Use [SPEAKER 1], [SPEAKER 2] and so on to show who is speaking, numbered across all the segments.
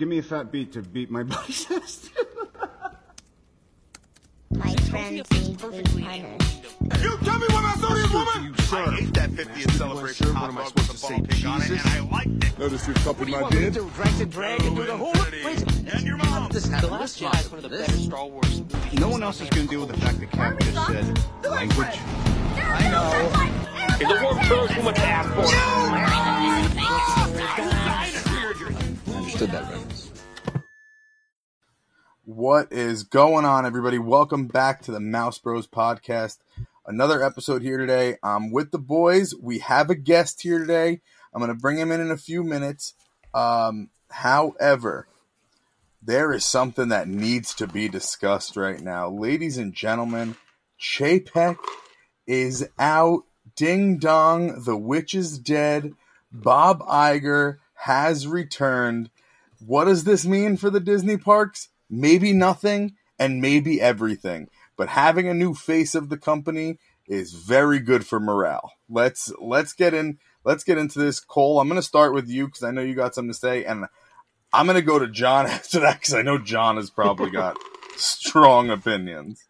[SPEAKER 1] give me a fat beat to beat my buddy's ass.
[SPEAKER 2] My friends need to be.
[SPEAKER 3] You tell me what I saw this woman!
[SPEAKER 4] I hate that 50th celebration hot dog with the ball pig on it, and I liked it.
[SPEAKER 3] Notice you copied my did?
[SPEAKER 5] Drag and drag and do the whole
[SPEAKER 4] And your mom.
[SPEAKER 5] This is the last Jedi is one of the better Star Wars movies.
[SPEAKER 1] no one else is going to deal with the fact that Cap just said language.
[SPEAKER 2] I know.
[SPEAKER 5] If the war throws too much ass
[SPEAKER 6] Understood that reference.
[SPEAKER 7] What is going on, everybody? Welcome back to the Mouse Bros podcast. Another episode here today. I'm with the boys. We have a guest here today. I'm going to bring him in in a few minutes. Um, however, there is something that needs to be discussed right now. Ladies and gentlemen, Chapek is out. Ding dong, the witch is dead. Bob Iger has returned. What does this mean for the Disney parks? Maybe nothing and maybe everything. But having a new face of the company is very good for morale. Let's let's get in let's get into this. Cole, I'm going to start with you cuz I know you got something to say and I'm going to go to John after that cuz I know John has probably got strong opinions.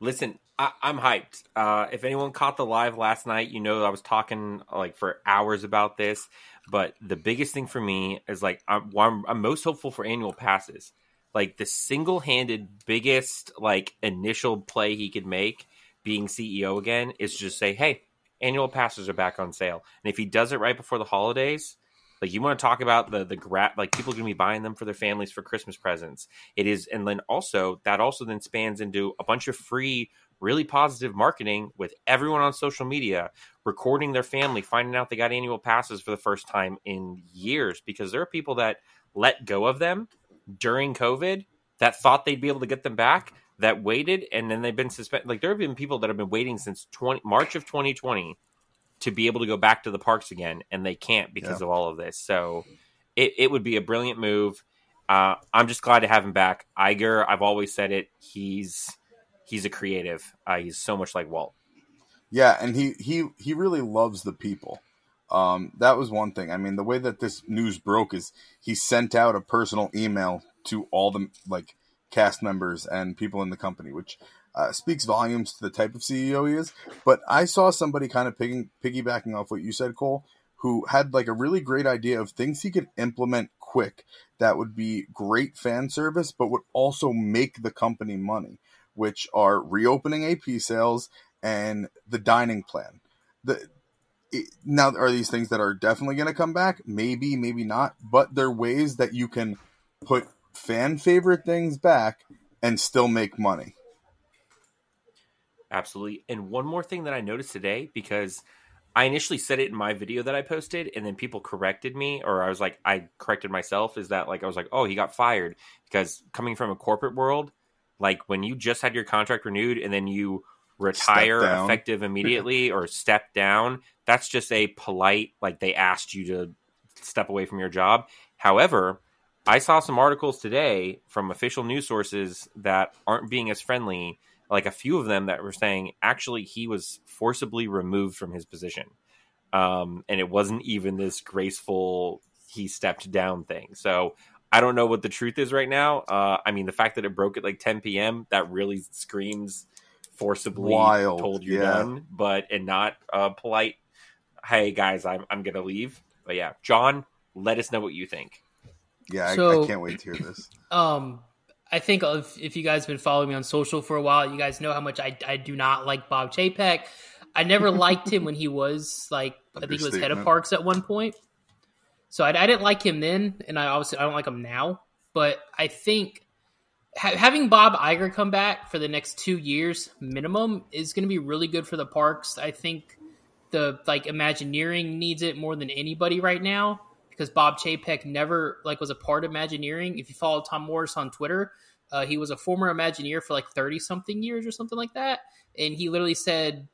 [SPEAKER 8] Listen, I, I'm hyped. Uh, if anyone caught the live last night, you know I was talking like for hours about this. But the biggest thing for me is like I'm, I'm, I'm most hopeful for annual passes. Like the single-handed biggest like initial play he could make, being CEO again, is just say, "Hey, annual passes are back on sale." And if he does it right before the holidays, like you want to talk about the the grab, like people are going to be buying them for their families for Christmas presents. It is, and then also that also then spans into a bunch of free, really positive marketing with everyone on social media recording their family, finding out they got annual passes for the first time in years because there are people that let go of them during COVID that thought they'd be able to get them back that waited and then they've been suspended. Like there have been people that have been waiting since 20 March of 2020 to be able to go back to the parks again, and they can't because
[SPEAKER 7] Yeah.
[SPEAKER 8] of all of this. So it, it would be a brilliant move. Uh, I'm just glad to have him back. Iger, I've always said it. He's he's a creative. Uh, he's so much like Walt.
[SPEAKER 7] Yeah, and he he he really loves the people. Um, that was one thing. I mean, the way that this news broke is he sent out a personal email to all the like cast members and people in the company, which uh, speaks volumes to the type of CEO he is. But I saw somebody kind of piggy, piggybacking off what you said, Cole, who had like a really great idea of things he could implement quick that would be great fan service, but would also make the company money, which are reopening AP sales and the dining plan. The it, now are these things that are definitely going to come back? Maybe, maybe not. But they're ways that you can put fan favorite things back and still make money.
[SPEAKER 8] Absolutely. And one more thing that I noticed today, because I initially said it in my video that I posted, and then people corrected me, or I was like, I corrected myself, is that like, I was like, oh, he got fired. Because coming from a corporate world, like when you just had your contract renewed and then you retire effective immediately or step down, that's just a polite, like they asked you to step away from your job. However, I saw some articles today from official news sources that aren't being as friendly like a few of them that were saying actually he was forcibly removed from his position. Um, and it wasn't even this graceful he stepped down thing. So i don't know what the truth is right now uh, i mean the fact that it broke at like 10 p.m that really screams forcibly
[SPEAKER 7] Wild,
[SPEAKER 8] told you're
[SPEAKER 7] yeah.
[SPEAKER 8] done but and not uh, polite hey guys i'm, I'm gonna leave but yeah john let us know what you think
[SPEAKER 7] Yeah, I, I can't wait to hear this.
[SPEAKER 6] Um, I think if, if you guys have been following me on social for a while, you guys know how much I, I do not like Bob Chapek. I never liked him when he was like I think he was head of parks at one point. So I, I didn't like him then, and I obviously I don't like him now. But I think ha- having Bob Iger come back for the next two years minimum is going to be really good for the parks. I think the like Imagineering needs it more than anybody right now because Bob Chapek never like was a part of Imagineering. If you follow Tom Morris on Twitter, uh, he was a former Imagineer for like thirty something years or something like that, and he literally said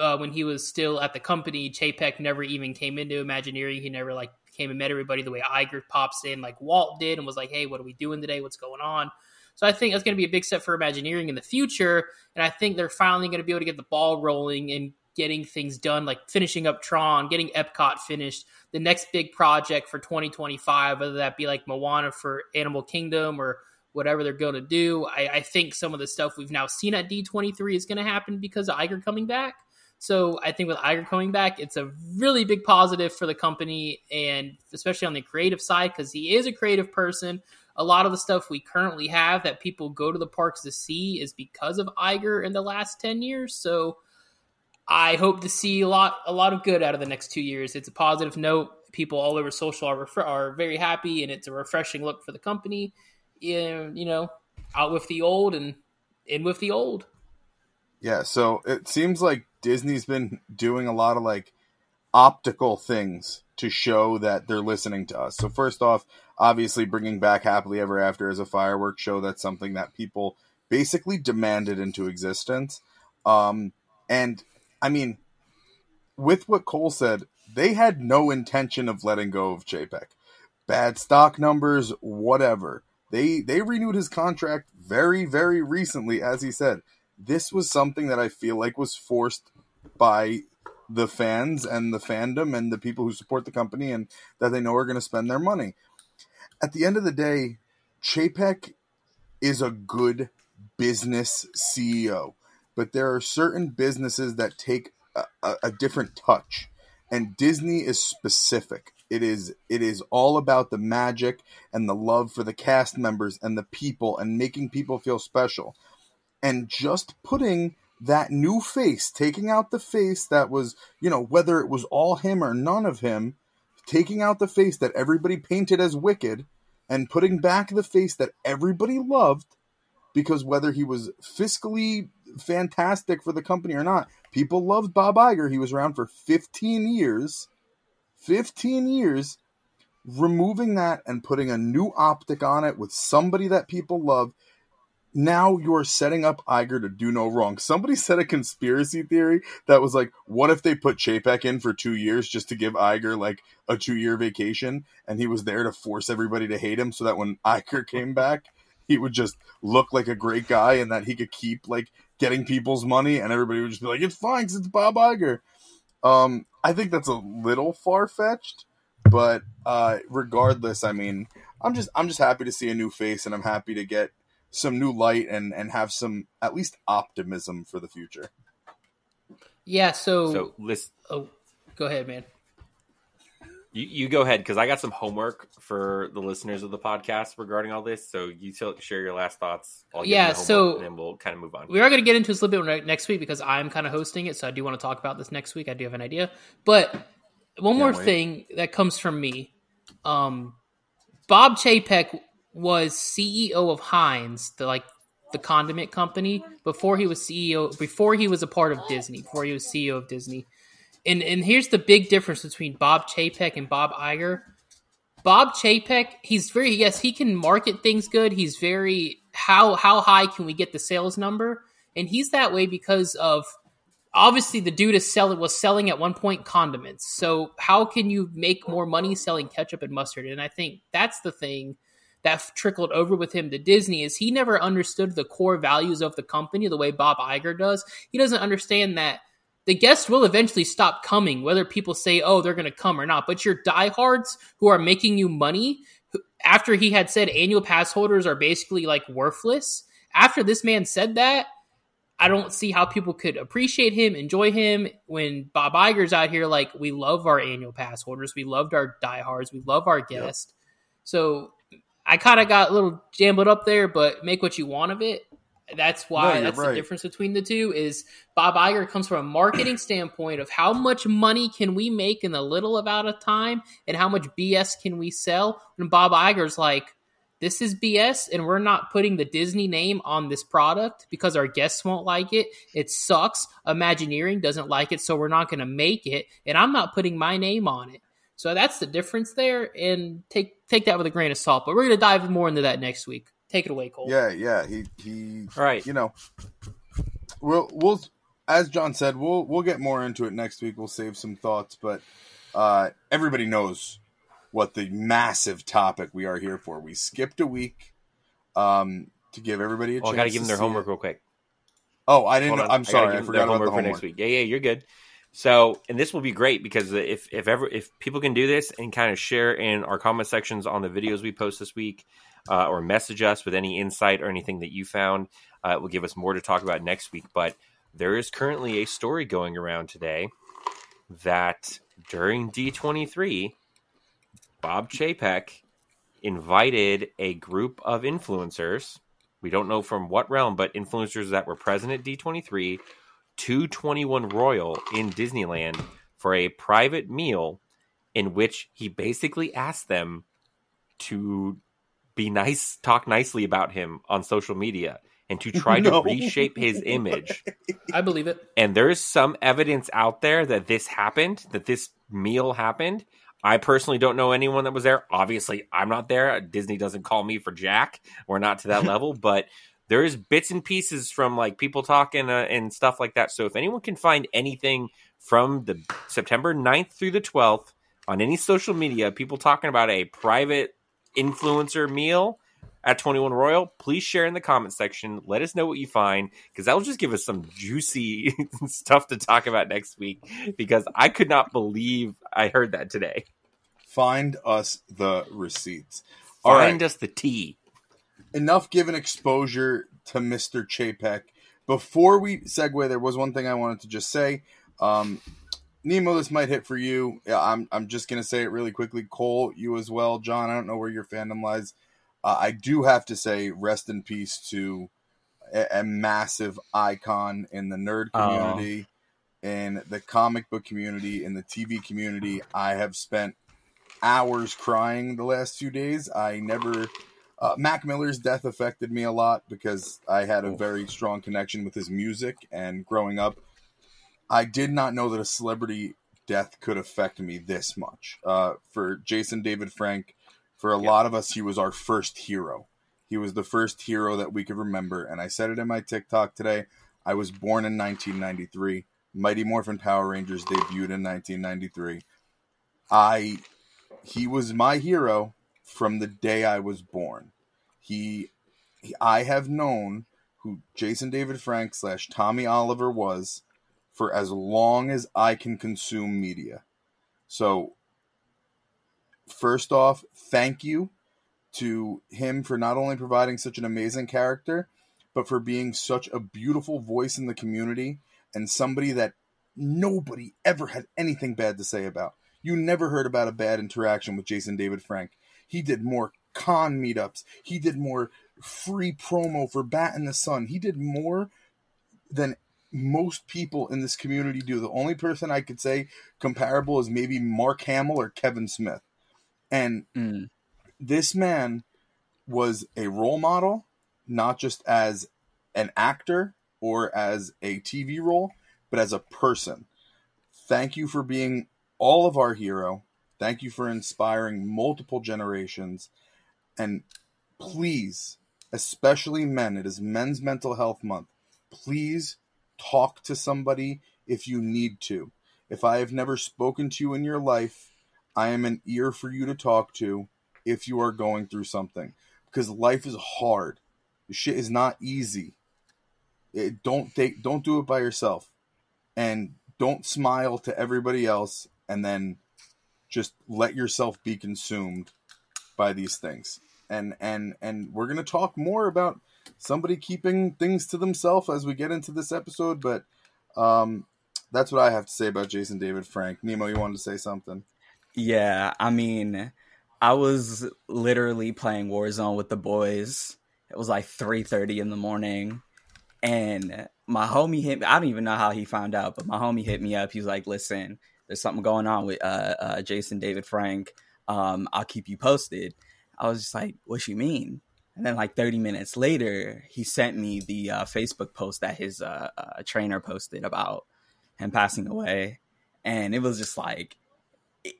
[SPEAKER 6] uh, when he was still at the company, Chapek never even came into Imagineering. He never like came and met everybody the way Iger pops in, like Walt did, and was like, "Hey, what are we doing today? What's going on?" So I think that's going to be a big step for Imagineering in the future, and I think they're finally going to be able to get the ball rolling and getting things done, like finishing up Tron, getting Epcot finished, the next big project for 2025, whether that be like Moana for Animal Kingdom or whatever they're going to do. I, I think some of the stuff we've now seen at D23 is going to happen because of Iger coming back. So I think with Iger coming back, it's a really big positive for the company, and especially on the creative side because he is a creative person. A lot of the stuff we currently have that people go to the parks to see is because of Iger in the last ten years. So I hope to see a lot, a lot of good out of the next two years. It's a positive note. People all over social are are very happy, and it's a refreshing look for the company. You know, out with the old and in with the old.
[SPEAKER 7] Yeah, so it seems like Disney's been doing a lot of like optical things to show that they're listening to us. So first off, obviously bringing back Happily Ever After as a fireworks show that's something that people basically demanded into existence. Um, and I mean, with what Cole said, they had no intention of letting go of Chapek. Bad stock numbers, whatever. They they renewed his contract very very recently, as he said. This was something that I feel like was forced by the fans and the fandom and the people who support the company and that they know are going to spend their money. At the end of the day, Chapek is a good business CEO, but there are certain businesses that take a, a, a different touch, and Disney is specific. It is it is all about the magic and the love for the cast members and the people and making people feel special. And just putting that new face, taking out the face that was, you know, whether it was all him or none of him, taking out the face that everybody painted as wicked and putting back the face that everybody loved because whether he was fiscally fantastic for the company or not, people loved Bob Iger. He was around for 15 years. 15 years removing that and putting a new optic on it with somebody that people love now you're setting up Iger to do no wrong. Somebody said a conspiracy theory that was like, what if they put Chapek in for two years just to give Iger like a two year vacation and he was there to force everybody to hate him so that when Iger came back, he would just look like a great guy and that he could keep like getting people's money and everybody would just be like, it's fine because it's Bob Iger. Um, I think that's a little far fetched, but uh, regardless, I mean, I'm just I'm just happy to see a new face and I'm happy to get some new light and and have some at least optimism for the future.
[SPEAKER 6] Yeah. So,
[SPEAKER 8] So listen,
[SPEAKER 6] oh, go ahead, man.
[SPEAKER 8] you, you go ahead because I got some homework for the listeners of the podcast regarding all this. So you tell, share your last thoughts. I'll give
[SPEAKER 6] Yeah,
[SPEAKER 8] you the homework,
[SPEAKER 6] so-
[SPEAKER 8] and then we'll kind of move on.
[SPEAKER 6] We are going to get into this a little bit ne- next week because I'm kind of hosting it, so I do want to talk about this next week. I do have an idea, but one more
[SPEAKER 7] wait.
[SPEAKER 6] thing that comes from me: um, Bob Chapek was CEO of Heinz, the like the condiment company, before he was CEO, before he was a part of Disney, before he was CEO of Disney. And and here's the big difference between Bob Chapek and Bob Iger. Bob Chapek, he's very yes, he can market things good. He's very how how high can we get the sales number? And he's that way because of obviously the dude is selling was selling at one point condiments. So how can you make more money selling ketchup and mustard? And I think that's the thing that trickled over with him to Disney is he never understood the core values of the company the way Bob Iger does. He doesn't understand that the guests will eventually stop coming, whether people say, oh, they're going to come or not. But your diehards who are making you money, after he had said annual pass holders are basically like worthless, after this man said that, I don't see how people could appreciate him, enjoy him when Bob Iger's out here like, we love our annual pass holders, we loved our diehards, we love our guests. So I kind of got a little jumbled up there, but make what you want of it. That's why
[SPEAKER 7] you're
[SPEAKER 6] that's the difference between the two is Bob Iger comes from a marketing standpoint of how much money can we make in a little amount of time and how much BS can we sell. And Bob Iger's like, this is BS and we're not putting the Disney name on this product because our guests won't like it. It sucks. Imagineering doesn't like it, so we're not going to make it. And I'm not putting my name on it. So that's the difference there. And take take that with a grain of salt. But we're going to dive more into that next week. Take it away, Cole.
[SPEAKER 7] Yeah, yeah. He he.
[SPEAKER 8] All right.
[SPEAKER 7] You know, we'll we'll as John said, we'll we'll get more into it next week. We'll save some thoughts, but uh, everybody knows what the massive topic we are here for. We skipped a week um, to give everybody a
[SPEAKER 8] Well, I got to give them their homework
[SPEAKER 7] it.
[SPEAKER 8] real quick.
[SPEAKER 7] Oh, I didn't. Know. I'm sorry. I,
[SPEAKER 8] give
[SPEAKER 7] forgot about the
[SPEAKER 8] homework for next week. Yeah, yeah, you're good. So, and this will be great because if if ever if people can do this and kind of share in our comment sections on the videos we post this week, uh, or message us with any insight or anything that you found, uh, it will give us more to talk about next week. But there is currently a story going around today that during D23, Bob Chapek invited a group of influencers. We don't know from what realm, but influencers that were present at D23 to 21 Royal in Disneyland for a private meal in which he basically asked them to be nice, talk nicely about him on social media and to try
[SPEAKER 7] No.
[SPEAKER 8] to reshape his image.
[SPEAKER 6] I believe it.
[SPEAKER 8] And there's some evidence out there that this happened, that this meal happened. I personally don't know anyone that was there. Obviously, I'm not there. Disney doesn't call me for Jack. We're not to that level, but there's bits and pieces from like people talking uh, and stuff like that. So if anyone can find anything from the September 9th through the 12th on any social media, people talking about a private influencer meal at 21 Royal, please share in the comment section. Let us know what you find because that will just give us some juicy stuff to talk about next week because I could not believe I heard that today.
[SPEAKER 7] Find us the receipts. All right.
[SPEAKER 8] Find us the tea.
[SPEAKER 7] Enough given exposure to Mr. Chapek. Before we segue, there was one thing I wanted to just say. Um, Nemo, this might hit for you. Yeah, I'm I'm just gonna say it really quickly. Cole, you as well. John, I don't know where your fandom lies. Uh, I do have to say, rest in peace to a, a massive icon in the nerd
[SPEAKER 9] Oh.
[SPEAKER 7] community, in the comic book community, in the TV community. I have spent hours crying the last few days. I never uh, Mac Miller's death affected me a lot because I had a very strong connection with his music and growing up. I did not know that a celebrity death could affect me this much. Uh, for Jason David Frank, for a lot of us, he was our first hero. He was the first hero that we could remember. And I said it in my TikTok today. I was born in 1993. Mighty Morphin Power Rangers debuted in 1993. I he was my hero from the day I was born. He, he I have known who Jason David Frank slash Tommy Oliver was for as long as I can consume media. So first off, thank you to him for not only providing such an amazing character, but for being such a beautiful voice in the community and somebody that nobody ever had anything bad to say about. You never heard about a bad interaction with Jason David Frank. He did more con meetups. He did more free promo for Bat in the Sun. He did more than most people in this community do. The only person I could say comparable is maybe Mark Hamill or Kevin Smith. And
[SPEAKER 9] Mm.
[SPEAKER 7] this man was a role model, not just as an actor or as a TV role, but as a person. Thank you for being all of our hero. Thank you for inspiring multiple generations. And please, especially men, it is Men's Mental Health Month. Please talk to somebody if you need to. If I have never spoken to you in your life, I am an ear for you to talk to if you are going through something. Because life is hard. Shit is not easy. It, don't take, don't do it by yourself, and don't smile to everybody else, and then just let yourself be consumed by these things. And and and we're gonna talk more about somebody keeping things to themselves as we get into this episode. But um, that's what I have to say about Jason David Frank. Nemo, you wanted to say something?
[SPEAKER 9] Yeah, I mean, I was literally playing Warzone with the boys. It was like 3:30 in the morning and my homie hit me. I don't even know how he found out, but my homie hit me up. He was like, "Listen, there's something going on with uh, uh, Jason David Frank. Um, I'll keep you posted." I was just like, "What you mean?" And then like 30 minutes later, he sent me the uh, Facebook post that his uh, uh, trainer posted about him passing away, and it was just like,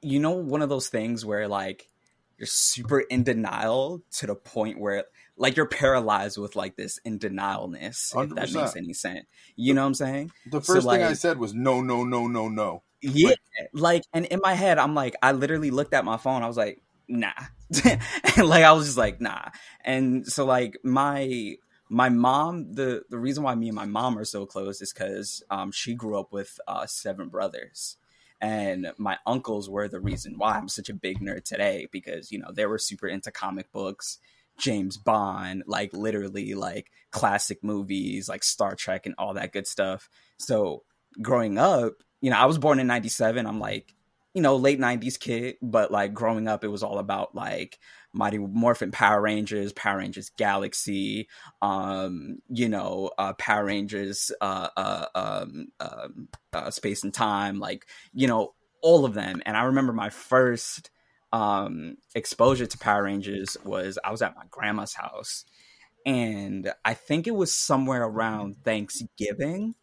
[SPEAKER 9] you know, one of those things where like you're super in denial to the point where like you're paralyzed with like this in denialness if that makes any sense you know what i'm saying
[SPEAKER 7] The
[SPEAKER 9] So,
[SPEAKER 7] first thing I said was no, no, no, no, no.
[SPEAKER 9] Yeah like and in my head i'm like i literally looked at my phone i was like nah. Like i was just like nah. And so like my my mom the the reason why me and my mom are so close is because um, she grew up with uh, seven brothers. And my uncles were the reason why i'm such a big nerd today because you know they were super into comic books james bond like literally like classic movies like star trek and all that good stuff. So growing up you know i was born in 97 i'm like you know late 90s kid but like growing up it was all about like Mighty Morphin Power Rangers, Power Rangers Galaxy, um, you know, uh, Power Rangers, uh, uh, um, um, uh, Space and Time, like, you know, all of them. And I remember my first um, exposure to Power Rangers was I was at my grandma's house. And I think it was somewhere around Thanksgiving.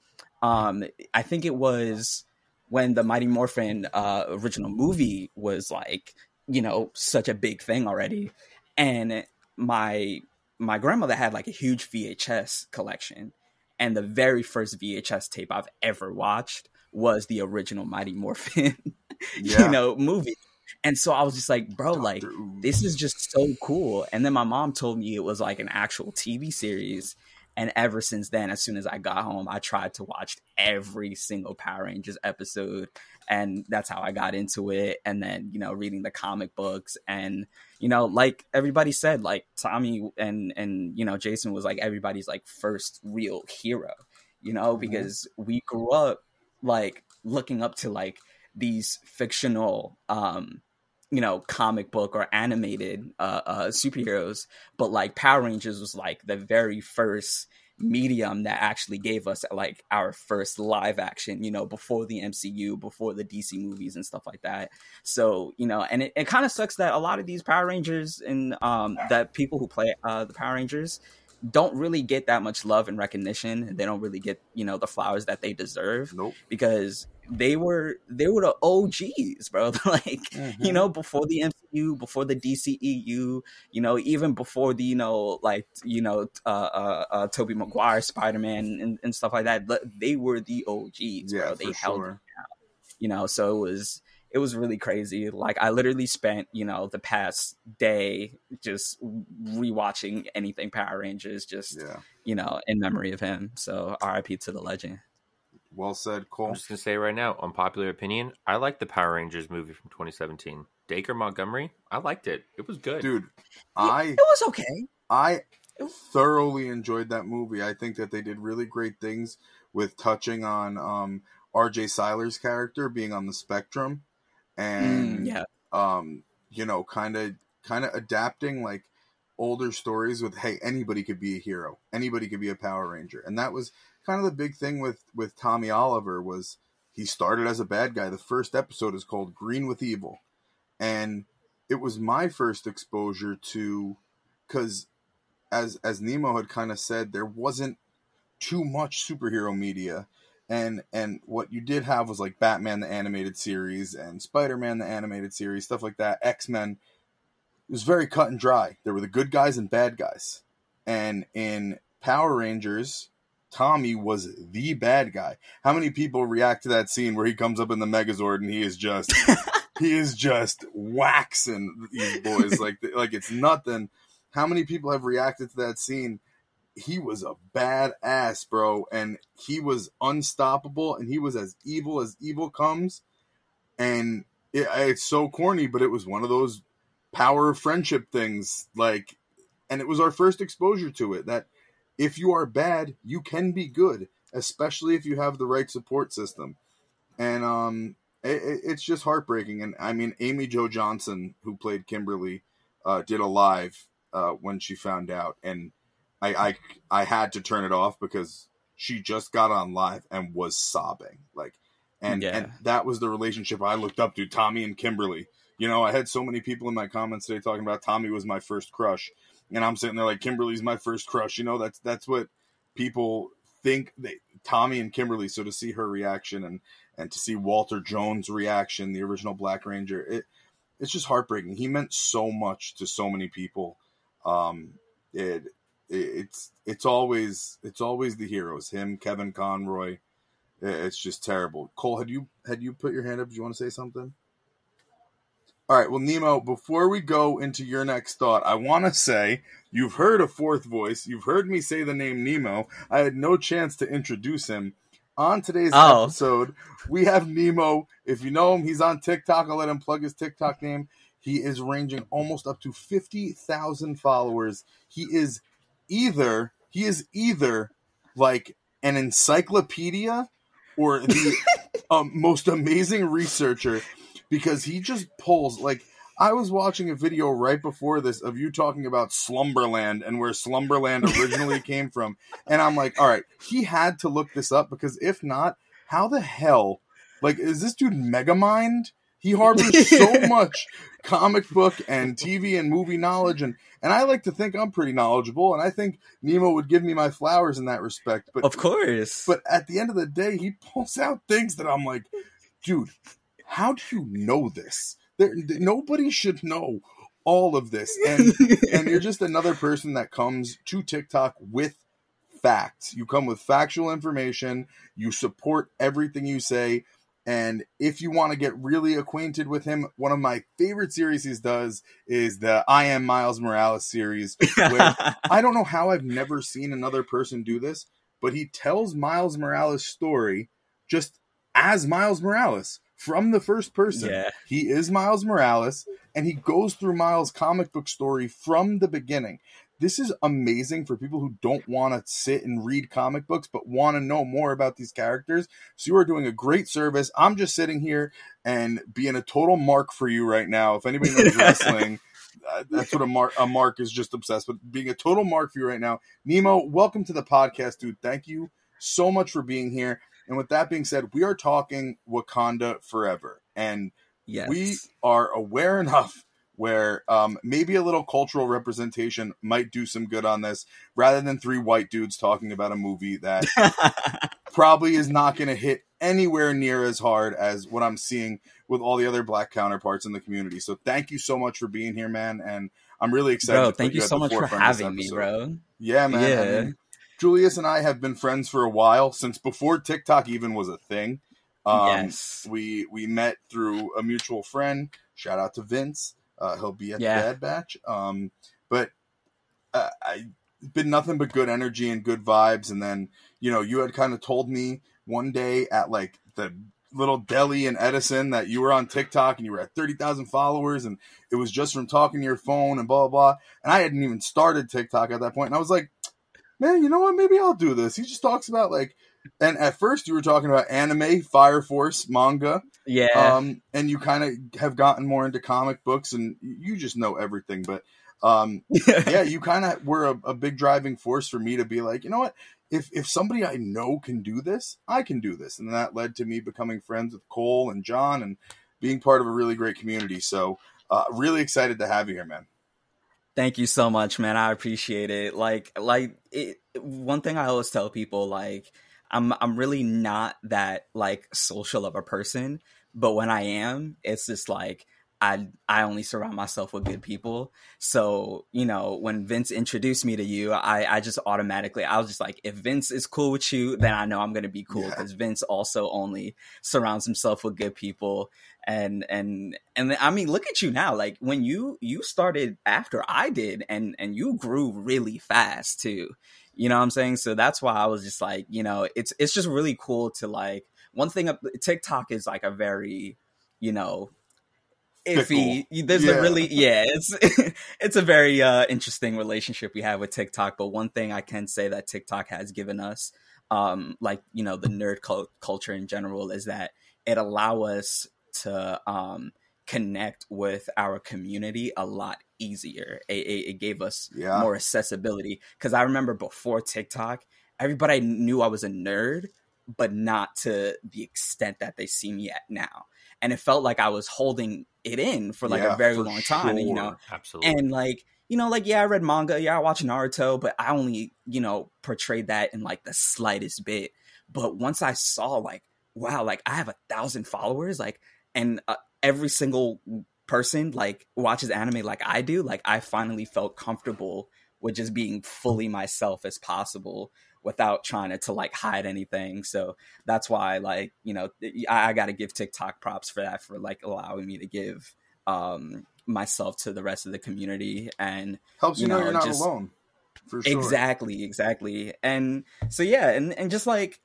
[SPEAKER 9] Um, I think it was when the Mighty Morphin uh, original movie was like you know such a big thing already. And my my grandmother had like a huge VHS collection. And the very first VHS tape I've ever watched was the original Mighty Morphin
[SPEAKER 7] Yeah.
[SPEAKER 9] you know movie. And so I was just like bro like. This is just so cool. And then my mom told me it was like an actual TV series and ever since then as soon as I got home I tried to watch every single Power Rangers episode and that's how I got into it. And then you know, reading the comic books, and you know, like everybody said, like Tommy and and you know, Jason was like everybody's like first real hero, you know,
[SPEAKER 7] Mhm.
[SPEAKER 9] because we grew up like looking up to like these fictional um you know comic book or animated uh, uh superheroes but like power rangers was like the very first medium that actually gave us like our first live action you know before the mcu before the dc movies and stuff like that so you know and it, it kind of sucks that a lot of these power rangers and um that people who play uh the power rangers don't really get that much love and recognition they don't really get you know the flowers that they deserve
[SPEAKER 7] Nope.
[SPEAKER 9] because they were they were the OGs, bro. like you know, before the MCU, before the DCEU, you know, even before the you know, like you know, uh, uh, uh Tobey Maguire, Spider Man, and, and stuff like that. They were the OGs,
[SPEAKER 7] Yeah,
[SPEAKER 9] bro. They held
[SPEAKER 7] sure.
[SPEAKER 9] you know. So it was it was really crazy. Like I literally spent you know the past day just rewatching anything Power Rangers, just
[SPEAKER 7] Yeah.
[SPEAKER 9] you know, in memory of him. So R.I.P. to the legend.
[SPEAKER 7] Well said, Cole.
[SPEAKER 8] I'm just gonna say right now, unpopular opinion. I like the Power Rangers movie from 2017. Dacre Montgomery. I liked it. It was good.
[SPEAKER 7] Dude, I
[SPEAKER 9] it was okay.
[SPEAKER 7] I thoroughly enjoyed that movie. I think that they did really great things with touching on um, R.J. Cyler's character being on the spectrum, and
[SPEAKER 9] Mm, yeah.
[SPEAKER 7] um, you know, kind of kind of adapting like older stories with hey, anybody could be a hero, anybody could be a Power Ranger, and that was kind of the big thing with with Tommy Oliver was he started as a bad guy. The first episode is called Green with Evil, and it was my first exposure to because as as Nemo had kind of said, there wasn't too much superhero media, and and what you did have was like Batman the animated series and Spider Man the animated series, stuff like that. X Men it was very cut and dry. There were the good guys and bad guys, and in Power Rangers. Tommy was the bad guy. How many people react to that scene where he comes up in the Megazord and he is just he is just waxing these boys like like it's nothing. How many people have reacted to that scene? He was a badass, bro, and he was unstoppable, and he was as evil as evil comes. And it, it's so corny, but it was one of those power of friendship things, like, and it was our first exposure to it. That if you are bad, you can be good, especially if you have the right support system. And um, it, it- it's just heartbreaking. And I mean, Amy Jo Johnson, who played Kimberly, uh, did a live uh, when she found out, and I, I I had to turn it off because she just got on live and was sobbing, like, and
[SPEAKER 9] Yeah.
[SPEAKER 7] and that was the relationship I looked up to, Tommy and Kimberly. You know, I had so many people in my comments today talking about Tommy was my first crush, and I'm sitting there like Kimberly's my first crush. You know, that's that's what people think they Tommy and Kimberly. So to see her reaction and and to see Walter Jones' reaction, the original Black Ranger, it it's just heartbreaking. He meant so much to so many people. Um, it, it it's it's always it's always the heroes. Him, Kevin Conroy. It- It's just terrible. Cole, had you had you put your hand up? Do you want to say something? All right, well, Nemo, before we go into your next thought, I want to say you've heard a fourth voice. You've heard me say the name Nemo. I had no chance to introduce him. On today's
[SPEAKER 9] Oh.
[SPEAKER 7] episode, we have Nemo. If you know him, he's on TikTok. I'll let him plug his TikTok name. He is ranging almost up to 50,000 followers. He is either, he is either like an encyclopedia or the um, most amazing researcher because he just pulls like I was watching a video right before this of you talking about Slumberland and where Slumberland originally came from, and I'm like, all right, he had to look this up because if not, how the hell, like, is this dude Megamind? He harbors so much comic book and TV and movie knowledge, and and I like to think I'm pretty knowledgeable, and I think Nemo would give me my flowers in that respect. But
[SPEAKER 9] Of course.
[SPEAKER 7] but at the end of the day, he pulls out things that I'm like, dude, how do you know this? There, nobody should know all of this, and and you're just another person that comes to TikTok with facts. You come with factual information. You support everything you say. And if you want to get really acquainted with him, one of my favorite series he does is the I Am Miles Morales series, where I don't know how I've never seen another person do this, but he tells Miles Morales' story just as Miles Morales from the first person.
[SPEAKER 9] Yeah.
[SPEAKER 7] He is Miles Morales, and he goes through Miles' comic book story from the beginning. This is amazing for people who don't want to sit and read comic books but want to know more about these characters. So you are doing a great service. I'm just sitting here and being a total mark for you right now. If anybody knows wrestling, uh, that's what a mark a mark is just obsessed with being a total mark for you right now. Nemo, welcome to the podcast, dude. Thank you so much for being here. And with that being said, we are talking Wakanda forever, and
[SPEAKER 9] yes.
[SPEAKER 7] we are aware enough where um, maybe a little cultural representation might do some good on this, rather than three white dudes talking about a movie that probably is not going to hit anywhere near as hard as what I'm seeing with all the other black counterparts in the community. So thank you so much for being here, man, and I'm really excited.
[SPEAKER 9] bro,
[SPEAKER 7] to
[SPEAKER 9] thank you
[SPEAKER 7] at
[SPEAKER 9] so much for
[SPEAKER 7] forefront of this
[SPEAKER 9] having me, bro.
[SPEAKER 7] Yeah, man. I mean, Julius and I have been friends for a while since before TikTok even was a thing. Um,
[SPEAKER 9] yes.
[SPEAKER 7] we we met through a mutual friend. Shout out to Vince. Uh, he'll be at
[SPEAKER 9] Yeah.
[SPEAKER 7] the Bad Batch. Um, but uh, I been nothing but good energy and good vibes. And then you know you had kind of told me one day at like the little deli in Edison that you were on TikTok and you were at thirty thousand followers, and it was just from talking to your phone and blah blah blah. And I hadn't even started TikTok at that point, and I was like, man, you know what? Maybe I'll do this. He just talks about like. And at first, you were talking about anime, Fire Force, manga,
[SPEAKER 9] Yeah.
[SPEAKER 7] um, and you kind of have gotten more into comic books, and you just know everything. But um, yeah, you kind of were a, a big driving force for me to be like, you know what? If if somebody I know can do this, I can do this, and that led to me becoming friends with Cole and John and being part of a really great community. So, uh, really excited to have you here, man.
[SPEAKER 9] Thank you so much, man. I appreciate it. Like, like it, one thing I always tell people, like, I'm I'm really not that like social of a person, but when I am, it's just like I I only surround myself with good people. So you know, when Vince introduced me to you, I I just automatically I was just like, if Vince is cool with you, then I know I'm gonna be cool
[SPEAKER 7] Yeah.
[SPEAKER 9] because Vince also only surrounds himself with good people. And and and I mean, look at you now. Like when you you started after I did, and and you grew really fast too. You know what I'm saying? So that's why I was just like, you know, it's it's just really cool to like one thing. TikTok is like a very, you know, iffy. There's
[SPEAKER 7] Yeah.
[SPEAKER 9] a really yeah, it's it's a very uh, interesting relationship we have with TikTok. But one thing I can say that TikTok has given us, um, like you know, the nerd cul- culture in general, is that it allow us to um connect with our community a lot easier. It, it, it gave us
[SPEAKER 7] Yeah.
[SPEAKER 9] more accessibility because I remember before TikTok, everybody knew I was a nerd, but not to the extent that they see me at now. And it felt like I was holding it in for like
[SPEAKER 7] Yeah,
[SPEAKER 9] a very long time, you know.
[SPEAKER 8] Absolutely.
[SPEAKER 9] And like, you know, like yeah, I read manga, yeah, I watch Naruto, but I only, you know, portrayed that in like the slightest bit. But once I saw like, wow, like I have a thousand followers, like, and uh, every single person like watches anime like I do, like I finally felt comfortable with just being fully myself as possible without trying to, like hide anything. So that's why like, you know, I, I got to give TikTok props for that for like allowing me to give um myself to the rest of the community and
[SPEAKER 7] Helps you, know,
[SPEAKER 9] know,
[SPEAKER 7] you're not
[SPEAKER 9] just-
[SPEAKER 7] alone. For sure.
[SPEAKER 9] Exactly, exactly. And so yeah, and and just like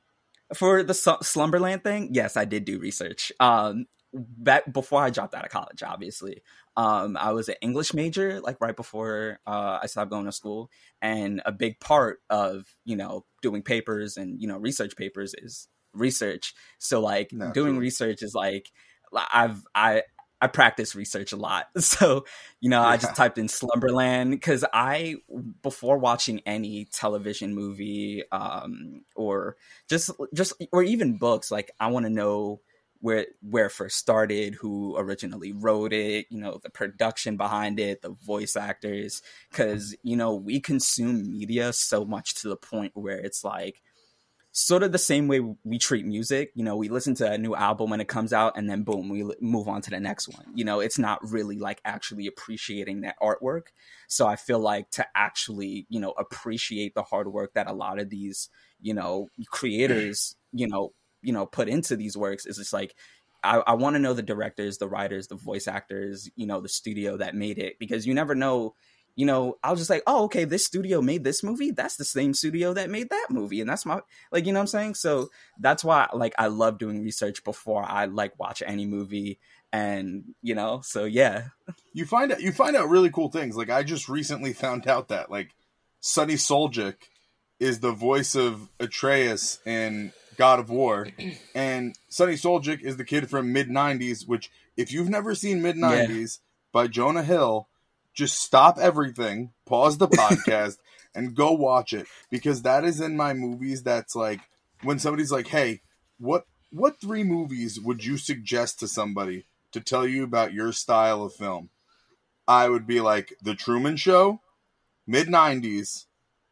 [SPEAKER 9] for the Slumberland thing, yes, I did do research. Um back before I dropped out of college, obviously. Um I was an English major like right before uh I stopped going to school and a big part of, you know, doing papers and, you know, research papers is research. So like doing research is like I've I I practice research a lot. So, you know, I just typed in Slumberland because I, before watching any television movie um, or just, just, or even books, like I want to know where where it first started, who originally wrote it, you know, the production behind it, the voice actors, because you know we consume media so much to the point where it's like sort of the same way we treat music. You know, we listen to a new album when it comes out, and then boom, we move on to the next one. You know, it's not really like actually appreciating that artwork. So I feel like to actually, you know, appreciate the hard work that a lot of these, you know, creators, you know, you know, put into these works is just like. I, I want to know the directors, the writers, the voice actors, you know, the studio that made it because you never know you know, I was just like, oh, okay, this studio made this movie. That's the same studio that made that movie. And that's my, like, you know what I'm saying? So that's why, like, I love doing research before I, like, watch any movie. And, you know, so yeah.
[SPEAKER 7] you find out you find out really cool things. Like I just recently found out that like Sunny Suljic is the voice of Atreus in God of War, and Sunny Suljic is the kid from mid '90s. Which, if you've never seen mid '90s by Jonah Hill, just stop everything, pause the podcast, and go watch it because that is in my movies. That's like when somebody's like, "Hey, what what three movies would you suggest to somebody to tell you about your style of film?" I would be like The Truman Show, mid '90s,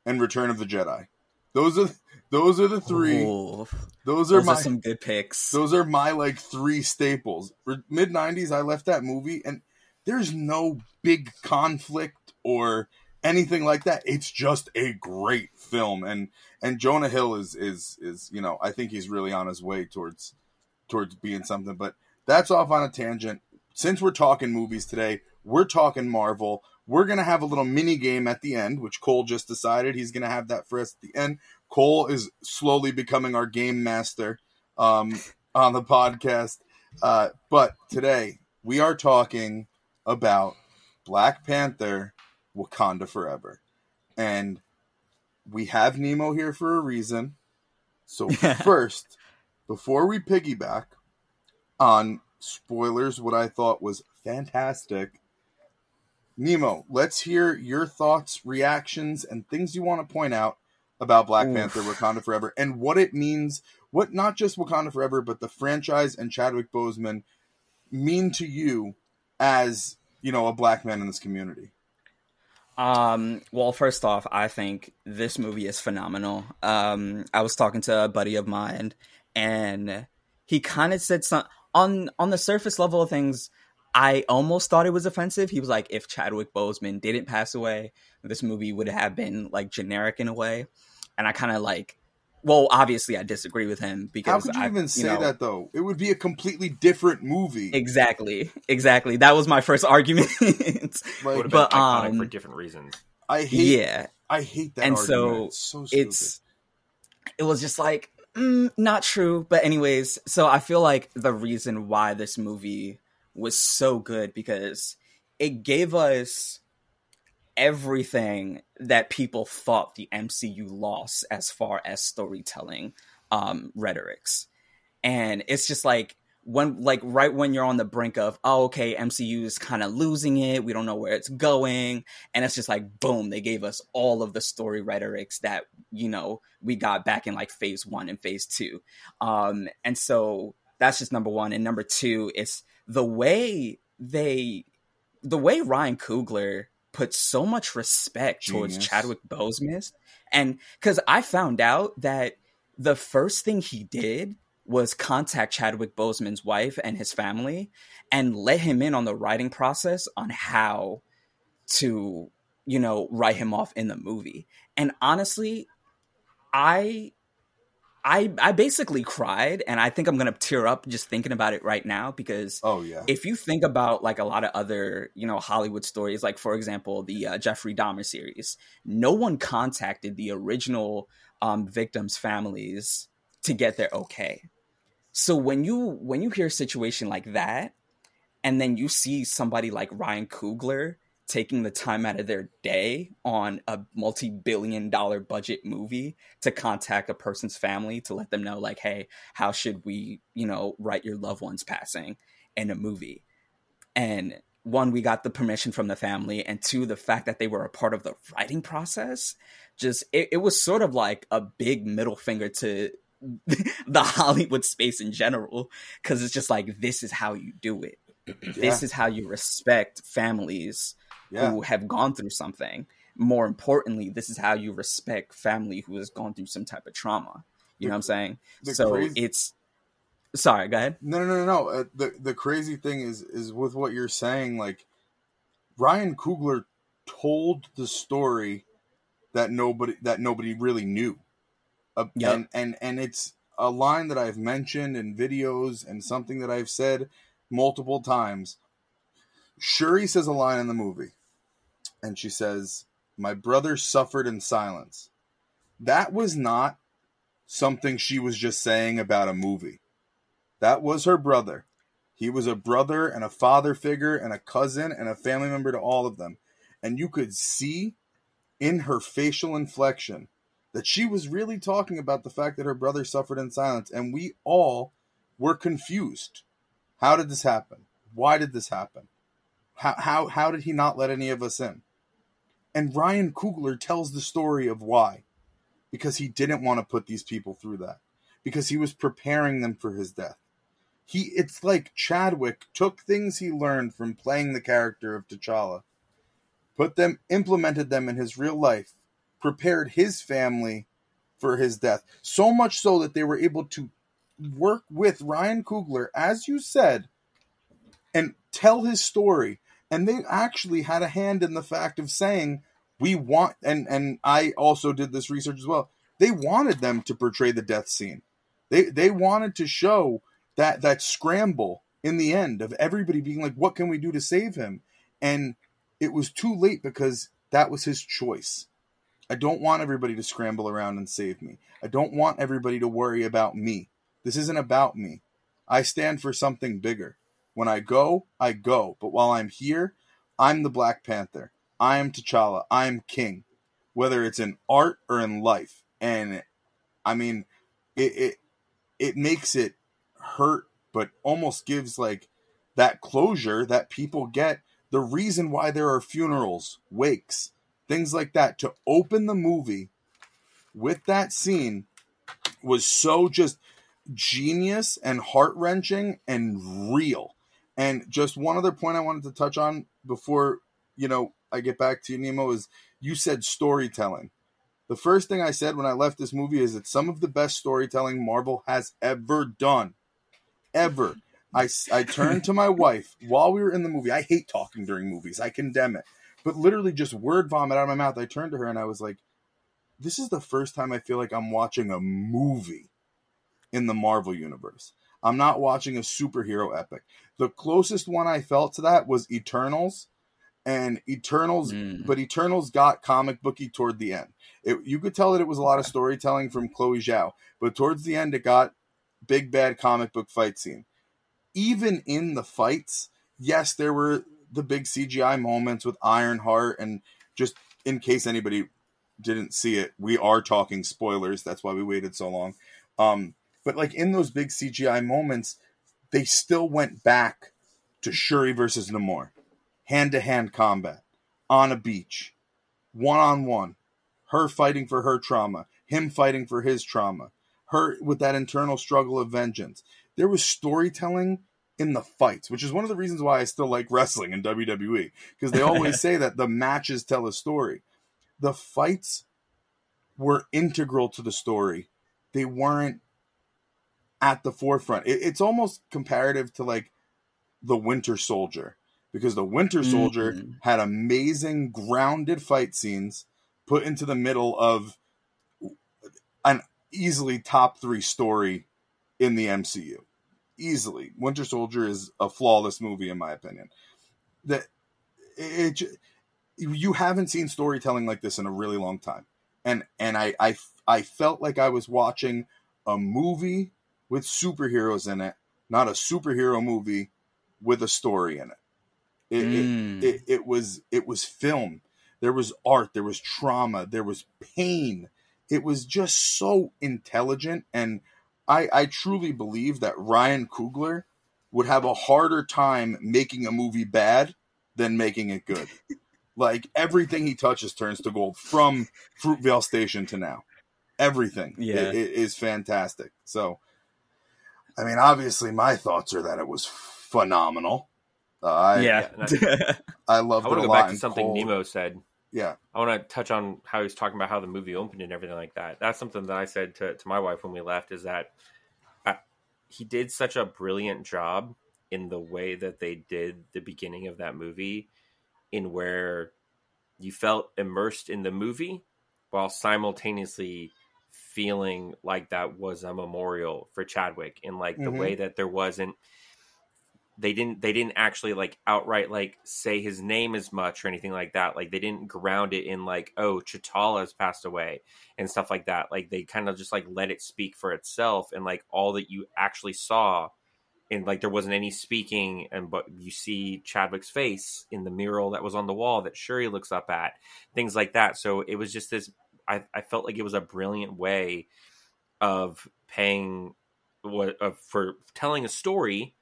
[SPEAKER 7] and Return of the Jedi. Those are those are the three.
[SPEAKER 9] Ooh,
[SPEAKER 7] Those are
[SPEAKER 9] those
[SPEAKER 7] my
[SPEAKER 9] are some good picks.
[SPEAKER 7] those are my like three staples. Mid '90s, I left that movie, and there's no big conflict or anything like that. It's just a great film, and and Jonah Hill is is is you know I think he's really on his way towards towards being something. But that's off on a tangent. Since we're talking movies today, we're talking Marvel. We're gonna have a little mini game at the end, which Cole just decided he's gonna have that for us at the end. Cole is slowly becoming our game master um, on the podcast. Uh, but today we are talking about Black Panther Wakanda Forever. And we have Nemo here for a reason. So, first, before we piggyback on spoilers, what I thought was fantastic, Nemo, let's hear your thoughts, reactions, and things you want to point out about Black
[SPEAKER 9] Oof.
[SPEAKER 7] Panther Wakanda Forever and what it means, what not just Wakanda Forever, but the franchise and Chadwick Boseman mean to you as, you know, a black man in this community.
[SPEAKER 9] Um, well, first off, I think this movie is phenomenal. Um, I was talking to a buddy of mine, and he kind of said some on on the surface level of things. I almost thought it was offensive. He was like, if Chadwick Boseman didn't pass away, this movie would have been like generic in a way. And I kind of like, well, obviously, I disagree with him because
[SPEAKER 7] How could you
[SPEAKER 9] I-
[SPEAKER 7] even say
[SPEAKER 9] know-
[SPEAKER 7] that though? It would be a completely different movie.
[SPEAKER 9] Exactly, exactly. That was my first argument.
[SPEAKER 7] Like,
[SPEAKER 8] Would have been
[SPEAKER 9] But,
[SPEAKER 8] iconic for
[SPEAKER 9] um,
[SPEAKER 8] different reasons.
[SPEAKER 7] I hate
[SPEAKER 9] yeah,
[SPEAKER 7] I hate that
[SPEAKER 9] and
[SPEAKER 7] argument.
[SPEAKER 9] so
[SPEAKER 7] it's so
[SPEAKER 9] it's it was just like mm, not true but anyways so i feel like the reason why this movie was so good because it gave us everything that people thought the mcu lost as far as storytelling um rhetorics. And it's just like when like right when you're on the brink of oh okay mcu is kind of losing it we don't know where it's going and it's just like boom they gave us all of the story rhetorics that you know we got back in like phase one and phase two. Um and so that's just number one. And number two it's the way they the way ryan coogler put so much respect towards chadwick boseman and because i found out that the first thing he did was contact Chadwick Boseman's wife and his family and let him in on the writing process on how to, you know, write him off in the movie. And honestly, I I I basically cried, and I think I'm gonna tear up just thinking about it right now because
[SPEAKER 7] Oh yeah.
[SPEAKER 9] if you think about like a lot of other you know Hollywood stories, like for example the uh, Jeffrey Dahmer series, no one contacted the original um, victims' families to get their okay. So when you when you hear a situation like that, and then you see somebody like Ryan Coogler taking the time out of their day on a multi-billion dollar budget movie to contact a person's family to let them know like hey how should we you know write your loved one's passing in a movie? And one we got the permission from the family and two the fact that they were a part of the writing process just it, it was sort of like a big middle finger to the hollywood space in general because it's just like this is how you do it. This is how you respect families
[SPEAKER 7] Yeah.
[SPEAKER 9] who have gone through something. More importantly, this is how you respect family who has gone through some type of trauma. You know what I'm saying? So
[SPEAKER 7] crazy-
[SPEAKER 9] it's sorry, go ahead.
[SPEAKER 7] No, no, no, no. Uh, the the crazy thing is is with what you're saying. Like Ryan Coogler told the story that nobody that nobody really knew, uh,
[SPEAKER 9] Yep.
[SPEAKER 7] and and and it's a line that I've mentioned in videos and something that I've said multiple times. Shuri says a line in the movie, and she says, "My brother suffered in silence." That was not something she was just saying about a movie. That was her brother. He was a brother and a father figure and a cousin and a family member to all of them. And you could see in her facial inflection that she was really talking about the fact that her brother suffered in silence. And we all were confused. How did this happen? Why did this happen? How, how, how did he not let any of us in? And Ryan Coogler tells the story of why. Because he didn't want to put these people through that. Because he was preparing them for his death he it's like Chadwick took things he learned from playing the character of T'Challa, put them implemented them in his real life, prepared his family for his death. So much so that they were able to work with Ryan Coogler, as you said, and tell his story. And they actually had a hand in the fact of saying, we want and and I also did this research as well. They wanted them to portray the death scene. They they wanted to show that that scramble in the end of everybody being like, "What can we do to save him?" And it was too late because that was his choice. I don't want everybody to scramble around and save me. I don't want everybody to worry about me. This isn't about me. I stand for something bigger. When I go, I go. But while I'm here, I'm the Black Panther. I am T'Challa. I am king, whether it's in art or in life. And I mean, it it, it makes it hurt, but almost gives like that closure that people get. The reason why there are funerals, wakes, things like that to open the movie with that scene was so just genius and heart wrenching and real. And just one other point I wanted to touch on before you know I get back to you, Nemo, is you said storytelling. The first thing I said when I left this movie is it's some of the best storytelling Marvel has ever done. Ever. I, I turned to my wife while we were in the movie. I hate talking during movies, I condemn it. But literally, just word vomit out of my mouth. I turned to her and I was like, This is the first time I feel like I'm watching a movie in the Marvel Universe. I'm not watching a superhero epic. The closest one I felt to that was Eternals. And Eternals,
[SPEAKER 9] Mm.
[SPEAKER 7] but Eternals got comic booky toward the end. It, you could tell that it was a lot of storytelling from Chloe Zhao, but towards the end, it got big bad comic book fight scene. Even in the fights, yes, there were the big CGI moments with Ironheart, and just in case anybody didn't see it, we are talking spoilers. That's why we waited so long. Um, but like in those big CGI moments, they still went back to Shuri versus Namor, hand to hand combat on a beach, one on one, her fighting for her trauma, him fighting for his trauma, her with that internal struggle of vengeance. There was storytelling in the fights, which is one of the reasons why I still like wrestling in WWE because they always say that the matches tell a story. The fights were integral to the story. They weren't at the forefront. It, it's almost comparative to like the Winter Soldier because the Winter Soldier
[SPEAKER 9] Mhm.
[SPEAKER 7] had amazing grounded fight scenes put into the middle of an easily top three story in the MCU. Easily, Winter Soldier is a flawless movie in my opinion. That it, j- you haven't seen storytelling like this in a really long time, and and I I I felt like I was watching a movie with superheroes in it, not a superhero movie with a story in it. It,
[SPEAKER 9] Mm.
[SPEAKER 7] it, it, it was it was film. There was art. There was trauma. There was pain. It was just so intelligent, and I I truly believe that Ryan Coogler would have a harder time making a movie bad than making it good. like everything he touches turns to gold from Fruitvale Station to now. Everything
[SPEAKER 9] Yeah.
[SPEAKER 7] i- is fantastic. So, I mean, obviously, my thoughts are that it was phenomenal. Uh, I,
[SPEAKER 9] yeah.
[SPEAKER 7] I loved
[SPEAKER 8] I
[SPEAKER 7] it
[SPEAKER 8] want to go back to something
[SPEAKER 7] Cole-
[SPEAKER 8] Nemo said.
[SPEAKER 7] Yeah,
[SPEAKER 8] I want to touch on how he was talking about how the movie opened and everything like that. That's something that I said to, to my wife when we left is that uh, he did such a brilliant job in the way that they did the beginning of that movie, in where you felt immersed in the movie while simultaneously feeling like that was a memorial for Chadwick in like the
[SPEAKER 7] Mhm.
[SPEAKER 8] way that there wasn't they didn't they didn't actually like outright like say his name as much or anything like that. Like they didn't ground it in like oh T'Challa has passed away and stuff like that. Like they kind of just like let it speak for itself and like all that you actually saw and like there wasn't any speaking and but you see Chadwick's face in the mural that was on the wall that Shuri looks up at things like that. So it was just this I, I felt like it was a brilliant way of paying what of, for telling a story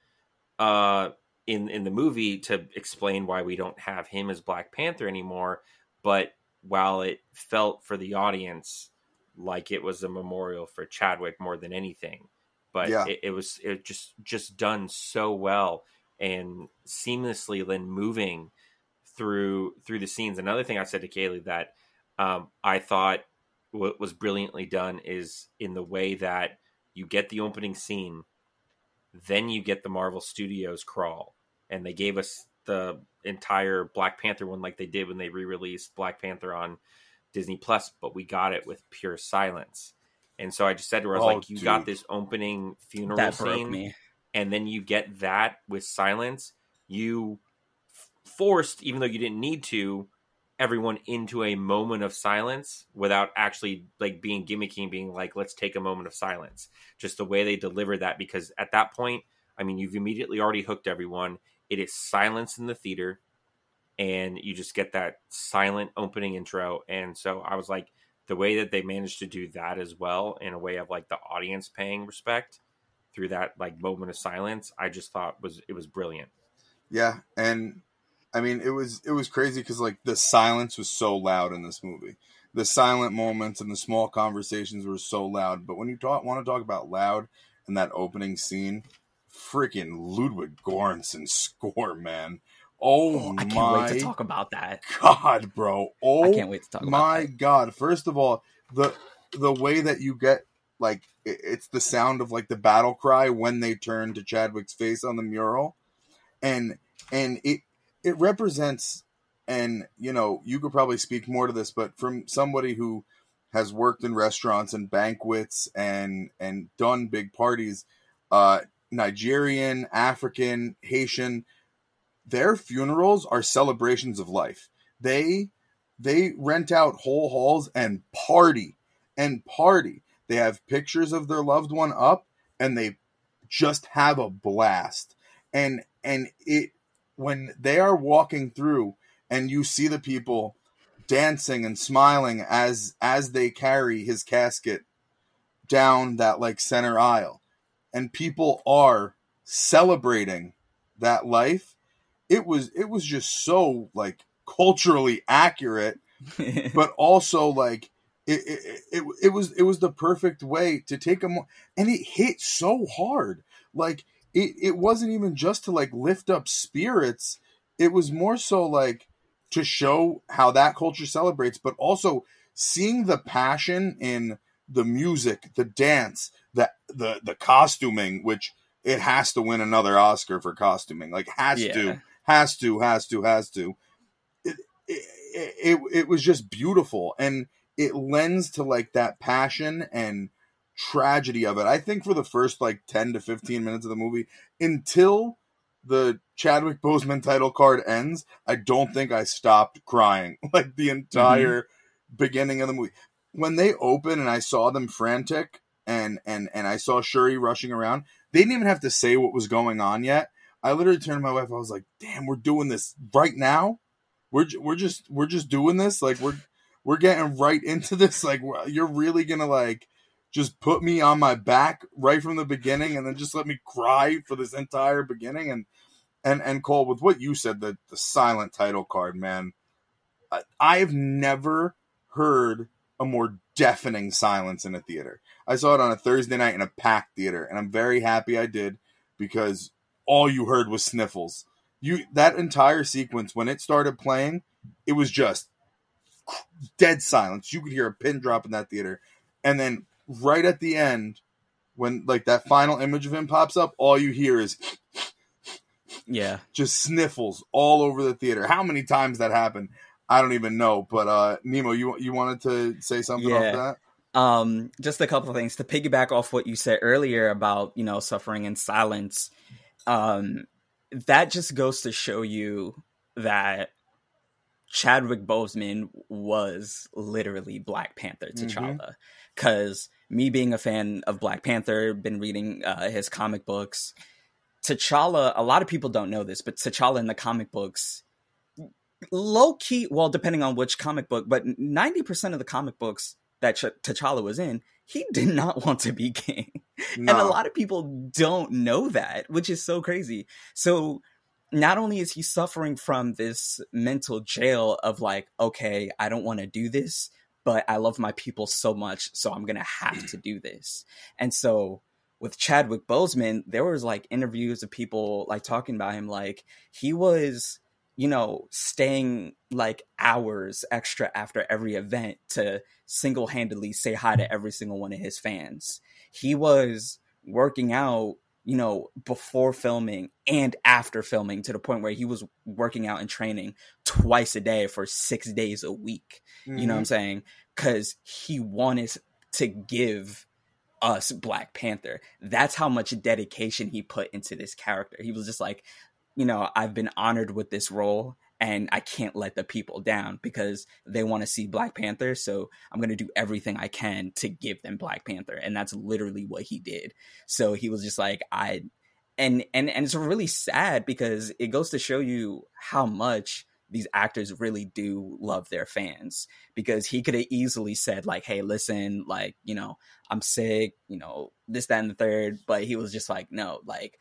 [SPEAKER 8] uh in in the movie to explain why we don't have him as Black Panther anymore but while it felt for the audience like it was a memorial for Chadwick more than anything but
[SPEAKER 7] Yeah.
[SPEAKER 8] it, it was it just just done so well and seamlessly then moving through through the scenes another thing I said to Kaylee that um, I thought what was brilliantly done is in the way that you get the opening scene then you get the Marvel Studios crawl, and they gave us the entire Black Panther one like they did when they re-released Black Panther on Disney Plus, but we got it with pure silence. And so I just said to her, I was
[SPEAKER 7] Oh,
[SPEAKER 8] like, "You got this opening funeral
[SPEAKER 9] that
[SPEAKER 8] scene, and then you get that with silence. You forced, even though you didn't need to, everyone into a moment of silence without actually like being gimmicky and being like, let's take a moment of silence. Just the way they deliver that, because at that point, I mean, you've immediately already hooked everyone. It is silence in the theater, and you just get that silent opening intro. And so I was like, the way that they managed to do that as well, in a way of like the audience paying respect through that like moment of silence, I just thought was it was brilliant.
[SPEAKER 7] yeah, and I mean, it was it was crazy because like the silence was so loud in this movie. The silent moments and the small conversations were so loud. But when you talk, want to talk about loud and that opening scene, freaking Ludwig Göransson score, man. Oh,
[SPEAKER 9] Oh, I can't
[SPEAKER 7] my
[SPEAKER 9] wait to talk about that.
[SPEAKER 7] god, bro! Oh
[SPEAKER 9] I can't wait to talk about
[SPEAKER 7] my
[SPEAKER 9] that.
[SPEAKER 7] god! First of all, the the way that you get like it's the sound of like the battle cry when they turn to Chadwick's face on the mural, and and it it represents and you know you could probably speak more to this, but from somebody who has worked in restaurants and banquets and and done big parties, uh, Nigerian, African, Haitian, their funerals are celebrations of life. They they rent out whole halls and party and party. They have pictures of their loved one up and they just have a blast. And and it when they are walking through and you see the people dancing and smiling as as they carry his casket down that like center aisle and people are celebrating that life it was it was just so like culturally accurate but also like it, it, it, it was it was the perfect way to take mo- and it hit so hard. Like it, it wasn't even just to like lift up spirits. It was more so like to show how that culture celebrates but also seeing the passion in the music the dance the the the costuming which it has to win another oscar for costuming. Like has
[SPEAKER 9] Yeah.
[SPEAKER 7] to has to has to has to. It, it, it, it was just beautiful and it lends to like that passion and tragedy of it. I think for the first like 10 to 15 minutes of the movie, until the Chadwick Boseman title card ends, I don't think I stopped crying like the mm-hmm. entire beginning of the movie. When they open and I saw them frantic and and and I saw Shuri rushing around, they didn't even have to say what was going on yet. I literally turned to my wife. I was like, "Damn, we're doing this right now. We're we're just we're just doing this. Like we're we're getting right into this. Like you're really gonna like just put me on my back right from the beginning, and then just let me cry for this entire beginning." And and and Cole, with what you said, the the silent title card, man, I, I've never heard a more deafening silence in a theater. I saw it on a Thursday night in a packed theater, and I'm very happy I did because all you heard was sniffles. You that entire sequence when it started playing, it was just dead silence. You could hear a pin drop in that theater, and then right at the end, when like that final image of him pops up, all you hear is
[SPEAKER 9] Yeah.
[SPEAKER 7] just sniffles all over the theater. How many times that happened, I don't even know. But uh Nemo, you you wanted to say something
[SPEAKER 9] Yeah.
[SPEAKER 7] off
[SPEAKER 9] Um, just a couple of things to piggyback off what you said earlier about you know suffering in silence. Um, that just goes to show you that Chadwick Boseman was literally Black Panther T'Challa. Because me being a fan of Black Panther, been reading uh, his comic books. T'Challa, a lot of people don't know this, but T'Challa in the comic books, low key, well, depending on which comic book, but 90% of the comic books that Ch- T'Challa was in, he did not want to be king.
[SPEAKER 7] that?
[SPEAKER 9] And a lot of people don't know that, which is so crazy. So not only is he suffering from this mental jail of like, okay, I don't want to do this, but I love my people so much, so I'm gonna have to do this. And so with Chadwick Boseman, there was like interviews of people like talking about him, like he was, you know, staying like hours extra after every event to single handedly say hi to every single one of his fans. He was working out, you know, before filming and after filming to the point where he was working out and training twice a day for six days a week. You know what I'm mm-hmm. saying? Because he wanted to give us Black Panther. That's how much dedication he put into this character. He was just like, you know, I've been honored with this role and I can't let the people down because they want to see Black Panther. So I'm going to do everything I can to give them Black Panther. And that's literally what he did. So he was just like, I, and, and, and it's really sad because it goes to show you how much these actors really do love their fans because he could have easily said like hey listen like you know i'm sick you know this that and the third but he was just like no like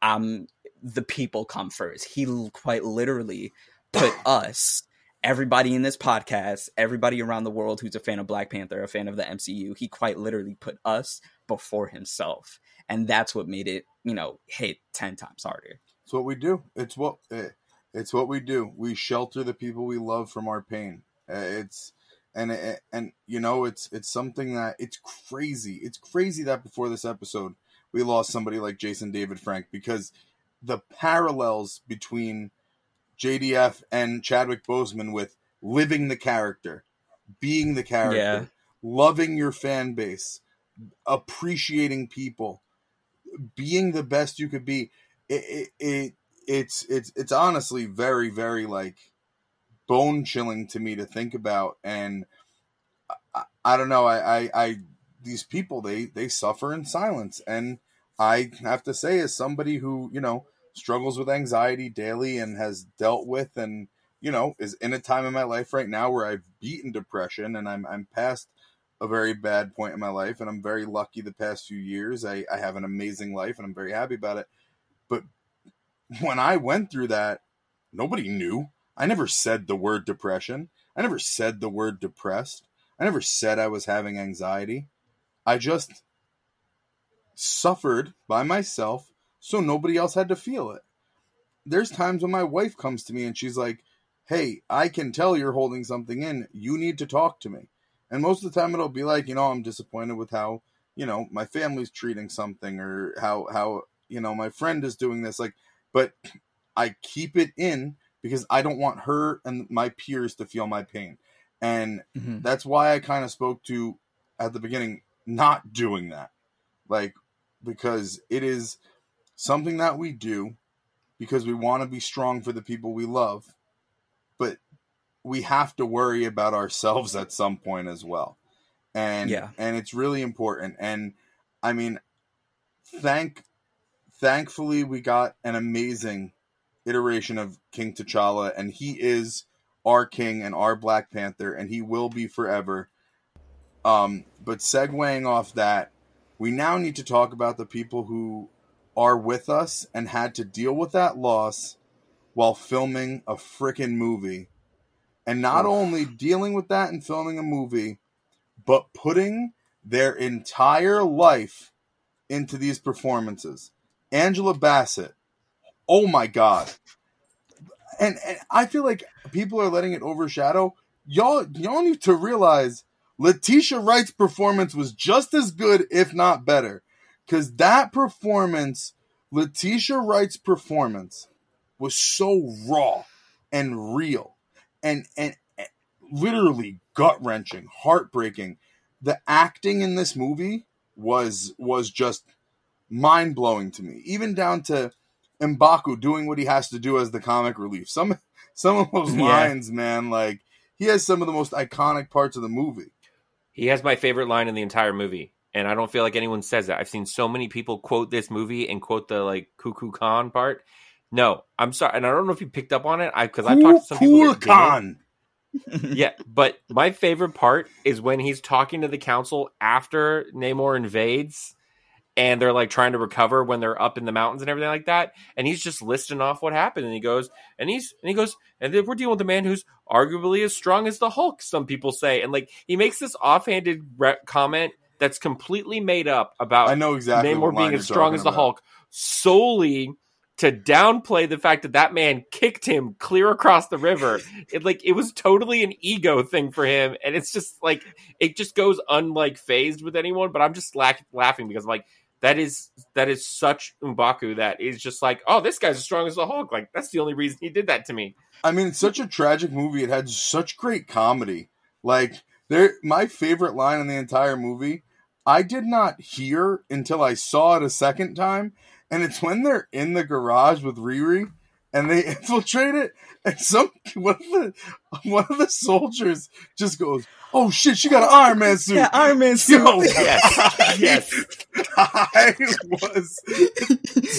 [SPEAKER 9] i'm the people come first he quite literally put us everybody in this podcast everybody around the world who's a fan of black panther a fan of the mcu he quite literally put us before himself and that's what made it you know hit 10 times harder
[SPEAKER 7] It's what we do. It's what eh, it's what we do. We shelter the people we love from our pain. Uh, It's and and, and you know it's it's something that it's crazy. It's crazy that before this episode we lost somebody like Jason David Frank because the parallels between JDF and Chadwick Boseman with living the character, being the character,
[SPEAKER 9] Yeah.
[SPEAKER 7] loving your fan base, appreciating people, being the best you could be. It, it, it it's it's it's honestly very very like bone chilling to me to think about and I, I, don't know I, I I these people they they suffer in silence and I have to say as somebody who you know struggles with anxiety daily and has dealt with and you know is in a time in my life right now where I've beaten depression and I'm I'm past a very bad point in my life and I'm very lucky the past few years I, I have an amazing life and I'm very happy about it but when I went through that, nobody knew. I never said the word depression. I never said the word depressed. I never said I was having anxiety. I just suffered by myself so nobody else had to feel it. There's times when my wife comes to me and she's like, Hey, I can tell you're holding something in. You need to talk to me. And most of the time it'll be like, you know, I'm disappointed with how, you know, my family's treating something or how, how, you know, my friend is doing this. Like, but I keep it in because I don't want her and my peers to feel my pain. And
[SPEAKER 9] Mhm.
[SPEAKER 7] that's why I kind of spoke to at the beginning not doing that. Like, because it is something that we do because we want to be strong for the people we love, but we have to worry about ourselves at some point as well. And
[SPEAKER 9] Yeah.
[SPEAKER 7] and it's really important. And I mean, thank thankfully we got an amazing iteration of King T'Challa, and he is our king and our Black Panther, and he will be forever. Um, but segueing off that, we now need to talk about the people who are with us and had to deal with that loss while filming a freaking movie. And not only dealing with that and filming a movie, but putting their entire life into these performances. Angela Bassett. Oh my god. And, and I feel like people are letting it overshadow. Y'all y'all need to realize Letitia Wright's performance was just as good, if not better. Cause that performance, Letitia Wright's performance, was so raw and real and and, and literally gut wrenching, heartbreaking. The acting in this movie was was just mind blowing to me, even down to Mbaku doing what he has to do as the comic relief. Some some of those
[SPEAKER 9] Yeah.
[SPEAKER 7] lines, man, like he has some of the most iconic parts of the movie.
[SPEAKER 8] He has my favorite line in the entire movie, and I don't feel like anyone says that. I've seen so many people quote this movie and quote the like Cuckoo Khan part. No, I'm sorry, and I don't know if you picked up on it. I because I've talked to some people.
[SPEAKER 7] Cool
[SPEAKER 8] didn't.
[SPEAKER 7] Khan.
[SPEAKER 8] yeah, but my favorite part is when he's talking to the council after Namor invades and they're like trying to recover when they're up in the mountains and everything like that. And he's just listing off what happened. And he goes, and he's, and he goes, and then we're dealing with a man who's arguably as strong as the Hulk, some people say. And like, he makes this offhanded re- comment that's completely made up about
[SPEAKER 7] I know exactly
[SPEAKER 8] Namor being as strong as the
[SPEAKER 7] about.
[SPEAKER 8] Hulk solely to downplay the fact that that man kicked him clear across the river. It like it was totally an ego thing for him, and it's just like it just goes unlike phased with anyone. But I'm just laugh- laughing because I'm like that is that is such Mbaku that is just like oh this guy's as strong as the Hulk. Like that's the only reason he did that to me.
[SPEAKER 7] I mean, it's such a tragic movie. It had such great comedy. Like there, my favorite line in the entire movie, I did not hear until I saw it a second time, and it's when they're in the garage with Riri and they infiltrate it, and some one of the one of the soldiers just goes, "Oh shit, she got an Iron Man suit."
[SPEAKER 9] Yeah, Iron Man suit.
[SPEAKER 7] Yo,
[SPEAKER 8] Yes, yes.
[SPEAKER 7] I was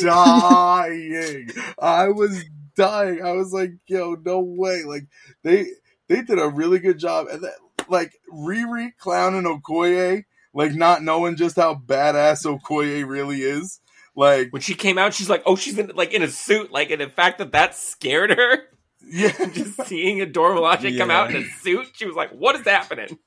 [SPEAKER 7] dying. I was dying. I was like, yo, no way. Like they they did a really good job. And that, like Riri clowning Okoye, like not knowing just how badass Okoye really is. Like
[SPEAKER 8] When she came out, she's like, oh, she's in like in a suit. Like, and the fact that that scared her,
[SPEAKER 7] yeah.
[SPEAKER 8] just seeing a Dora Milaje come out in a suit, she was like, what is happening?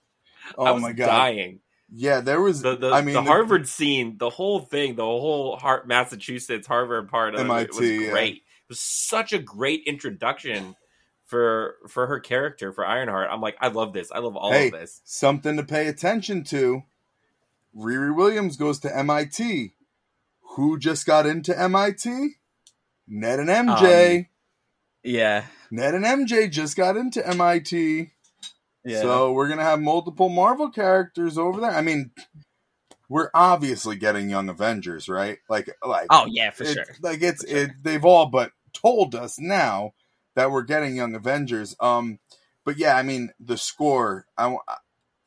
[SPEAKER 8] Oh I
[SPEAKER 7] Oh
[SPEAKER 8] was
[SPEAKER 7] my god.
[SPEAKER 8] dying.
[SPEAKER 7] Yeah, there was
[SPEAKER 8] the the,
[SPEAKER 7] I mean
[SPEAKER 8] the
[SPEAKER 7] the-
[SPEAKER 8] Harvard scene, the whole thing, the whole Har- Massachusetts Harvard part of it
[SPEAKER 7] MIT,
[SPEAKER 8] was
[SPEAKER 7] yeah.
[SPEAKER 8] great. It was such a great introduction for for her character for Ironheart. I'm like, I love this. I love all
[SPEAKER 7] Hey.
[SPEAKER 8] of this.
[SPEAKER 7] something to pay attention to. Riri Williams goes to MIT. Who just got into MIT? Ned and MJ.
[SPEAKER 9] Um, Yeah.
[SPEAKER 7] Ned and MJ just got into MIT.
[SPEAKER 9] Yeah.
[SPEAKER 7] So we're gonna have multiple Marvel characters over there. I mean, we're obviously getting Young Avengers, right? Like, like
[SPEAKER 9] oh yeah, for sure.
[SPEAKER 7] Like it's it. They've all but told us now that we're getting Young Avengers. Um, but yeah, I mean the score. I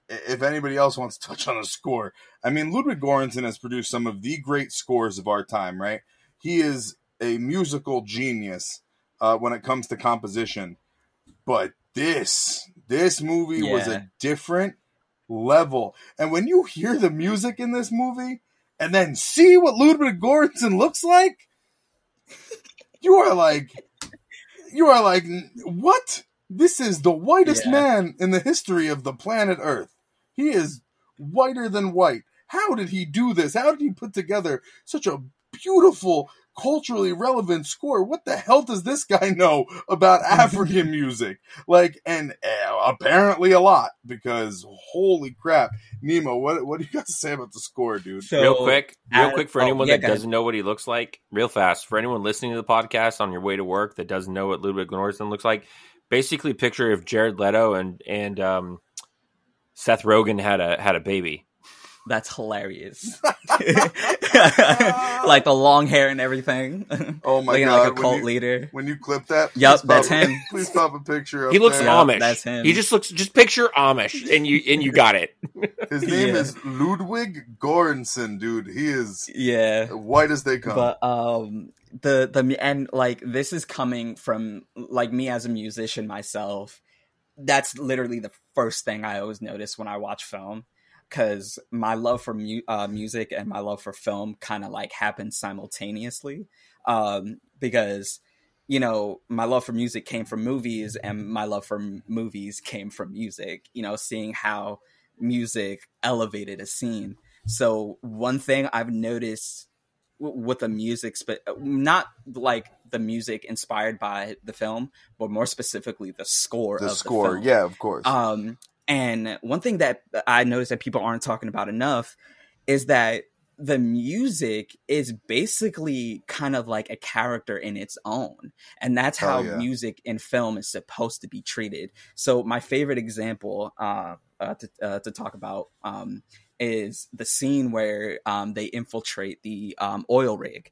[SPEAKER 7] if anybody else wants to touch on the score, I mean Ludwig Göransson has produced some of the great scores of our time. Right? He is a musical genius uh, when it comes to composition. But this this movie was a different level. And when you hear the music in this movie and then see what Ludwig Göransson looks like, you are like, you are like, what? This is the whitest
[SPEAKER 9] Yeah.
[SPEAKER 7] man in the history of the planet Earth. He is whiter than white. How did he do this? How did he put together such a beautiful, culturally relevant score? What the hell does this guy know about African music? Like, and uh, apparently a lot because holy crap, Nemo, what what do you got to say about the score, dude?
[SPEAKER 9] So,
[SPEAKER 8] real quick, real quick for
[SPEAKER 9] oh,
[SPEAKER 8] anyone
[SPEAKER 9] yeah,
[SPEAKER 8] that doesn't know what he looks like, real fast for anyone listening to the podcast on your way to work that doesn't know what Ludwig Göransson looks like. Basically, picture if Jared Leto and and um, Seth Rogen had a had a baby.
[SPEAKER 9] That's hilarious. like the long hair and everything.
[SPEAKER 7] Oh my
[SPEAKER 9] Looking
[SPEAKER 7] god!
[SPEAKER 9] like a
[SPEAKER 7] when
[SPEAKER 9] cult
[SPEAKER 7] you-
[SPEAKER 9] leader.
[SPEAKER 7] When you clip that,
[SPEAKER 9] yep,
[SPEAKER 7] please
[SPEAKER 9] that's
[SPEAKER 7] pop-
[SPEAKER 9] him.
[SPEAKER 7] Please pop a picture. Up
[SPEAKER 8] He looks
[SPEAKER 7] there.
[SPEAKER 8] Amish.
[SPEAKER 9] that's him.
[SPEAKER 8] He just looks just picture Amish, and you and you got it.
[SPEAKER 7] His name
[SPEAKER 9] Yeah.
[SPEAKER 7] is Ludwig Göransson, dude. He is
[SPEAKER 9] Yeah.
[SPEAKER 7] white as they come.
[SPEAKER 9] But um the the and like this is coming from like me as a musician myself. That's literally the first thing I always notice when I watch film cuz my love for mu- uh, music and my love for film kind of like happened simultaneously. Um because you know, my love for music came from movies and my love for m- movies came from music, you know, seeing how music elevated a scene. So one thing I've noticed w- with the music, but not like the music inspired by the film, but more specifically the score.
[SPEAKER 7] the
[SPEAKER 9] of
[SPEAKER 7] score,
[SPEAKER 9] the
[SPEAKER 7] yeah, of course.
[SPEAKER 9] Um, and one thing that I noticed that people aren't talking about enough is that the music is basically kind of like a character in its own. And that's how
[SPEAKER 7] Oh, yeah.
[SPEAKER 9] music in film is supposed to be treated. So my favorite example uh, uh, to, uh, to talk about um, is the scene where um, they infiltrate the um, oil rig.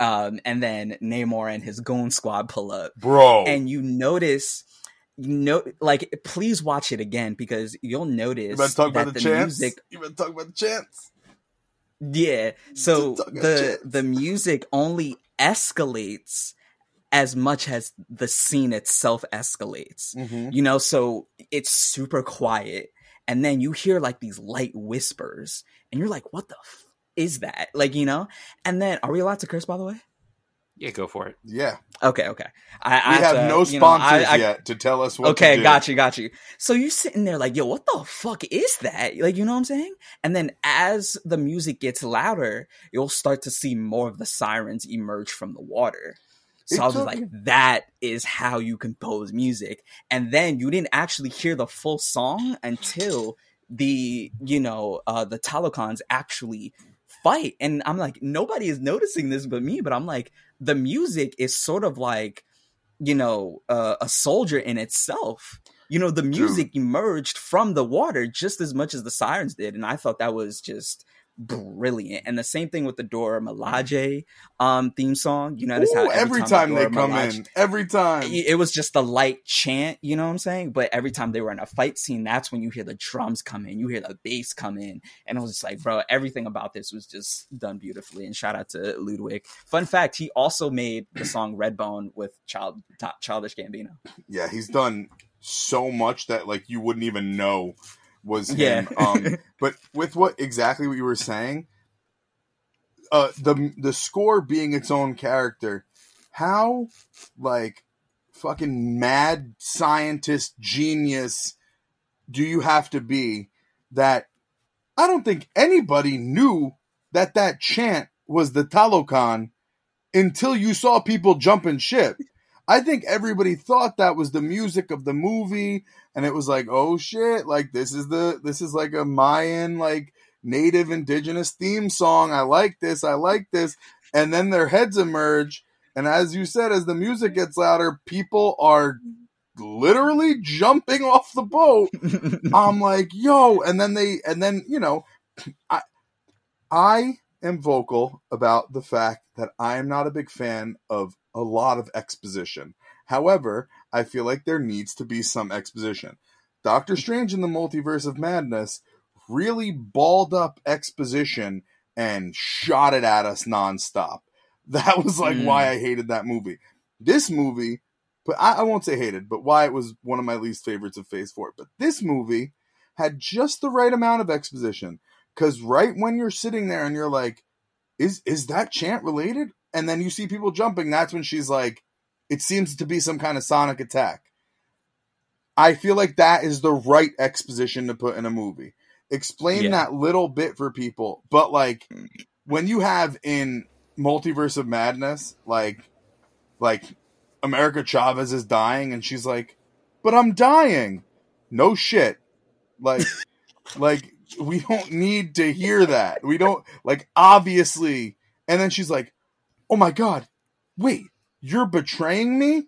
[SPEAKER 9] Um, and then Namor and his goon squad pull up
[SPEAKER 7] Bro.
[SPEAKER 9] and you notice you know like please watch it again because you'll notice
[SPEAKER 7] you talk
[SPEAKER 9] that
[SPEAKER 7] about the,
[SPEAKER 9] the
[SPEAKER 7] chance.
[SPEAKER 9] music
[SPEAKER 7] You better talk about the chance.
[SPEAKER 9] yeah so the the music only escalates as much as the scene itself escalates
[SPEAKER 7] Mm-hmm.
[SPEAKER 9] you know so it's super quiet and then you hear like these light whispers and you're like what the f- is that like you know and then are we allowed to curse by the way
[SPEAKER 8] Yeah, go for it.
[SPEAKER 7] Yeah.
[SPEAKER 9] okay okay i,
[SPEAKER 7] We
[SPEAKER 9] I
[SPEAKER 7] have
[SPEAKER 9] to,
[SPEAKER 7] no
[SPEAKER 9] you know, I-
[SPEAKER 7] sponsors
[SPEAKER 9] I-
[SPEAKER 7] yet to tell us what
[SPEAKER 9] okay,
[SPEAKER 7] to do.
[SPEAKER 9] got you, got you. So you sitting there like, yo, what the fuck is that? Like, you know what I'm saying? And then as the music gets louder, you'll start to see more of the sirens emerge from the water. So
[SPEAKER 7] It
[SPEAKER 9] I was
[SPEAKER 7] took-
[SPEAKER 9] like, that is how you compose music. And then you didn't actually hear the full song until the, you know, uh the Talokans actually fight. And I'm like, nobody is noticing this but me, but I'm like, the music is sort of like you know uh, a soldier in itself. You know the music emerged from the water just as much as the sirens did. And i thought that was just brilliant and the same thing with the dora milaje um theme song you notice how
[SPEAKER 7] Ooh, every time
[SPEAKER 9] the
[SPEAKER 7] they come
[SPEAKER 9] Milaje-
[SPEAKER 7] in, every time.
[SPEAKER 9] it it was just a light chant, you know what I'm saying? But every time they were in a fight scene, that's when you hear the drums come in, you hear the bass come in, and I was just like, bro, everything about this was just done beautifully. And shout out to Ludwig. Fun fact: he also made the song Redbone with Child Childish Gambino.
[SPEAKER 7] yeah, he's done so much that like you wouldn't even know was him.
[SPEAKER 9] Yeah.
[SPEAKER 7] um, but with what exactly what you were saying, uh, the the score being its own character, how like fucking mad scientist genius do you have to be that I don't think anybody knew that that chant was the Talokan until you saw people jumping ship. I think everybody thought that was the music of the movie, and it was like, oh shit, like this is the this is like a Mayan like native indigenous theme song. I like this, I like this. And then their heads emerge, and as you said, as the music gets louder, people are literally jumping off the boat. I'm like, yo, and then they and then, you know, I I am vocal about the fact that I am not a big fan of a lot of exposition. However, I feel like there needs to be some exposition. Doctor Strange in the Multiverse of Madness really balled up exposition and shot it at us nonstop. That was like
[SPEAKER 9] Mm.
[SPEAKER 7] why I hated that movie. This movie, but I, I won't say hated, but why it was one of my least favorites of Phase 4. But this movie had just the right amount of exposition. Cause right when you're sitting there and you're like, is is that chant related? And then you see people jumping, that's when she's like, it seems to be some kind of sonic attack. I feel like that is the right exposition to put in a movie. Explain
[SPEAKER 9] Yeah.
[SPEAKER 7] that little bit for people. But like when you have in Multiverse of Madness, like like America Chavez is dying and she's like, But I'm dying. No shit. Like like we don't need to hear that. We don't like obviously. And then she's like, "Oh my god. Wait, you're betraying me?"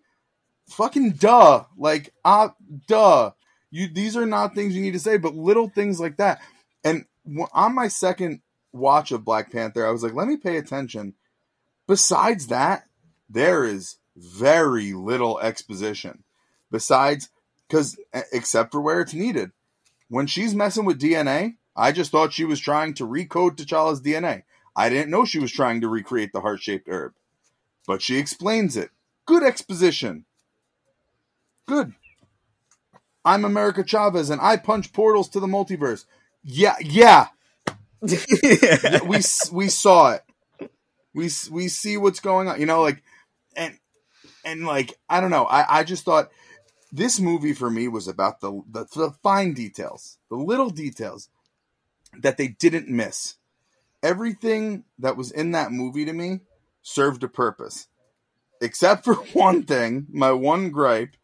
[SPEAKER 7] Fucking duh. Like uh duh. You these are not things you need to say, but little things like that. And on my second watch of Black Panther, I was like, let me pay attention. Besides that, there is very little exposition. Besides, because except for where it's needed, when she's messing with DNA, I just thought she was trying to recode T'Challa's DNA. I didn't know she was trying to recreate the heart shaped herb, but she explains it. Good exposition. Good. I'm America Chavez and I punch portals to the multiverse. Yeah, yeah. Yeah, we we saw it. We we see what's going on. You know, like and and like I don't know. I I just thought this movie for me was about the the, the fine details, the little details that they didn't miss. Everything that was in that movie to me served a purpose, except for one thing. My one gripe,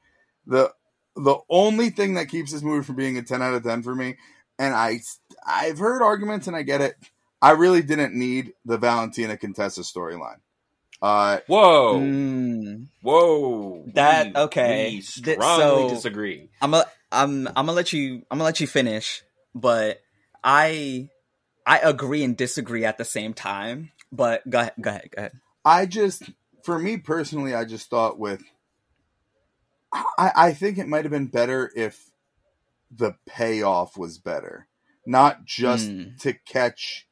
[SPEAKER 7] the the only thing that keeps this movie from being a 10 out of 10 for me and i i've heard arguments and i get it i really didn't need the valentina contessa storyline uh
[SPEAKER 8] Whoa,
[SPEAKER 9] Mm,
[SPEAKER 8] whoa.
[SPEAKER 9] That-
[SPEAKER 8] We-
[SPEAKER 9] okay.
[SPEAKER 8] We
[SPEAKER 9] Th-
[SPEAKER 8] strongly
[SPEAKER 9] so-
[SPEAKER 8] disagree.
[SPEAKER 9] I'm a, I'm I'm gonna let you I'm gonna let you finish, but I I agree and disagree at the same time. But go ahead, go ahead, go ahead.
[SPEAKER 7] I just for me personally i just thought with i i think it might have been better if the payoff was better not just
[SPEAKER 9] Mm.
[SPEAKER 7] to catch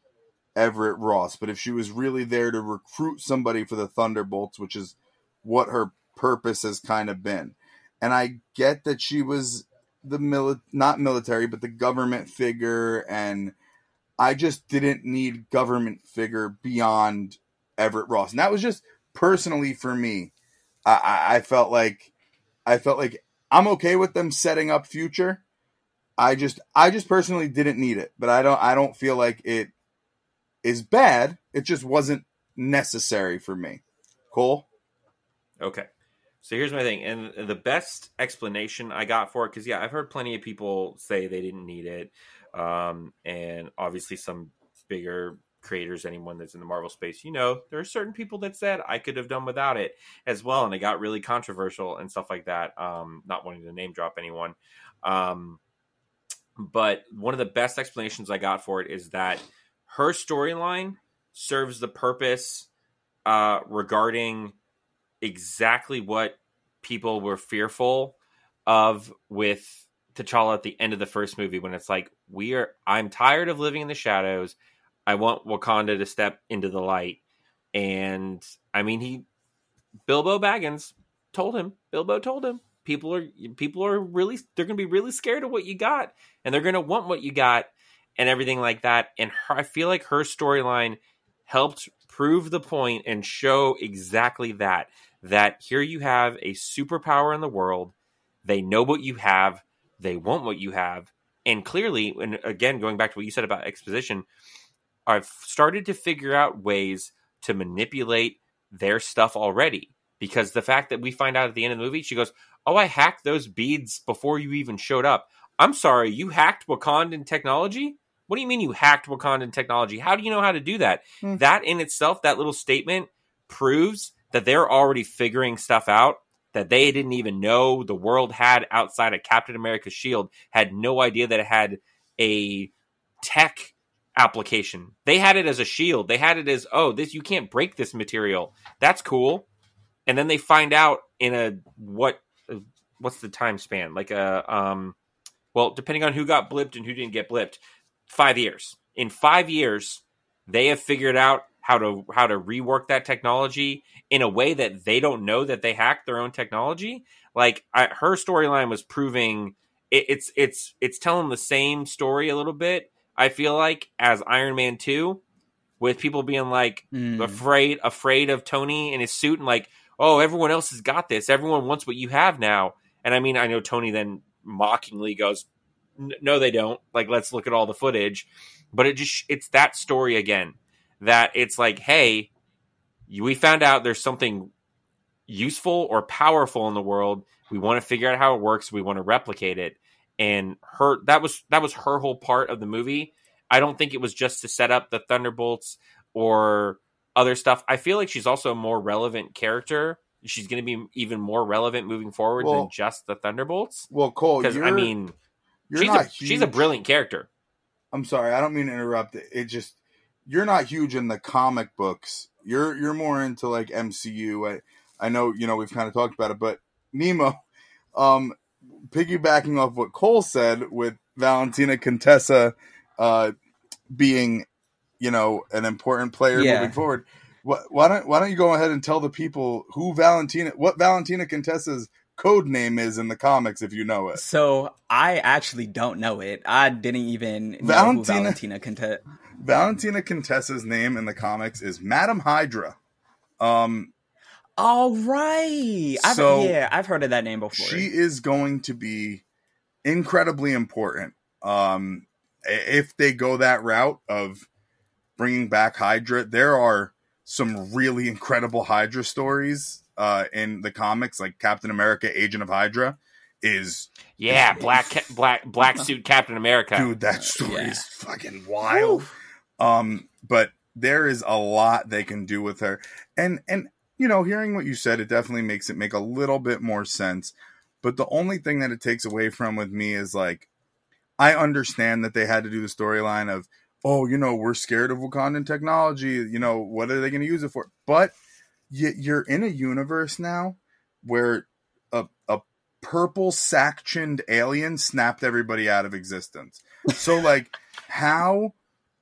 [SPEAKER 7] Everett Ross, but if she was really there to recruit somebody for the Thunderbolts, which is what her purpose has kind of been. And I get that she was the mili- not military, but the government figure, and I just didn't need government figure beyond Everett Ross, and that was just personally for me. I, I, felt like I felt like I'm okay with them setting up future. I just I just personally didn't need it, but I don't I don't feel like it is bad. It just wasn't necessary for me. Cole,
[SPEAKER 8] Okay. So here's my thing, and the best explanation I got for it, because yeah, I've heard plenty of people say they didn't need it, um, and obviously some bigger creators, anyone that's in the Marvel space, you know, there are certain people that said I could have done without it as well, and it got really controversial and stuff like that. Um, not wanting to name drop anyone, um, but one of the best explanations I got for it is that her storyline serves the purpose uh, regarding exactly what people were fearful of with T'Challa at the end of the first movie when it's like we are I'm tired of living in the shadows. I want Wakanda to step into the light. And I mean he Bilbo Baggins told him, Bilbo told him, people are people are really they're going to be really scared of what you got and they're going to want what you got and everything like that. And her, I feel like her storyline helped prove the point and show exactly that that here you have a superpower in the world. They know what you have. They want what you have. And clearly, and again, going back to what you said about exposition, I've started to figure out ways to manipulate their stuff already. Because the fact that we find out at the end of the movie, she goes, Oh, I hacked those beads before you even showed up. I'm sorry, you hacked Wakandan technology? What do you mean you hacked Wakandan technology? How do you know how to do that?
[SPEAKER 7] Hmm.
[SPEAKER 8] That in itself, that little statement proves that they're already figuring stuff out that they didn't even know the world had outside of Captain America's shield, had no idea that it had a tech application. They had it as a shield. They had it as, oh, this you can't break this material. That's cool. And then they find out in a what what's the time span? Like a um well, depending on who got blipped and who didn't get blipped, 5 years. In 5 years, they have figured out how to how to rework that technology in a way that they don't know that they hacked their own technology. Like I, her storyline was proving it, it's it's it's telling the same story a little bit. I feel like as Iron Man two, with people being like
[SPEAKER 9] Mm.
[SPEAKER 8] afraid afraid of Tony in his suit and like, oh, everyone else has got this. Everyone wants what you have now. And I mean, I know Tony then mockingly goes, no, they don't. Like, let's look at all the footage. But it just it's that story again that it's like, hey, we found out there's something useful or powerful in the world. We want to figure out how it works. We want to replicate it. And her that was that was her whole part of the movie. I don't think it was just to set up the Thunderbolts or other stuff. I feel like she's also a more relevant character. She's going to be even more relevant moving forward
[SPEAKER 7] Well-
[SPEAKER 8] than just the Thunderbolts.
[SPEAKER 7] well, Cole,
[SPEAKER 8] Because I mean, she's
[SPEAKER 7] not
[SPEAKER 8] a she's a brilliant character.
[SPEAKER 7] I'm sorry, I don't mean to interrupt. It, it just you're not huge in the comic books. You're you're more into like MCU. I I know you know we've kind of talked about it, but Nemo, um, piggybacking off what Cole said with Valentina Contessa, uh, being you know an important player
[SPEAKER 9] Yeah.
[SPEAKER 7] moving forward. Wh- Why don't Why don't you go ahead and tell the people who Valentina, what Valentina Contessa's code name is in the comics, if you know it.
[SPEAKER 9] So I actually don't know it. I didn't even know who
[SPEAKER 7] Valentina-
[SPEAKER 9] Valentina Conte-
[SPEAKER 7] Valentina Contessa's name in the comics is Madam Hydra. Um,
[SPEAKER 9] All right. I've,
[SPEAKER 7] So,
[SPEAKER 9] yeah, I've heard of that name before.
[SPEAKER 7] she is going to be incredibly important. Um, if they go that route of bringing back Hydra, there are some really incredible Hydra stories uh, in the comics, like Captain America, Agent of Hydra, is
[SPEAKER 8] Yeah, black ca- black black suit Captain America.
[SPEAKER 7] dude. That story
[SPEAKER 9] yeah.
[SPEAKER 7] is fucking wild. Um, but there is a lot they can do with her, and and you know, hearing what you said, it definitely makes it make a little bit more sense. But the only thing that it takes away from with me is like, I understand that they had to do the storyline of, oh, you know, we're scared of Wakandan technology. You know, what are they going to use it for? But you're in a universe now where a a purple sack chinned alien snapped everybody out of existence. So like, how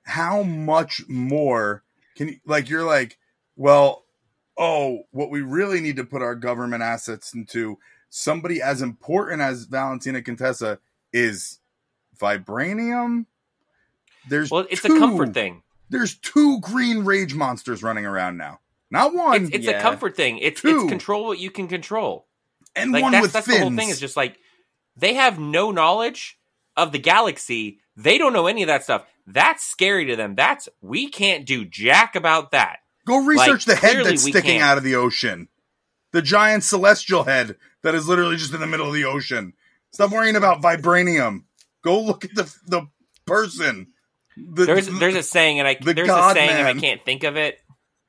[SPEAKER 7] how much more can you like? You're like, well, oh, what we really need to put our government assets into somebody as important as Valentina Contessa is vibranium. There's
[SPEAKER 8] Well, it's
[SPEAKER 7] two-
[SPEAKER 8] a comfort thing.
[SPEAKER 7] There's two green rage monsters running around now. Not one
[SPEAKER 8] It's, it's
[SPEAKER 9] Yeah.
[SPEAKER 8] a comfort thing. It's
[SPEAKER 7] Two.
[SPEAKER 8] it's control what you can control.
[SPEAKER 7] and
[SPEAKER 8] Like
[SPEAKER 7] one
[SPEAKER 8] that's
[SPEAKER 7] with
[SPEAKER 8] that's
[SPEAKER 7] fins.
[SPEAKER 8] the whole thing. Is just like they have no knowledge of the galaxy. They don't know any of that stuff. That's scary to them. That's we can't do jack about that.
[SPEAKER 7] Go research
[SPEAKER 8] Like,
[SPEAKER 7] the head that's sticking out of the ocean. The giant celestial head that is literally just in the middle of the ocean. Stop worrying about vibranium. Go look at the the person. The-
[SPEAKER 8] There's there's a saying, and I
[SPEAKER 7] the
[SPEAKER 8] there's a
[SPEAKER 7] God
[SPEAKER 8] saying, and I can't think of it.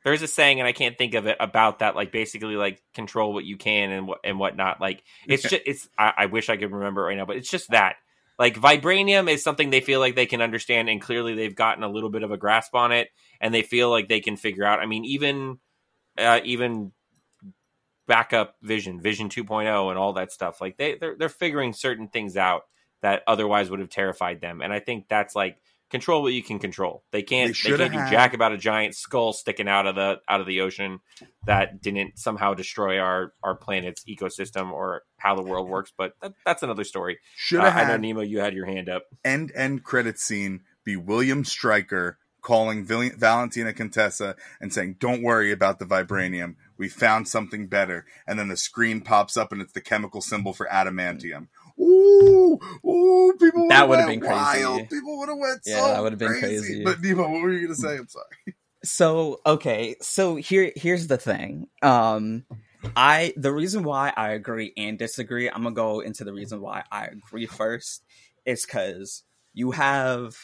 [SPEAKER 8] There's a saying, and I can't think of it about that. Like basically, like control what you can and what and whatnot. Like it's just it's. I, I wish I could remember it right now, but it's just that. Like vibranium is something they feel like they can understand, and clearly they've gotten a little bit of a grasp on it, and they feel like they can figure out. I mean, even uh, even backup vision, Vision 2.0, and all that stuff. Like they they're, they're figuring certain things out that otherwise would have terrified them, and I think that's like control what you can control. They can't
[SPEAKER 7] They
[SPEAKER 8] they, can't do jack about a giant skull sticking out of the out of the ocean that didn't somehow destroy our our planet's ecosystem or how the world works. But that, that's another story.
[SPEAKER 7] should
[SPEAKER 8] Uh,
[SPEAKER 7] have
[SPEAKER 8] I know Nemo, you had your hand up.
[SPEAKER 7] end end credit scene be William Stryker calling Valentina Contessa and saying, "Don't worry about the vibranium. We found something better." And then the screen pops up and it's the chemical symbol for adamantium. Ooh, ooh! People
[SPEAKER 9] That
[SPEAKER 7] would have
[SPEAKER 9] been crazy.
[SPEAKER 7] People would have went
[SPEAKER 9] Yeah,
[SPEAKER 7] so
[SPEAKER 9] that would've been crazy.
[SPEAKER 7] But Nemo, what were you gonna say? I'm sorry.
[SPEAKER 9] So okay, so here here's the thing. Um I the reason why I agree and disagree, I'm gonna go into the reason why I agree first, is because you have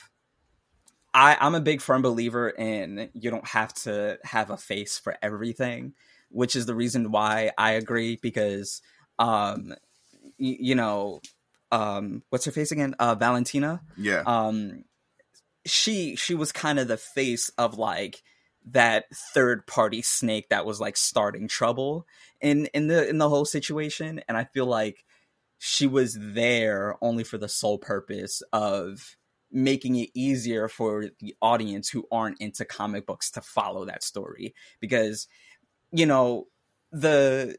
[SPEAKER 9] I, I'm a big firm believer in you don't have to have a face for everything, which is the reason why I agree because um you know um what's her face again? Uh Valentina?
[SPEAKER 7] Yeah,
[SPEAKER 9] um she she was kind of the face of like that third party snake that was like starting trouble in in the in the whole situation. And i feel like she was there only for the sole purpose of making it easier for the audience who aren't into comic books to follow that story. Because you know the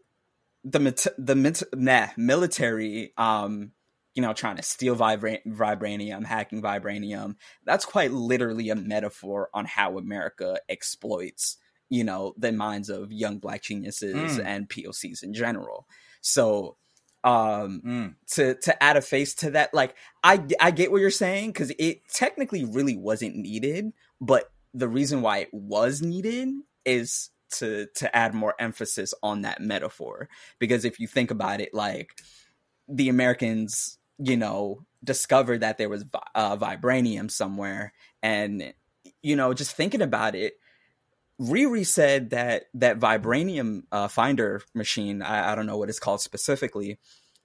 [SPEAKER 9] the the mit- nah, military um you know trying to steal vibra- vibranium hacking vibranium that's quite literally a metaphor on how america exploits you know the minds of young black geniuses
[SPEAKER 7] Mm.
[SPEAKER 9] and pocs in general so um
[SPEAKER 7] Mm.
[SPEAKER 9] to to add a face to that like i i get what you're saying because it technically really wasn't needed but the reason why it was needed is to to add more emphasis on that metaphor because if you think about it like the americans you know discovered that there was uh, vibranium somewhere and you know just thinking about it Riri said that that vibranium uh, finder machine, I, I don't know what it's called specifically.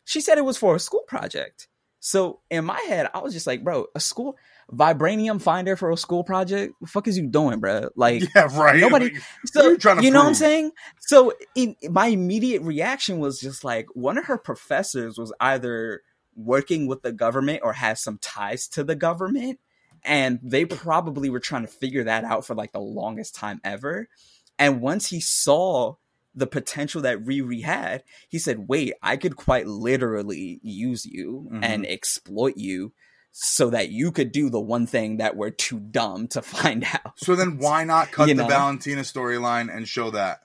[SPEAKER 9] She said it was for a school project. So in my head, I was just like, bro, a school vibranium finder for a school project. The fuck is you doing, bro? Like,
[SPEAKER 7] Yeah, right.
[SPEAKER 9] Nobody.
[SPEAKER 7] Like,
[SPEAKER 9] So
[SPEAKER 7] you trying to
[SPEAKER 9] know what I'm saying? So in, my immediate reaction was just like one of her professors was either working with the government or has some ties to the government, and they probably were trying to figure that out for like the longest time ever. And once he saw the potential that Riri had, he said, "Wait, I could quite literally use you
[SPEAKER 7] Mhm.
[SPEAKER 9] and exploit you." So that you could do the one thing that we're too dumb to find out.
[SPEAKER 7] So then why not cut
[SPEAKER 9] You
[SPEAKER 7] the
[SPEAKER 9] know?
[SPEAKER 7] Valentina storyline and show that?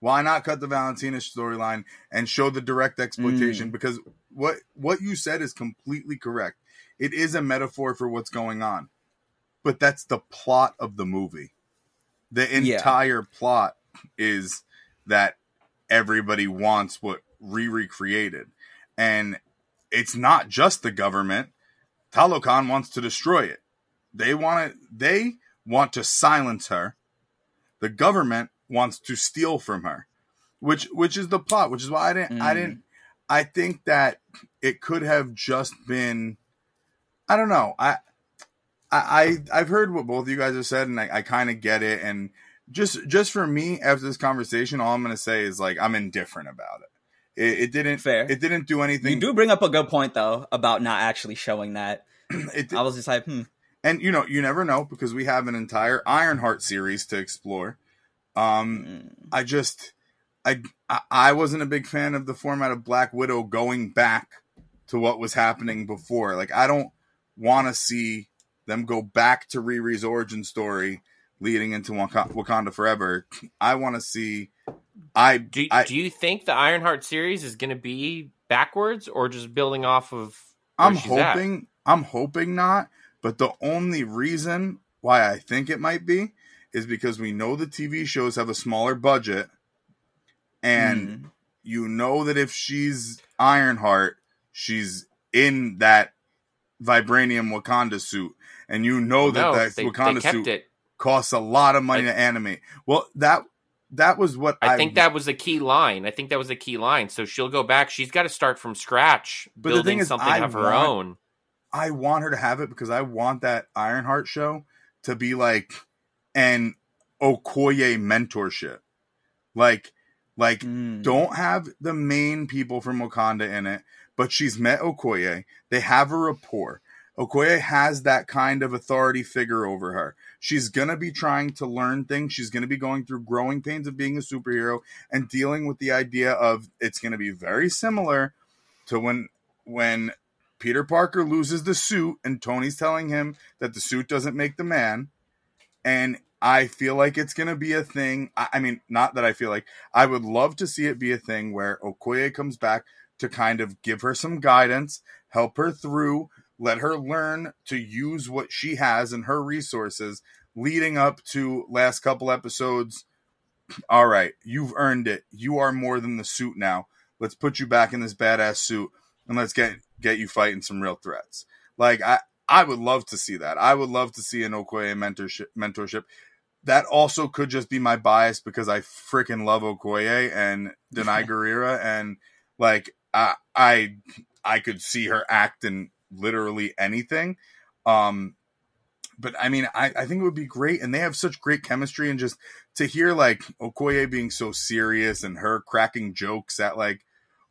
[SPEAKER 7] Why not cut the Valentina storyline and show the direct
[SPEAKER 9] Mm.
[SPEAKER 7] exploitation? Because what what you said is completely correct. It is a metaphor for what's going on. But that's the plot of the movie. The
[SPEAKER 9] Yeah.
[SPEAKER 7] entire plot is that everybody wants what Riri created. And it's not just the government. Talokan wants to destroy it. They want to they want to silence her. The government wants to steal from her. Which which is the plot, which is why I didn't I
[SPEAKER 9] Mm.
[SPEAKER 7] didn't I think that it could have just been I don't know. I I I- I've heard what both of you guys have said and I, I kind of get it and just just for me after this conversation all I'm going to say is like I'm indifferent about it. It, it didn't
[SPEAKER 9] Fair.
[SPEAKER 7] it didn't do anything
[SPEAKER 9] You do bring up a good point though about not actually showing that.
[SPEAKER 7] it,
[SPEAKER 9] I was just like, hmm.
[SPEAKER 7] and you know you never know because we have an entire ironheart series to explore um
[SPEAKER 9] mm,
[SPEAKER 7] i just I, I wasn't a big fan of the format of black widow going back to what was happening before like i don't want to see them go back to riri's origin story leading into Waka- wakanda forever i want to see i
[SPEAKER 8] Do,
[SPEAKER 7] I,
[SPEAKER 8] do you think the Ironheart series is going to be backwards or just building off of
[SPEAKER 7] I'm
[SPEAKER 8] she's at?
[SPEAKER 7] hoping I'm hoping not, but the only reason why I think it might be is because we know the TV shows have a smaller budget and
[SPEAKER 9] mm,
[SPEAKER 7] you know that if she's Ironheart, she's in that vibranium Wakanda suit and you know that
[SPEAKER 8] no,
[SPEAKER 7] that
[SPEAKER 8] they,
[SPEAKER 7] Wakanda
[SPEAKER 8] they
[SPEAKER 7] suit
[SPEAKER 8] it.
[SPEAKER 7] costs a lot of money
[SPEAKER 8] I-
[SPEAKER 7] to animate. Well, that that was what
[SPEAKER 8] I think that was the key line. I think that was the key line. So she'll go back. She's got to start from scratch,
[SPEAKER 7] But the
[SPEAKER 8] building
[SPEAKER 7] thing is,
[SPEAKER 8] something
[SPEAKER 7] I
[SPEAKER 8] of her
[SPEAKER 7] want-
[SPEAKER 8] own.
[SPEAKER 7] I want her to have it because I want that Ironheart show to be like an Okoye mentorship. Like, like
[SPEAKER 9] mm.
[SPEAKER 7] don't have the main people from Wakanda in it, but she's met Okoye. They have a rapport. Okoye has that kind of authority figure over her. She's going to be trying to learn things. She's going to be going through growing pains of being a superhero and dealing with the idea of it's going to be very similar to when when Peter Parker loses the suit and Tony's telling him that the suit doesn't make the man. And I feel like it's going to be a thing. I, I mean, not that I feel like I would love to see it be a thing where Okoye comes back to kind of give her some guidance, help her through, let her learn to use what she has and her resources leading up to last couple episodes. All right, you've earned it. You are more than the suit now. Let's put you back in this badass suit and let's get get you fighting some real threats. Like I I would love to see that. I would love to see an Okoye mentorship mentorship. That also could just be my bias because I freaking love Okoye and Danai Gurira and like I I I could see her act in literally anything. Um but I mean I, I think it would be great and they have such great chemistry and just to hear like Okoye being so serious and her cracking jokes at like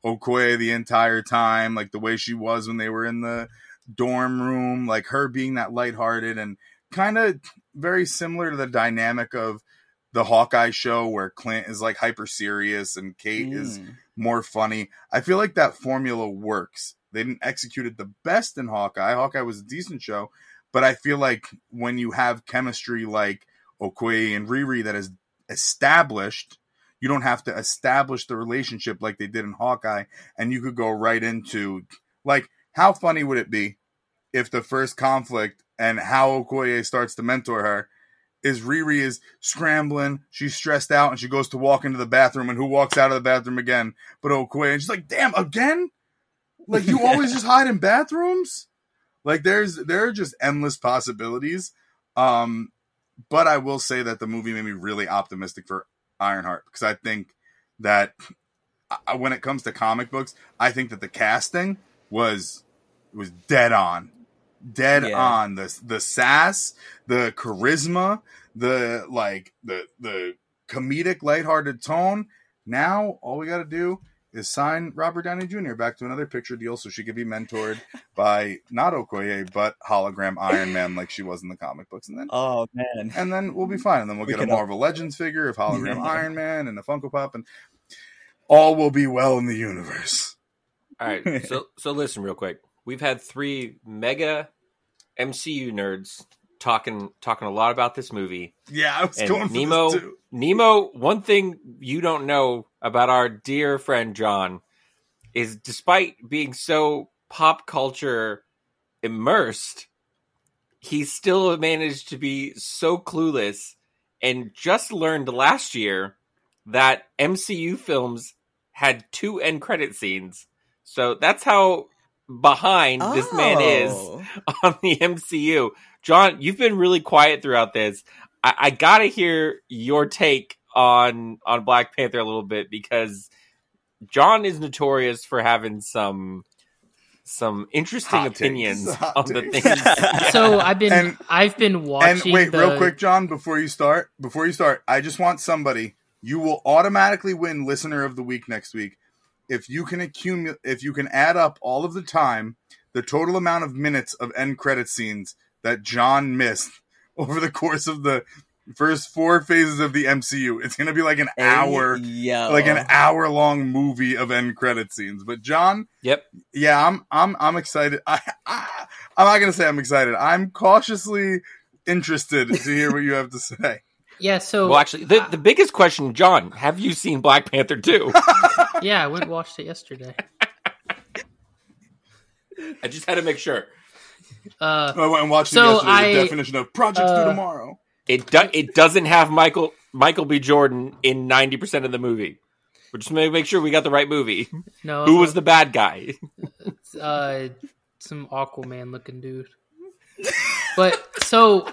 [SPEAKER 7] Okoye the entire time, like the way she was when they were in the dorm room, like her being that lighthearted and kind of very similar to the dynamic of the Hawkeye show where Clint is like hyper serious and Kate is
[SPEAKER 9] Mm.
[SPEAKER 7] more funny. I feel like that formula works. They didn't execute it the best in Hawkeye. Hawkeye was a decent show, but I feel like when you have chemistry like Okoye and Riri that is established, you don't have to establish the relationship like they did in Hawkeye, and you could go right into like how funny would it be if the first conflict and how Okoye starts to mentor her is Riri is scrambling, she's stressed out, and she goes to walk into the bathroom, and who walks out of the bathroom again? But Okoye, and she's like, "Damn, again! Like you always just hide in bathrooms." Like there's there are just endless possibilities. Um, but I will say that the movie made me really optimistic for Ironheart because I think that I, when it comes to comic books, I think that the casting was was dead on, dead
[SPEAKER 9] Yeah.
[SPEAKER 7] on. The the sass, the charisma, the like the the comedic, lighthearted tone. Now all we got to do is sign Robert Downey Jr. back to another picture deal so she could be mentored by not Okoye but hologram Iron Man like she was in the comic books, and then
[SPEAKER 9] Oh man.
[SPEAKER 7] and then we'll be fine. And then we'll
[SPEAKER 9] We
[SPEAKER 7] get a
[SPEAKER 9] can all-
[SPEAKER 7] Marvel Legends figure of hologram
[SPEAKER 9] Yeah.
[SPEAKER 7] Iron Man and a Funko Pop, and all will be well in the universe.
[SPEAKER 8] All right, so so listen real quick. We've had three mega MCU nerds talking talking a lot about this movie.
[SPEAKER 7] Yeah, I was
[SPEAKER 8] And
[SPEAKER 7] going for
[SPEAKER 8] Nemo. Nemo. One thing you don't know about our dear friend John is, despite being so pop culture immersed, he still managed to be so clueless, and just learned last year that MCU films had two end credit scenes. So that's how behind this man is
[SPEAKER 9] Oh.
[SPEAKER 8] on the MCU. John, you've been really quiet throughout this. I, I gotta hear your take on on Black Panther a little bit because John is notorious for having some some interesting
[SPEAKER 7] Hot takes.
[SPEAKER 8] opinions
[SPEAKER 7] Hot
[SPEAKER 8] on the
[SPEAKER 7] takes.
[SPEAKER 8] things.
[SPEAKER 6] So I've been
[SPEAKER 7] And-
[SPEAKER 6] I've been watching.
[SPEAKER 7] And wait,
[SPEAKER 6] the,
[SPEAKER 7] real quick, John, before you start, before you start, I just want somebody. You will automatically win listener of the week next week if you can accumulate, if you can add up all of the time, the total amount of minutes of end credit scenes that John missed over the course of the first four phases of the MCU. It's gonna be like an hour,
[SPEAKER 9] Yo.
[SPEAKER 7] like an hour long movie of end credit scenes. But John,
[SPEAKER 8] Yep.
[SPEAKER 7] yeah, I'm I'm I'm excited. I, I I'm not gonna say I'm excited. I'm cautiously interested to hear what you have to say.
[SPEAKER 6] yeah. So
[SPEAKER 8] Well, actually, the, the biggest question, John, have you seen Black Panther 2?
[SPEAKER 6] yeah, I went and watched it yesterday.
[SPEAKER 8] I just had to make sure.
[SPEAKER 6] Uh,
[SPEAKER 7] I went and watched
[SPEAKER 6] So
[SPEAKER 7] it yesterday.
[SPEAKER 6] I-
[SPEAKER 7] the definition of projects
[SPEAKER 6] uh,
[SPEAKER 7] due tomorrow.
[SPEAKER 8] It do, it doesn't have Michael Michael B. Jordan in ninety percent of the movie. We're just make make sure we got the right movie.
[SPEAKER 6] no,
[SPEAKER 8] Who was the bad guy?
[SPEAKER 6] uh, some Aquaman looking dude. But so,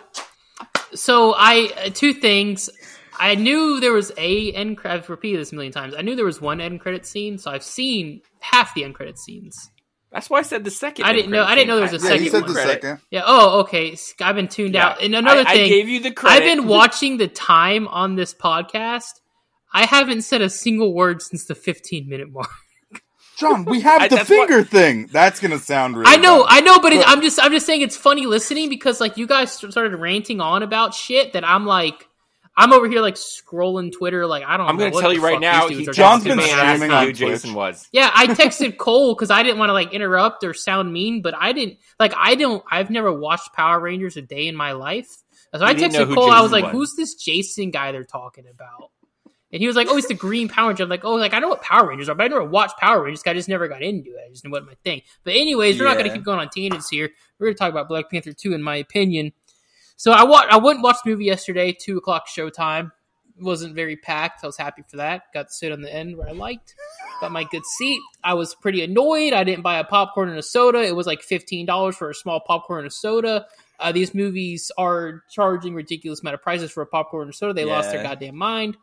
[SPEAKER 6] so I uh, two things. I knew there was a end. cre- I've repeated this a million times. I knew there was one end credit scene, so I've seen half the end credit scenes.
[SPEAKER 8] That's why I said the second.
[SPEAKER 6] I didn't know- I didn't know there was a
[SPEAKER 7] Yeah,
[SPEAKER 6] second
[SPEAKER 7] you said
[SPEAKER 6] one.
[SPEAKER 7] the second.
[SPEAKER 6] Yeah. Oh, okay. I've been tuned
[SPEAKER 8] Yeah.
[SPEAKER 6] out. And another
[SPEAKER 8] I,
[SPEAKER 6] thing,
[SPEAKER 8] I gave you the credit.
[SPEAKER 6] I've been watching the time on this podcast. I haven't said a single word since the 15 minute mark.
[SPEAKER 7] John, we have
[SPEAKER 8] I-
[SPEAKER 7] the
[SPEAKER 8] that's what-
[SPEAKER 7] finger thing. That's gonna sound really.
[SPEAKER 6] I know,
[SPEAKER 7] bad.
[SPEAKER 6] I know, but, it,
[SPEAKER 7] But-
[SPEAKER 6] I'm just, I'm just saying it's funny listening because like you guys started ranting on about shit that I'm like, I'm over here like scrolling Twitter, like I don't. Know.
[SPEAKER 8] I'm
[SPEAKER 6] know
[SPEAKER 8] going to
[SPEAKER 6] what
[SPEAKER 8] tell
[SPEAKER 6] the
[SPEAKER 8] you right now.
[SPEAKER 6] these
[SPEAKER 8] He
[SPEAKER 6] dudes are
[SPEAKER 7] John's
[SPEAKER 6] talking
[SPEAKER 7] been
[SPEAKER 8] man asked
[SPEAKER 7] streaming on
[SPEAKER 8] who Jason was.
[SPEAKER 6] Yeah, I texted Cole because I didn't want to like interrupt or sound mean, but I didn't like I don't. I've never watched Power Rangers a day in my life, so I
[SPEAKER 8] You didn't
[SPEAKER 6] texted Cole. I was like,
[SPEAKER 8] was.
[SPEAKER 6] "Who's this Jason guy they're talking about?" And he was like, "Oh, it's the Green Power Ranger." I'm like, "Oh, like I know what Power Rangers are, but I never watched Power Rangers. I just never got into it. I just knew what my thing." But anyways, we're not going to keep going on tangents here. We're going to talk about Black Panther two, in my opinion. So I wa- I went and watched the movie yesterday, two o'clock showtime. Wasn't very packed. I was happy for that. Got to sit on the end where I liked. Got my good seat. I was pretty annoyed. I didn't buy a popcorn and a soda. It was like fifteen dollars for a small popcorn and a soda. Uh, these movies are charging ridiculous amount of prices for a popcorn and a soda. They lost their goddamn mind.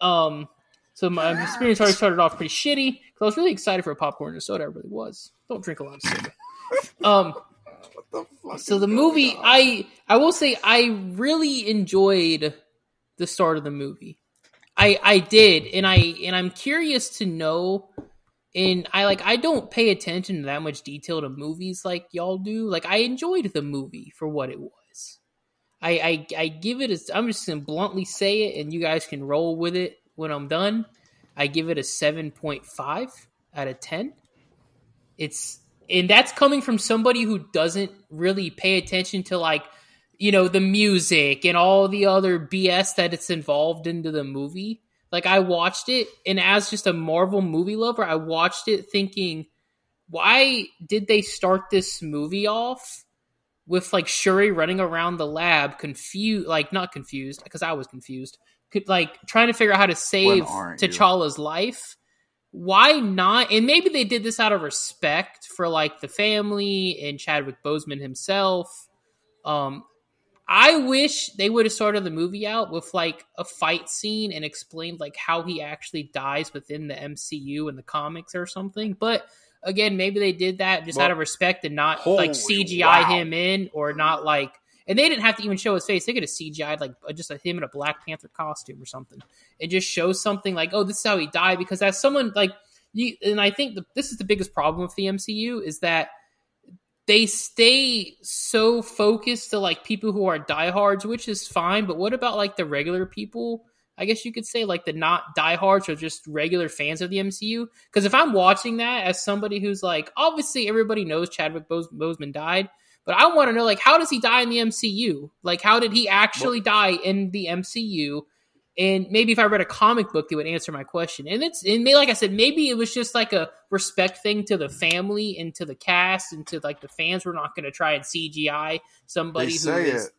[SPEAKER 6] Um, so my experience already started off pretty shitty because I was really excited for a popcorn and a soda. I really was. Don't drink a lot of soda. Um, so the movie, I I will say, I really enjoyed the start of the movie. I I did, and I and I'm curious to know. And I like I don't pay attention to that much detail to movies like y'all do. Like I enjoyed the movie for what it was. I I, I give it a. I'm just gonna bluntly say it, and you guys can roll with it when I'm done. I give it a seven point five out of ten. It's and that's coming from somebody who doesn't really pay attention to like you know the music and all the other BS that it's involved into the movie. Like I watched it and as just a Marvel movie lover, I watched it thinking why did they start this movie off with like Shuri running around the lab confused like not confused because I was confused. Could, like trying to figure out how to save? T'Challa's life why not? And maybe they did this out of respect for like the family and Chadwick Boseman himself. Um, I wish they would have started the movie out with like a fight scene and explained like how he actually dies within the MCU and the comics or something. But again, maybe they did that just out of respect and not like CGI
[SPEAKER 8] wow.
[SPEAKER 6] him in or not like. And they didn't have to even show his face. They could have CGI'd like uh, just him in a Black Panther costume or something. It just shows something like, oh, this is how he died. Because as someone like you, and I think the, this is the biggest problem with the MCU is that they stay so focused to like people who are diehards, which is fine. But what about like the regular people? I guess you could say like the not diehards or just regular fans of the MCU. Because if I'm watching that as somebody who's like, obviously everybody knows Chadwick Bos- Boseman died, but I want to know like how does he die in the MCU? Like how did he actually die in the MCU? And maybe if I read a comic book, they would answer my question. And it's and may- like I said, maybe it was just like a respect thing to the family and to the cast and to like the fans. We're not going to try and CGI somebody
[SPEAKER 7] They
[SPEAKER 6] who
[SPEAKER 7] say
[SPEAKER 6] is.
[SPEAKER 7] it.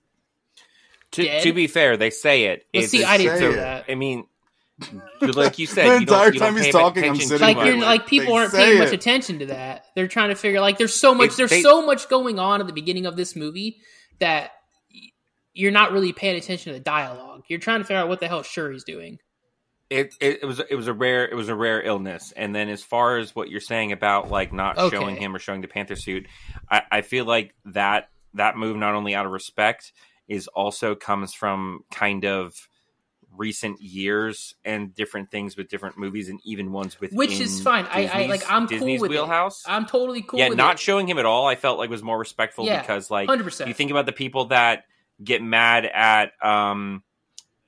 [SPEAKER 8] To,
[SPEAKER 6] Dead?
[SPEAKER 8] to be fair, they say it.
[SPEAKER 6] Well, see, I didn't
[SPEAKER 7] say
[SPEAKER 6] know that.
[SPEAKER 8] I mean, but like you said,
[SPEAKER 7] The
[SPEAKER 8] you don't,
[SPEAKER 7] entire
[SPEAKER 8] you don't
[SPEAKER 7] time he's talking, I'm sitting
[SPEAKER 6] like you're like people
[SPEAKER 7] They
[SPEAKER 6] aren't
[SPEAKER 7] say
[SPEAKER 6] paying much attention to that. They're trying to figure like there's so much
[SPEAKER 8] It-
[SPEAKER 6] there's
[SPEAKER 8] they-
[SPEAKER 6] so much going on at the beginning of this movie that you're not really paying attention to the dialogue. You're trying to figure out what the hell Shuri's doing.
[SPEAKER 8] it, it, it was it was a rare it was a rare illness and then as far as what you're saying about like not
[SPEAKER 6] Okay.
[SPEAKER 8] showing him or showing the panther suit I, I feel like that that move not only out of respect is also comes from kind of recent years and different things with different movies and even ones with
[SPEAKER 6] Which is fine. I- I- like, I'm cool
[SPEAKER 8] Disney's
[SPEAKER 6] with it.
[SPEAKER 8] wheelhouse
[SPEAKER 6] I'm totally cool
[SPEAKER 8] yeah
[SPEAKER 6] with
[SPEAKER 8] not
[SPEAKER 6] it.
[SPEAKER 8] showing him at all i felt like was more respectful
[SPEAKER 6] Yeah,
[SPEAKER 8] because like
[SPEAKER 6] 100%.
[SPEAKER 8] you think about the people that get mad at um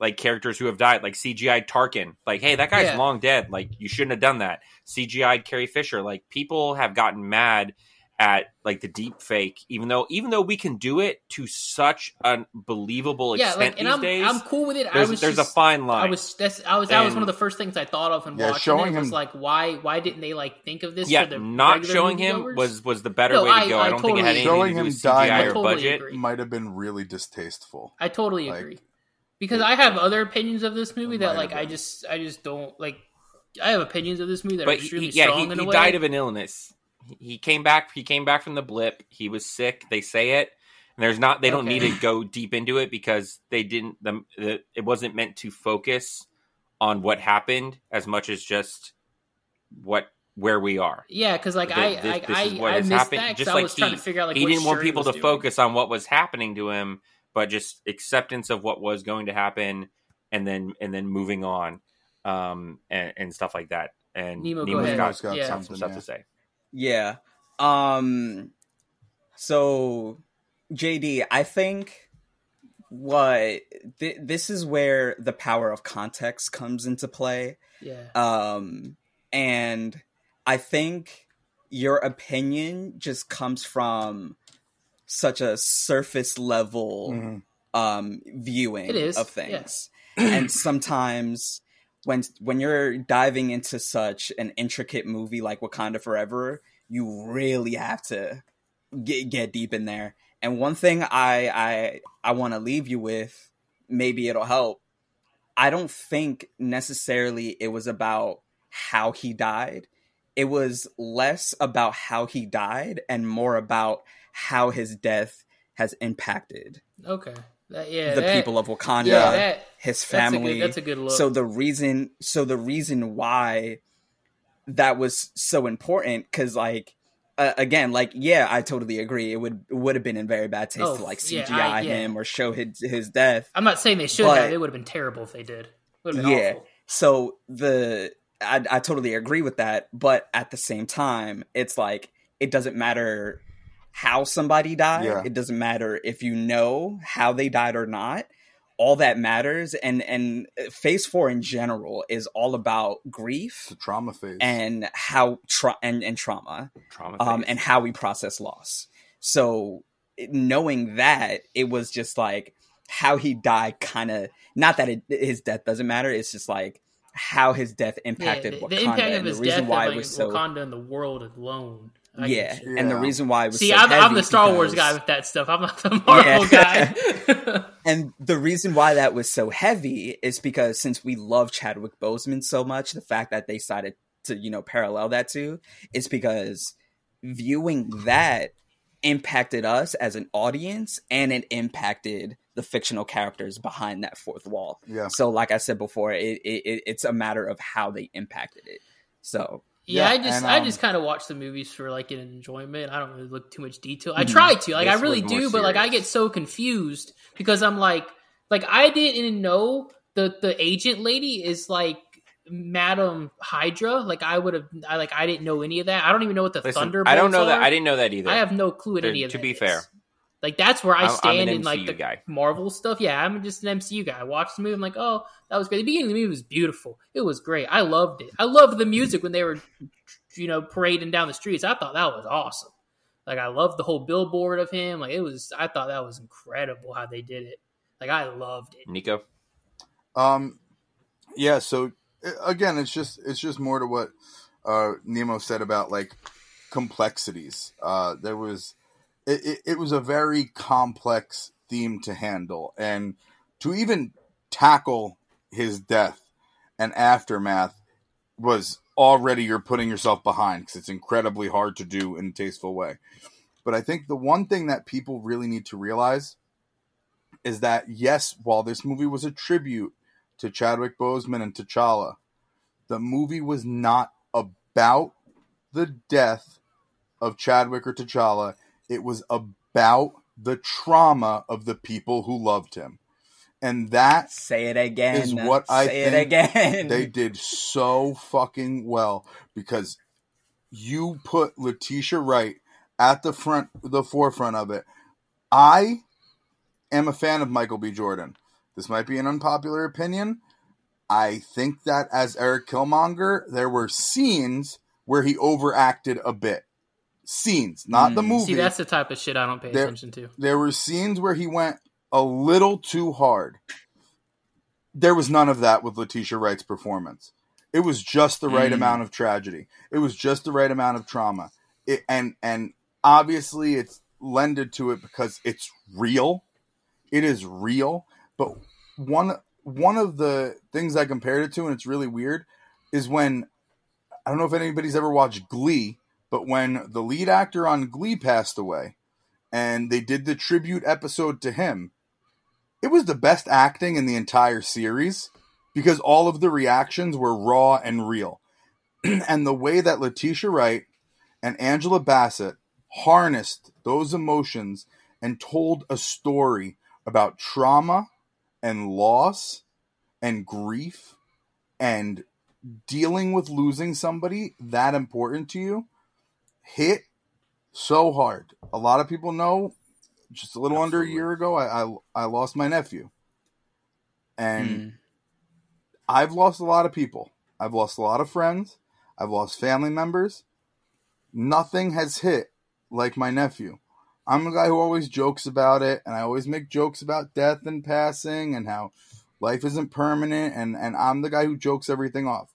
[SPEAKER 8] like characters who have died like cgi tarkin like hey that guy's
[SPEAKER 6] Yeah.
[SPEAKER 8] long dead like you shouldn't have done that cgi carrie fisher like people have gotten mad at like the deep fake even though even though we can do it to such an believable
[SPEAKER 6] yeah,
[SPEAKER 8] extent
[SPEAKER 6] like and
[SPEAKER 8] these
[SPEAKER 6] I'm
[SPEAKER 8] days
[SPEAKER 6] I'm cool with it. I
[SPEAKER 8] there's,
[SPEAKER 6] was
[SPEAKER 8] there's
[SPEAKER 6] just,
[SPEAKER 8] a fine line
[SPEAKER 6] I was that's I was that was one of the first things I thought of when
[SPEAKER 7] Yeah,
[SPEAKER 6] watching
[SPEAKER 7] showing
[SPEAKER 6] it was
[SPEAKER 7] him-
[SPEAKER 6] like why why didn't they like think of this
[SPEAKER 8] yeah
[SPEAKER 6] for the
[SPEAKER 8] not showing him was was the better
[SPEAKER 6] No,
[SPEAKER 8] way to go
[SPEAKER 6] I
[SPEAKER 8] i, don't think it had
[SPEAKER 6] totally-
[SPEAKER 8] anything
[SPEAKER 7] Showing
[SPEAKER 8] to do
[SPEAKER 7] him
[SPEAKER 8] with
[SPEAKER 7] dying-
[SPEAKER 8] cgi
[SPEAKER 7] I
[SPEAKER 8] or
[SPEAKER 6] totally
[SPEAKER 8] budget
[SPEAKER 6] agree.
[SPEAKER 7] Might have been really distasteful.
[SPEAKER 6] I totally
[SPEAKER 7] Like,
[SPEAKER 6] agree. Because I have other opinions of this movie that like I just I just don't like I have opinions of this movie that are
[SPEAKER 8] but he,
[SPEAKER 6] extremely
[SPEAKER 8] he- yeah,
[SPEAKER 6] strong
[SPEAKER 8] he,
[SPEAKER 6] in a
[SPEAKER 8] he
[SPEAKER 6] way.
[SPEAKER 8] died of an illness. He- He came back. He came back from the blip. He was sick. They say it. And there's not. They don't
[SPEAKER 6] Okay.
[SPEAKER 8] need to go deep into it because they didn't. The, the it wasn't meant to focus on what happened as much as just what where we are.
[SPEAKER 6] yeah, because like
[SPEAKER 8] Th-
[SPEAKER 6] I
[SPEAKER 8] this-
[SPEAKER 6] I,
[SPEAKER 8] this is
[SPEAKER 6] I,
[SPEAKER 8] what
[SPEAKER 6] I
[SPEAKER 8] has
[SPEAKER 6] missed
[SPEAKER 8] happened.
[SPEAKER 6] that 'cause
[SPEAKER 8] Just
[SPEAKER 6] I
[SPEAKER 8] like
[SPEAKER 6] was trying
[SPEAKER 8] he-
[SPEAKER 6] to figure out like
[SPEAKER 8] he
[SPEAKER 6] what
[SPEAKER 8] didn't want people to
[SPEAKER 6] doing.
[SPEAKER 8] focus on what was happening to him, but just acceptance of what was going to happen, and then and then moving on, um, and, and stuff like that. And
[SPEAKER 6] Nemo, go
[SPEAKER 8] Nemo's
[SPEAKER 6] ahead.
[SPEAKER 8] got,
[SPEAKER 7] Nemo's got
[SPEAKER 6] Yeah.
[SPEAKER 8] some
[SPEAKER 7] something,
[SPEAKER 8] stuff
[SPEAKER 7] yeah.
[SPEAKER 8] to say.
[SPEAKER 9] Yeah. Um so JD, I think what th- this is where the power of context comes into play.
[SPEAKER 6] Yeah.
[SPEAKER 9] Um and I think your opinion just comes from such a surface level
[SPEAKER 7] Mhm.
[SPEAKER 9] um viewing
[SPEAKER 6] It is,
[SPEAKER 9] of
[SPEAKER 6] yeah.
[SPEAKER 9] things. and sometimes when when you're diving into such an intricate movie like Wakanda Forever, you really have to get get deep in there. And one thing I I I want to leave you with, maybe it'll help. I don't think necessarily it was about how he died. It was less about how he died and more about how his death has impacted
[SPEAKER 6] Okay. That, yeah.
[SPEAKER 9] the
[SPEAKER 6] that-
[SPEAKER 9] people of Wakanda,
[SPEAKER 6] Yeah. That,
[SPEAKER 9] his
[SPEAKER 6] that's a good-
[SPEAKER 9] family.
[SPEAKER 6] that's a good look.
[SPEAKER 9] So the reason, so the reason why that was so important, because like uh, again, like yeah, I totally agree. It would would have been in very bad taste
[SPEAKER 6] Oh,
[SPEAKER 9] to like
[SPEAKER 6] yeah,
[SPEAKER 9] CGI
[SPEAKER 6] I- yeah.
[SPEAKER 9] him or show his his death.
[SPEAKER 6] I'm not saying they should
[SPEAKER 9] But-
[SPEAKER 6] have. It would have been terrible if they did. Been
[SPEAKER 9] Yeah.
[SPEAKER 6] awful.
[SPEAKER 9] So the I, I totally agree with that, but at the same time, it's like it doesn't matter how somebody died.
[SPEAKER 7] Yeah.
[SPEAKER 9] It doesn't matter if you know how they died or not. All that matters, and and Phase Four in general is all about grief
[SPEAKER 7] It's a trauma phase.
[SPEAKER 9] and how tra- and and trauma,
[SPEAKER 8] Trauma.
[SPEAKER 9] um,
[SPEAKER 8] phase.
[SPEAKER 9] and how we process loss. So knowing that, it was just like how he died. Kind of not that it, his death doesn't matter. It's just like how his death
[SPEAKER 6] Yeah,
[SPEAKER 9] impacted
[SPEAKER 6] the,
[SPEAKER 9] Wakanda.
[SPEAKER 6] the impact of
[SPEAKER 9] and
[SPEAKER 6] his
[SPEAKER 9] the reason
[SPEAKER 6] death
[SPEAKER 9] why
[SPEAKER 6] of
[SPEAKER 9] it
[SPEAKER 6] like,
[SPEAKER 9] was so
[SPEAKER 6] Wakanda and the world alone. I
[SPEAKER 9] yeah,
[SPEAKER 6] get you.
[SPEAKER 9] and the reason why it was
[SPEAKER 6] See,
[SPEAKER 9] so
[SPEAKER 6] I'm, I'm the Star Wars guy with that stuff. I'm not the Marvel
[SPEAKER 9] Yeah.
[SPEAKER 6] guy.
[SPEAKER 9] And the reason why that was so heavy is because since we love Chadwick Boseman so much, the fact that they decided to, you know, parallel that to is because viewing that impacted us as an audience and it impacted the fictional characters behind that fourth wall.
[SPEAKER 7] yeah.
[SPEAKER 9] So like I said before, it, it, it it's a matter of how they impacted it. So
[SPEAKER 6] Yeah,
[SPEAKER 7] Yeah,
[SPEAKER 6] I just
[SPEAKER 7] and,
[SPEAKER 6] I
[SPEAKER 7] um,
[SPEAKER 6] just kind of watch the movies for like an enjoyment. I don't really look too much detail. I try to, like I really do, but like I get so confused because I'm like, like I didn't know the the agent lady is like Madam Hydra. Like I would have, I like I didn't know any of that. I don't even know what the
[SPEAKER 8] Listen,
[SPEAKER 6] Thunderbolts
[SPEAKER 8] I don't know that. I didn't know that either.
[SPEAKER 6] I have no clue what
[SPEAKER 8] To-
[SPEAKER 6] any of
[SPEAKER 8] to
[SPEAKER 6] that
[SPEAKER 8] be
[SPEAKER 6] is.
[SPEAKER 8] fair.
[SPEAKER 6] Like that's where I
[SPEAKER 8] I'm- I'm
[SPEAKER 6] stand in like the
[SPEAKER 8] guy.
[SPEAKER 6] Marvel stuff. Yeah, I'm just an MCU guy. I watched the movie. I'm like, oh, that was great. The beginning of the movie was beautiful. It was great. I loved it. I loved the music when they were, you know, parading down the streets. I thought that was awesome. Like I loved the whole billboard of him. Like it was. I thought that was incredible how they did it. Like I loved it.
[SPEAKER 8] Nico.
[SPEAKER 7] Um, yeah. So uh, again, it's just it's just more to what uh, Nemo said about like complexities. Uh, there was it, it, was a very complex theme to handle, and to even tackle his death and aftermath was already you're putting yourself behind because it's incredibly hard to do in a tasteful way. But I think the one thing that people really need to realize is that yes, while this movie was a tribute to Chadwick Boseman and T'Challa, the movie was not about the death of Chadwick or T'Challa. It was about the trauma of the people who loved him. And that
[SPEAKER 9] Say it again.
[SPEAKER 7] is what I
[SPEAKER 9] Say
[SPEAKER 7] think
[SPEAKER 9] it again.
[SPEAKER 7] they did so fucking well because you put Letitia Wright at the front, the forefront of it. I am a fan of Michael B. Jordan. This might be an unpopular opinion. I think that as Eric Killmonger, there were scenes where he overacted a bit. Scenes, not the
[SPEAKER 9] Hmm.
[SPEAKER 7] movie
[SPEAKER 6] See, that's the type of shit I don't pay
[SPEAKER 7] There-
[SPEAKER 6] attention to.
[SPEAKER 7] there were scenes where he went a little too hard. There was none of that with Letitia Wright's performance. It was just the right
[SPEAKER 9] Mm.
[SPEAKER 7] amount of tragedy. It was just the right amount of trauma. It, and and obviously it's lended to it because it's real. It is real. But one one of the things I compared it to, and it's really weird, is when I don't know if anybody's ever watched Glee, but when the lead actor on Glee passed away, and they did the tribute episode to him. It was the best acting in the entire series because all of the reactions were raw and real. and the way that Letitia Wright and Angela Bassett harnessed those emotions and told a story about trauma and loss and grief and dealing with losing somebody that important to you hit so hard. A lot of people know just a little under a year ago I, I I lost my nephew. And
[SPEAKER 9] Mm.
[SPEAKER 7] I've lost a lot of people. I've lost a lot of friends. I've lost family members. Nothing has hit like my nephew. I'm a guy who always jokes about it, and I always make jokes about death and passing and how life isn't permanent, and, and I'm the guy who jokes everything off.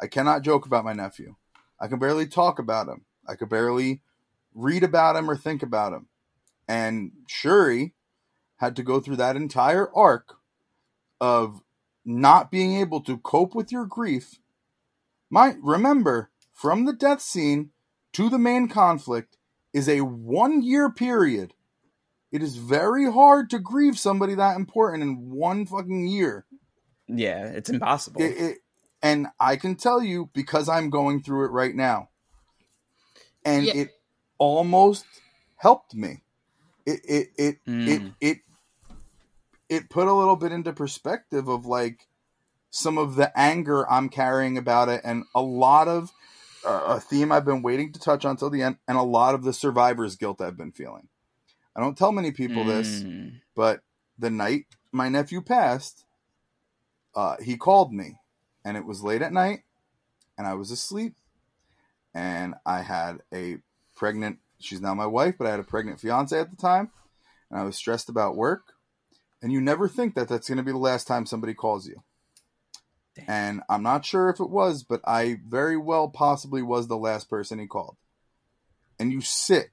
[SPEAKER 7] I cannot joke about my nephew. I can barely talk about him. I could barely read about him or think about him. And Shuri had to go through that entire arc of not being able to cope with your grief. My remember from the death scene to the main conflict is a one year period. It is very hard to grieve somebody that important in one fucking year.
[SPEAKER 9] Yeah, it's impossible.
[SPEAKER 7] It, it, and I can tell you because I'm going through it right now. And
[SPEAKER 6] Yeah.
[SPEAKER 7] it almost helped me. It it it, it
[SPEAKER 9] Mm.
[SPEAKER 7] it it put a little bit into perspective of like some of the anger I'm carrying about it and a lot of uh, a theme I've been waiting to touch on till the end and a lot of the survivor's guilt I've been feeling. I don't tell many people this,
[SPEAKER 9] Mm.
[SPEAKER 7] but the night my nephew passed, uh, he called me, and it was late at night, and I was asleep, and I had a pregnant. She's now my wife, but I had a pregnant fiance at the time, and I was stressed about work. And you never think that that's going to be the last time somebody calls you. And I'm not sure if it was, but I very well possibly was the last person he called. And you sit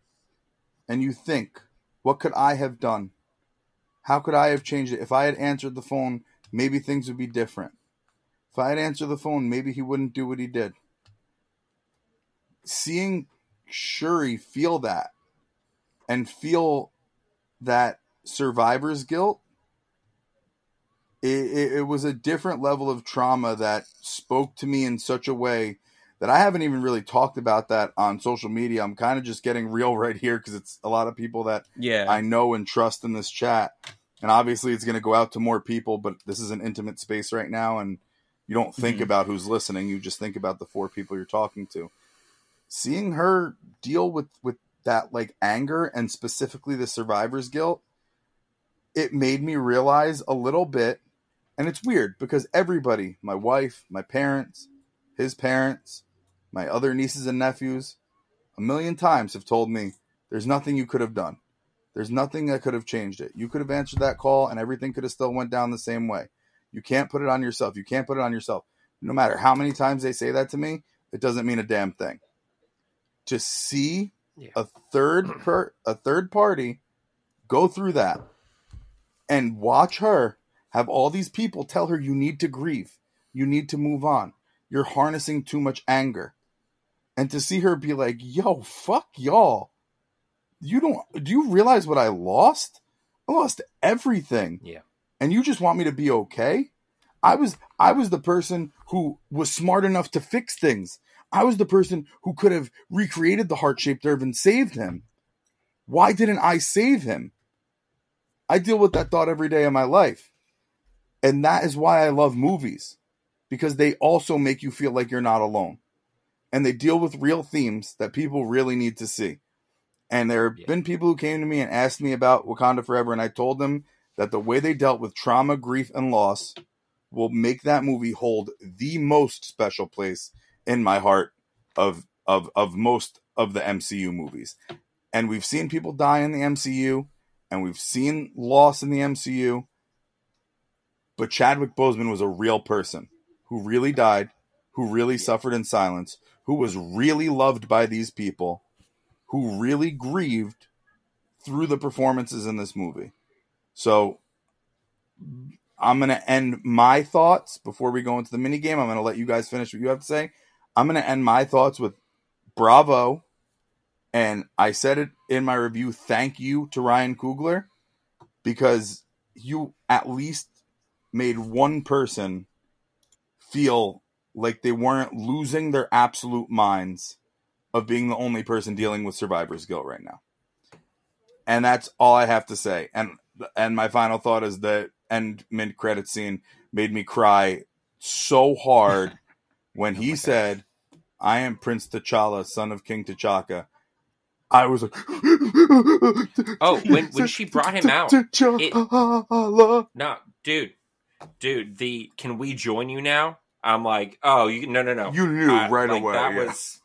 [SPEAKER 7] and you think, what could I have done? How could I have changed it? If I had answered the phone, maybe things would be different. If I had answered the phone, maybe he wouldn't do what he did. Seeing Shuri feel that and feel that survivor's guilt, it, it, it was a different level of trauma that spoke to me in such a way that I haven't even really talked about that on social media. I'm kind of just getting real right here because it's a lot of people that
[SPEAKER 9] Yeah.
[SPEAKER 7] I know and trust in this chat. And obviously, it's going to go out to more people, but this is an intimate space right now. And you don't think
[SPEAKER 9] Mhm.
[SPEAKER 7] about who's listening, you just think about the four people you're talking to. Seeing her deal with, with that like anger and specifically the survivor's guilt, it made me realize a little bit. And it's weird because everybody, my wife, my parents, his parents, my other nieces and nephews, a million times have told me there's nothing you could have done. There's nothing that could have changed it. You could have answered that call and everything could have still went down the same way. You can't put it on yourself. You can't put it on yourself. No matter how many times they say that to me, it doesn't mean a damn thing. To see
[SPEAKER 8] Yeah.
[SPEAKER 7] a third per a third party go through that and watch her have all these people tell her you need to grieve. You need to move on. You're harnessing too much anger. And to see her be like, yo, fuck y'all. You don't do you realize what I lost? I lost everything.
[SPEAKER 8] Yeah.
[SPEAKER 7] And you just want me to be okay? I was I was the person who was smart enough to fix things. I was the person who could have recreated the heart-shaped herb and saved him. Why didn't I save him? I deal with that thought every day of my life. And that is why I love movies because they also make you feel like you're not alone. And they deal with real themes that people really need to see. And there have
[SPEAKER 8] Yeah.
[SPEAKER 7] been people who came to me and asked me about Wakanda Forever, and I told them that the way they dealt with trauma, grief, and loss will make that movie hold the most special place in my heart of of of most of the MCU movies. And we've seen people die in the MCU, and we've seen loss in the MCU. But Chadwick Boseman was a real person who really died, who really suffered in silence, who was really loved by these people, who really grieved through the performances in this movie. So I'm going to end my thoughts before we go into the mini game. I'm going to let you guys finish what you have to say. I'm going to end my thoughts with bravo. And I said it in my review. Thank you to Ryan Coogler because you at least made one person feel like they weren't losing their absolute minds of being the only person dealing with survivor's guilt right now. And that's all I have to say. And and my final thought is that end mid credit scene made me cry so hard when oh he said, "I am Prince T'Challa, son of King T'Chaka." I was like,
[SPEAKER 8] Oh, when- when she brought him out,
[SPEAKER 7] T'Challa.
[SPEAKER 8] No, dude, dude. The can we join you now? I'm like, oh, you no, no, no.
[SPEAKER 7] You knew right
[SPEAKER 8] like,
[SPEAKER 7] away.
[SPEAKER 8] That
[SPEAKER 7] yeah.
[SPEAKER 8] was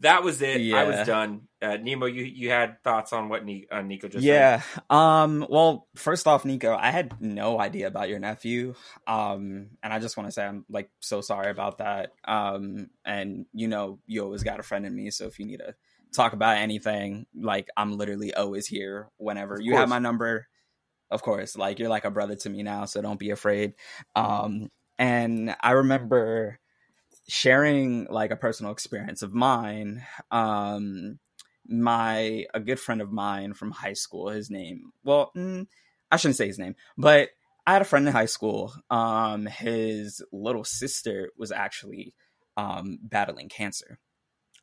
[SPEAKER 8] that was it. I was done. Uh, Nemo, you you had thoughts on what uh, Nico just said?
[SPEAKER 9] yeah. Um. Well, first off, Nico, I had no idea about your nephew. Um. And I just want to say I'm like so sorry about that. Um. And you know, you always got a friend in me. So if you need to talk about anything, like I'm literally always here whenever you have my number. Of course, like you're like a brother to me now, so don't be afraid. Um. And I remember sharing like a personal experience of mine. Um my a good friend of mine from high school his name well mm, i shouldn't say his name but i had a friend in high school um his little sister was actually um battling cancer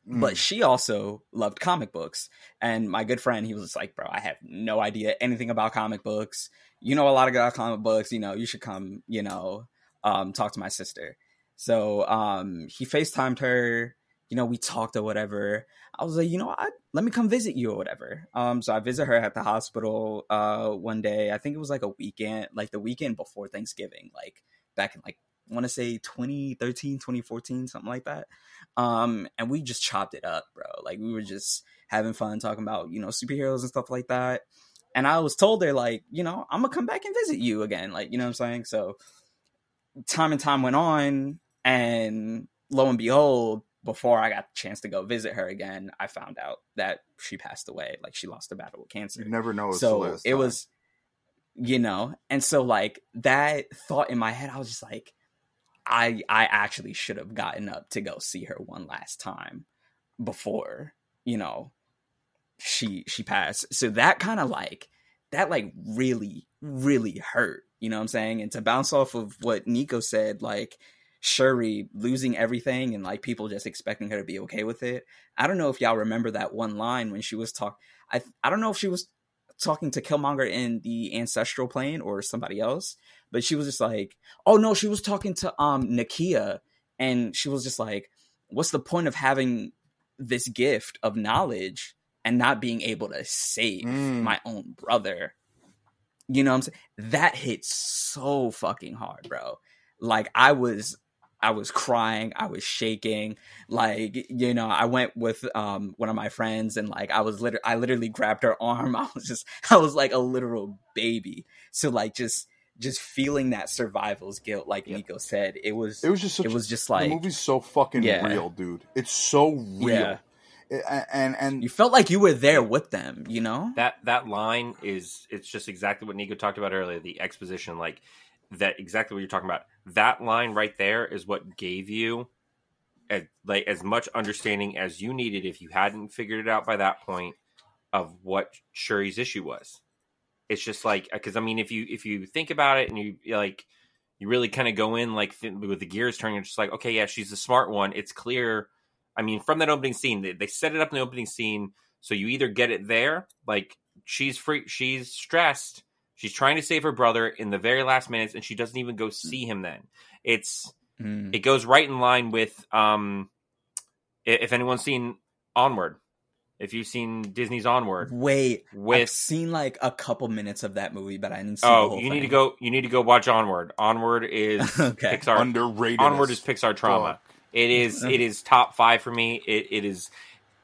[SPEAKER 7] Mm.
[SPEAKER 9] but she also loved comic books and my good friend he was like bro i have no idea anything about comic books you know a lot of about comic books you know you should come you know um talk to my sister so um he facetimed her you know we talked or whatever. I was like you know I, let me come visit you or whatever. Um so i visit her at the hospital uh one day. I think it was like a weekend like the weekend before thanksgiving like back in like I want to say 2013 2014 something like that. Um and we just chopped it up bro. Like we were just having fun talking about you know superheroes and stuff like that. And i was told they're like you know i'm gonna come back and visit you again like you know what i'm saying? So time and time went on and lo and behold before i got the chance to go visit her again i found out that she passed away like she lost a battle with cancer.
[SPEAKER 7] You never know.
[SPEAKER 9] So it was you know? And so like that thought in my head i was just like i i actually should have gotten up to go see her one last time before you know she she passed. So that kind of like that like really really hurt you know what i'm saying? And to bounce off of what nico said like Shuri losing everything and like people just expecting her to be okay with it. I don't know if y'all remember that one line when she was talk. I I don't know if she was talking to Killmonger in the ancestral plane or somebody else, but she was just like, "Oh no," she was talking to um Nakia, and she was just like, "What's the point of having this gift of knowledge and not being able to save
[SPEAKER 7] Mm.
[SPEAKER 9] my own brother?" You know what I'm saying? That hit so fucking hard, bro. Like I was I was crying, I was shaking. Like, you know, I went with um one of my friends and like I was literally I literally grabbed her arm. I was just I was like a literal baby. So like just just feeling that survival's guilt, like Nico said, it was
[SPEAKER 7] It was just such,
[SPEAKER 9] it was just like
[SPEAKER 7] the movie's so fucking
[SPEAKER 9] Yeah.
[SPEAKER 7] real, dude. It's so real.
[SPEAKER 9] Yeah.
[SPEAKER 7] It- and and
[SPEAKER 9] you felt like you were there with them, you know?
[SPEAKER 8] that that line is it's just exactly what Nico talked about earlier. The exposition, like that, exactly what you're talking about. That line right there is what gave you as, like as much understanding as you needed if you hadn't figured it out by that point of what Shuri's issue was. It's just like because I mean, if you if you think about it and you like you really kind of go in like th- with the gears turning, just like okay, yeah, she's the smart one. It's clear. I mean, from that opening scene, they, they set it up in the opening scene, so you either get it there, like she's free, she's stressed, she's trying to save her brother in the very last minutes, and she doesn't even go see him. Then it's
[SPEAKER 9] Mm.
[SPEAKER 8] it goes right in line with um, if anyone's seen Onward, if you've seen Disney's Onward,
[SPEAKER 9] Wait, I've seen like a couple minutes of that movie, but I didn't see the
[SPEAKER 8] oh,
[SPEAKER 9] whole
[SPEAKER 8] you need to go, you need to go watch Onward. Onward is
[SPEAKER 9] Okay.
[SPEAKER 8] Pixar.
[SPEAKER 7] underrated.
[SPEAKER 8] Onward is Pixar trauma.
[SPEAKER 7] fuck.
[SPEAKER 8] It is it is top five for me. It it is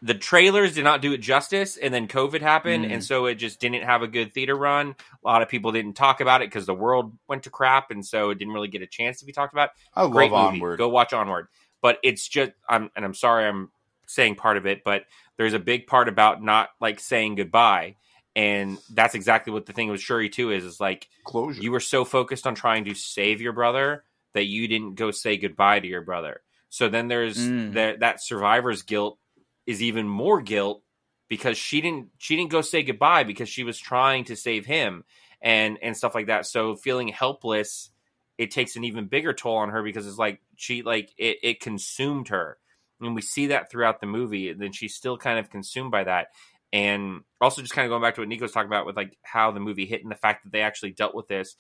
[SPEAKER 8] the trailers did not do it justice, and then COVID happened,
[SPEAKER 9] Mm.
[SPEAKER 8] and so it just didn't have a good theater run. A lot of people didn't talk about it because the world went to crap, and so it didn't really get a chance to be talked about.
[SPEAKER 7] I love
[SPEAKER 8] movie.
[SPEAKER 7] Onward.
[SPEAKER 8] Go watch Onward. But it's just I'm and I'm sorry I'm saying part of it, but there's a big part about not like saying goodbye. And that's exactly what the thing with Shuri too is, is like
[SPEAKER 7] Closure.
[SPEAKER 8] you were so focused on trying to save your brother that you didn't go say goodbye to your brother. So then there's
[SPEAKER 9] Mm.
[SPEAKER 8] that that survivor's guilt is even more guilt because she didn't she didn't go say goodbye because she was trying to save him and and stuff like that. So feeling helpless, it takes an even bigger toll on her because it's like she like it, it consumed her. And we see that throughout the movie, and then she's still kind of consumed by that. And also just kind of going back to what Nico's talking about with like how the movie hit and the fact that they actually dealt with this.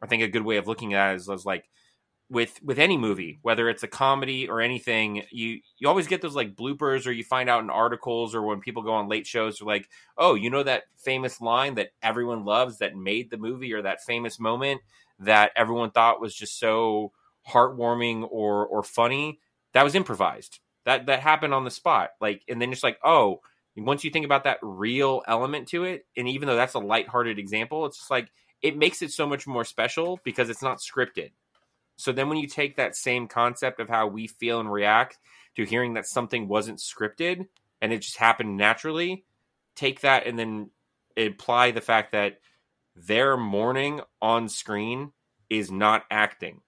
[SPEAKER 8] I think a good way of looking at it is, is like with with any movie, whether it's a comedy or anything, you you always get those like bloopers or you find out in articles or when people go on late shows, they're like, oh, you know that famous line that everyone loves that made the movie or that famous moment that everyone thought was just so heartwarming or or funny that was improvised. That that happened on the spot. Like and then it's like, oh, once you think about that real element to it, and even though that's a lighthearted example, it's just like it makes it so much more special because it's not scripted. So then when you take that same concept of how we feel and react to hearing that something wasn't scripted and it just happened naturally, take that and then apply the fact that their mourning on screen is not acting.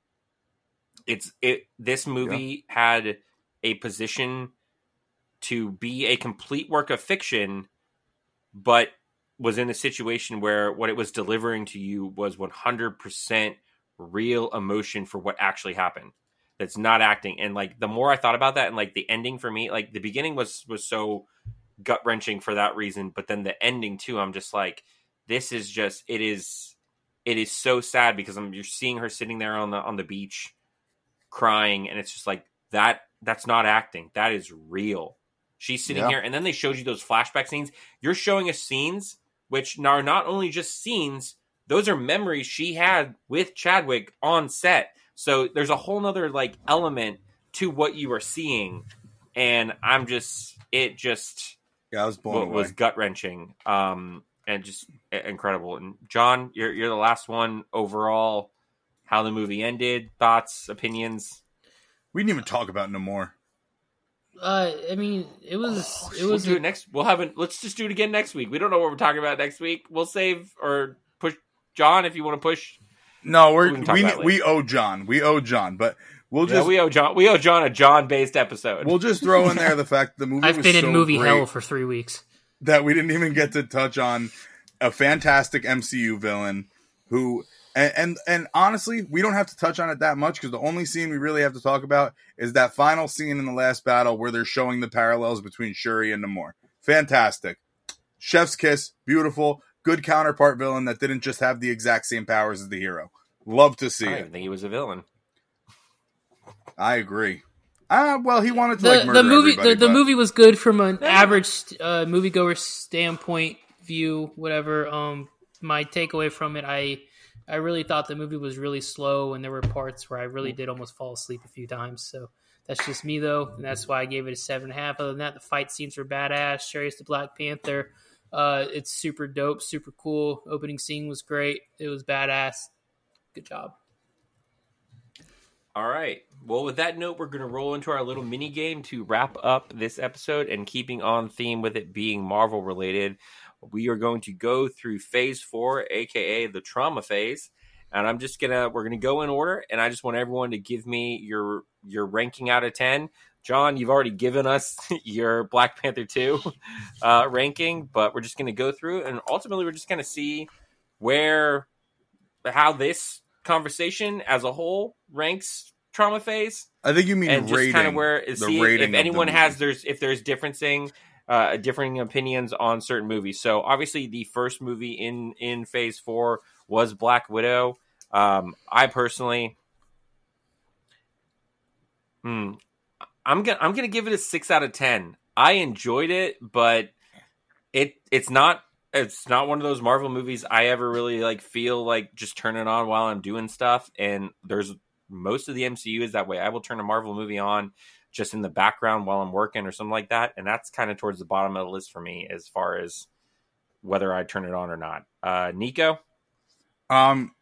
[SPEAKER 8] It's it this movie had a position to be a complete work of fiction but was in a situation where what it was delivering to you was 100% real emotion for what actually happened that's not acting. And like the more i thought about that and like the ending for me like the beginning was was so gut wrenching for that reason but then the ending too i'm just like this is just it is it is so sad because i'm you're seeing her sitting there on the on the beach crying and it's just like that that's not acting. That is real. She's sitting
[SPEAKER 7] Yeah.
[SPEAKER 8] here and then they showed you those flashback scenes. You're showing us scenes which are not only just scenes those are memories she had with chadwick on set. So there's a whole nother like element to what you are seeing. And i'm just it just
[SPEAKER 7] yeah, I was blown
[SPEAKER 8] wa- was gut wrenching um and just incredible. And john you're, you're the last one overall. How the movie ended thoughts opinions?
[SPEAKER 7] We didn't even talk about no more.
[SPEAKER 6] Uh, I mean, it was it
[SPEAKER 8] we'll
[SPEAKER 6] was
[SPEAKER 8] do it next we'll have it let's just do it again next week. We don't know what we're talking about next week. We'll save or push john if you want to push
[SPEAKER 7] No,
[SPEAKER 8] We
[SPEAKER 7] we're
[SPEAKER 8] can talk
[SPEAKER 7] we we owe John. We owe John, but we'll
[SPEAKER 8] yeah,
[SPEAKER 7] just
[SPEAKER 8] we owe john we owe john a john based episode
[SPEAKER 7] we'll just throw in there the fact that the movie
[SPEAKER 6] I've
[SPEAKER 7] was
[SPEAKER 6] been in movie hell for three weeks.
[SPEAKER 7] that we didn't even get to touch on a fantastic MCU villain who And, and and honestly, we don't have to touch on it that much because the only scene we really have to talk about is that final scene in the last battle where they're showing the parallels between Shuri and Namor. Fantastic, chef's kiss, beautiful, good counterpart villain that didn't just have the exact same powers as the hero. Love to see
[SPEAKER 8] I
[SPEAKER 7] it.
[SPEAKER 8] didn't think he was a villain.
[SPEAKER 7] I agree. Ah, well, he wanted to
[SPEAKER 6] the
[SPEAKER 7] like murder
[SPEAKER 6] the movie
[SPEAKER 7] everybody,
[SPEAKER 6] the, the movie was good from an average uh, moviegoer standpoint view whatever um my takeaway from it i i really thought the movie was really slow and there were parts where i really did almost fall asleep a few times so that's just me though and that's why i gave it a seven and a half other than that the fight scenes were badass Shuri's the black panther uh it's super dope super cool opening scene was great it was badass good job
[SPEAKER 8] All right. Well, with that note, we're going to roll into our little mini game to wrap up this episode. And keeping on theme with it being Marvel related, we are going to go through phase four, aka the trauma phase. And I'm just gonna we're gonna go in order, and I just want everyone to give me your your ranking out of ten. John, you've already given us your Black Panther two uh, ranking, but we're just gonna go through, and ultimately we're just gonna see where how this conversation as a whole ranks trauma phase.
[SPEAKER 7] I think you mean
[SPEAKER 8] and just kind of where
[SPEAKER 7] the
[SPEAKER 8] see
[SPEAKER 7] rating
[SPEAKER 8] if anyone has there's if there's differencing uh differing opinions on certain movies. So obviously the first movie in in phase four was black widow um i personally hmm i'm gonna i'm gonna give it a six out of ten i enjoyed it but it it's not it's not one of those marvel movies i ever really like feel like just turn it on while i'm doing stuff and there's most of the MCU is that way. I will turn a Marvel movie on just in the background while I'm working or something like that, and that's kind of towards the bottom of the list for me as far as whether I turn it on or not. Uh, Nico,
[SPEAKER 7] Um,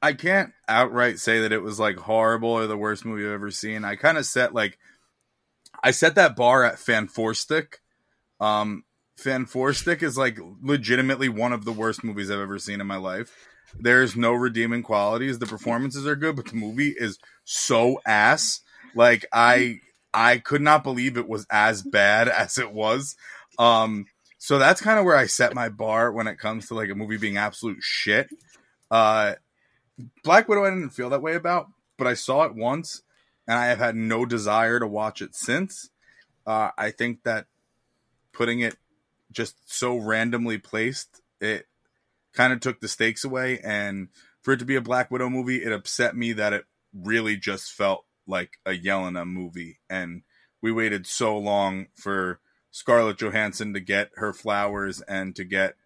[SPEAKER 7] I can't outright say that it was like horrible or the worst movie I've ever seen. I kind of set like I set that bar at Fan Four Um, Fan Four Stick is like legitimately one of the worst movies I've ever seen in my life. There's no redeeming qualities. The performances are good, but the movie is so ass. Like I I could not believe it was as bad as it was. Um, so that's kind of where I set my bar when it comes to like a movie being absolute shit. Uh, Black Widow, I didn't feel that way about, but I saw it once, and I have had no desire to watch it since. Uh, I think that putting it just so randomly placed, it kind of took the stakes away. And for it to be a Black Widow movie, it upset me that it really just felt like a Yelena movie. And we waited so long for Scarlett Johansson to get her flowers and to get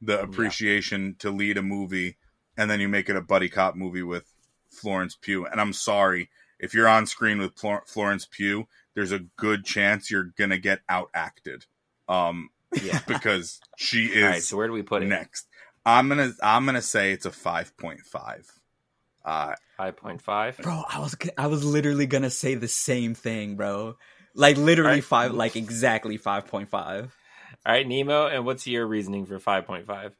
[SPEAKER 7] the appreciation to lead a movie. And then you make it a buddy cop movie with Florence Pugh. And I'm sorry, if you're on screen with Flor- Florence Pugh, there's a good chance you're going to get outacted. Um,
[SPEAKER 8] yeah.
[SPEAKER 7] because she is
[SPEAKER 8] All right, so where do we put it?
[SPEAKER 7] next. I'm gonna I'm gonna say it's a five point five. Uh,
[SPEAKER 8] Five point five.
[SPEAKER 9] Bro, I was g- I was literally gonna say the same thing, bro. Like literally
[SPEAKER 8] Alright.
[SPEAKER 9] five, like exactly five point five.
[SPEAKER 8] All right, Nemo, and what's your reasoning for five point five?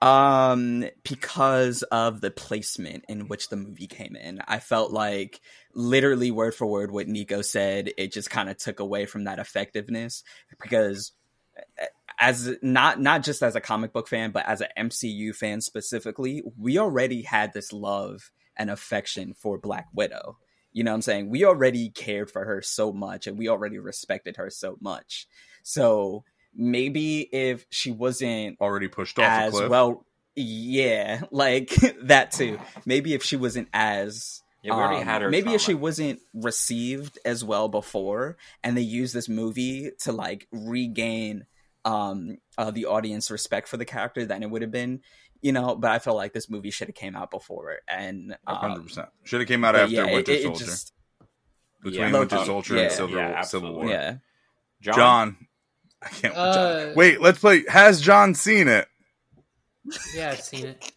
[SPEAKER 9] Um, because of the placement in which the movie came in, I felt like literally word for word what Nico said. It just kind of took away from that effectiveness because as not not just as a comic book fan, but as an MCU fan specifically, we already had this love and affection for Black Widow. You know what I'm saying? We already cared for her so much and we already respected her so much. So maybe if she wasn't
[SPEAKER 7] already pushed off a
[SPEAKER 9] as
[SPEAKER 7] cliff.
[SPEAKER 9] well yeah like that too maybe if she wasn't as
[SPEAKER 8] Yeah, we already
[SPEAKER 9] um,
[SPEAKER 8] had her
[SPEAKER 9] maybe if she wasn't received as well before and they used this movie to like regain um uh, the audience respect for the character then it would have been you know but i felt like this movie should have came out before and
[SPEAKER 7] hundred
[SPEAKER 9] um,
[SPEAKER 7] percent should have came out after
[SPEAKER 9] yeah,
[SPEAKER 7] Winter
[SPEAKER 9] it
[SPEAKER 7] Soldier.
[SPEAKER 9] just-
[SPEAKER 7] Between
[SPEAKER 8] Yeah,
[SPEAKER 7] Winter. Soldier
[SPEAKER 9] Yeah.
[SPEAKER 7] and Civil,
[SPEAKER 8] Yeah,
[SPEAKER 7] Civil War.
[SPEAKER 9] yeah
[SPEAKER 8] John.
[SPEAKER 7] John, I can't.
[SPEAKER 6] Uh,
[SPEAKER 7] wait, let's play. Has John seen it?
[SPEAKER 6] yeah i've seen it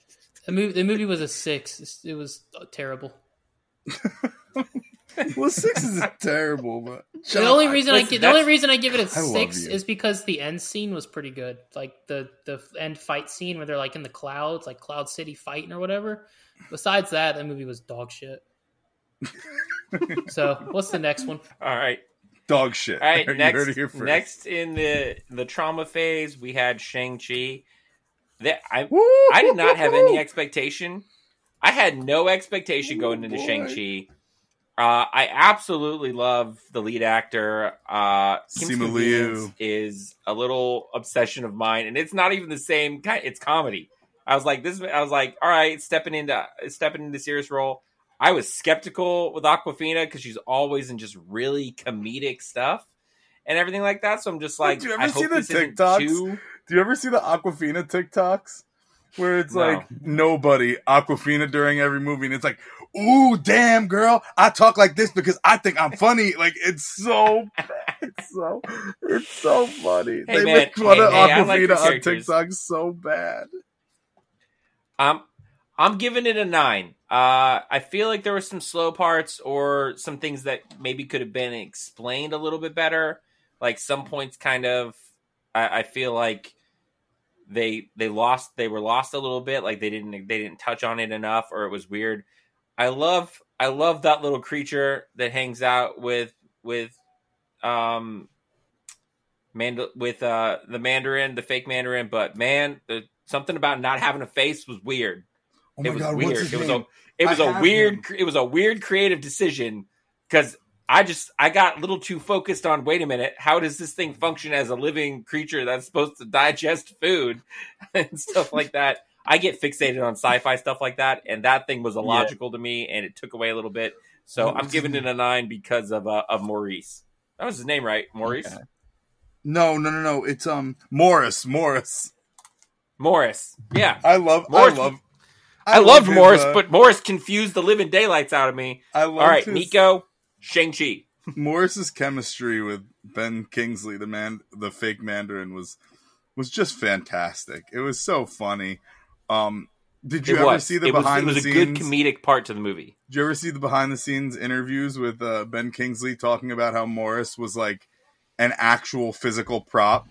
[SPEAKER 6] the movie, the movie was a six it was terrible
[SPEAKER 7] Well, six is terrible, but
[SPEAKER 6] the only reason I
[SPEAKER 8] listen,
[SPEAKER 6] give, the only reason I give it a six is because the end scene was pretty good. Like the the end fight scene where they're like in the clouds, like Cloud City fighting or whatever. Besides that, the movie was dog shit. so what's the next one?
[SPEAKER 8] All right.
[SPEAKER 7] Dog shit.
[SPEAKER 8] All right, next, next in the the trauma phase, we had Shang Chi. That I
[SPEAKER 7] Woo!
[SPEAKER 8] I did not have any expectation I had no expectation going into. Shang Chi. Uh, I absolutely love the lead actor. Uh,
[SPEAKER 7] Liu.
[SPEAKER 8] is a little obsession of mine, and it's not even the same kind. It's comedy. I was like, this. I was like, all right, stepping into stepping into serious role. I was skeptical with Awkwafina because she's always in just really comedic stuff and everything like that. So I'm just like,
[SPEAKER 7] Do you ever
[SPEAKER 8] I
[SPEAKER 7] see the TikToks?
[SPEAKER 8] too.
[SPEAKER 7] Do you ever see the Awkwafina TikToks? Where it's
[SPEAKER 8] No.
[SPEAKER 7] like nobody Awkwafina during every movie, and it's like, "Ooh, damn, girl, I talk like this because I think I'm funny." Like it's so, it's so, it's so funny.
[SPEAKER 8] Hey,
[SPEAKER 7] they
[SPEAKER 8] man.
[SPEAKER 7] make fun
[SPEAKER 8] Hey,
[SPEAKER 7] of
[SPEAKER 8] hey, I like Awkwafina
[SPEAKER 7] on. TikTok so bad.
[SPEAKER 8] I'm I'm giving it a nine. Uh, I feel like there were some slow parts or some things that maybe could have been explained a little bit better. Like some points, kind of. I, I feel like they they lost they were lost a little bit. Like they didn't they didn't touch on it enough, or it was weird. I love I love that little creature that hangs out with with um Mand- with uh the Mandarin, the fake Mandarin. But man, the something about not having a face was weird
[SPEAKER 7] Oh
[SPEAKER 8] it was
[SPEAKER 7] god,
[SPEAKER 8] weird. It was a it was
[SPEAKER 7] I
[SPEAKER 8] a weird
[SPEAKER 7] him.
[SPEAKER 8] it was a weird creative decision because I just I got a little too focused on wait a minute how does this thing function as a living creature that's supposed to digest food and stuff like that. I get fixated on sci-fi stuff like that, and that thing was illogical to me, and it took away a little bit. So I'm giving it a nine because of uh, of Maurice. That was his name, right? Maurice.
[SPEAKER 9] Okay.
[SPEAKER 7] No, no, no, no. It's um Morris. Morris.
[SPEAKER 8] Morris. Yeah.
[SPEAKER 7] I love.
[SPEAKER 8] Morris-
[SPEAKER 7] I love.
[SPEAKER 8] I, loved
[SPEAKER 7] his,
[SPEAKER 8] Morris,
[SPEAKER 7] uh,
[SPEAKER 8] but Morris confused the living daylights out of me.
[SPEAKER 7] I
[SPEAKER 8] All right,
[SPEAKER 7] his-
[SPEAKER 8] Nico, Shang Chi.
[SPEAKER 7] Morris's chemistry with Ben Kingsley, the man, the fake Mandarin, was was just fantastic. It was so funny. Um, did you
[SPEAKER 8] it
[SPEAKER 7] ever
[SPEAKER 8] was.
[SPEAKER 7] see the
[SPEAKER 8] it was,
[SPEAKER 7] behind
[SPEAKER 8] it was
[SPEAKER 7] the
[SPEAKER 8] a
[SPEAKER 7] scenes?
[SPEAKER 8] good comedic part to the movie.
[SPEAKER 7] Did you ever see the behind the scenes interviews with uh, Ben Kingsley talking about how Morris was like an actual physical prop,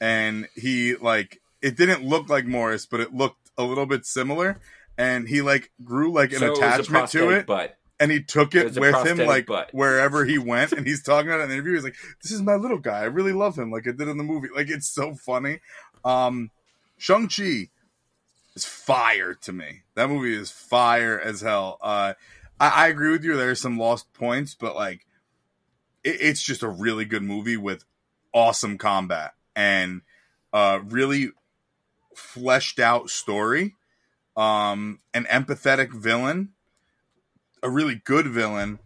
[SPEAKER 7] and he like it didn't look like Morris, but it looked a little bit similar, and he like grew like an
[SPEAKER 8] So
[SPEAKER 7] attachment to it.
[SPEAKER 8] butt.
[SPEAKER 7] and he took
[SPEAKER 8] It
[SPEAKER 7] it with him like
[SPEAKER 8] butt.
[SPEAKER 7] wherever he went and he's talking about it in the interview. He's like this is my little guy. I really love him like i did in the movie. Like it's so funny. Um shang-chi is fire to me. That movie is fire as hell. Uh i, I agree with you. There's some lost points but like it, it's just a really good movie with awesome combat and uh really fleshed out story um an empathetic villain a really good villain,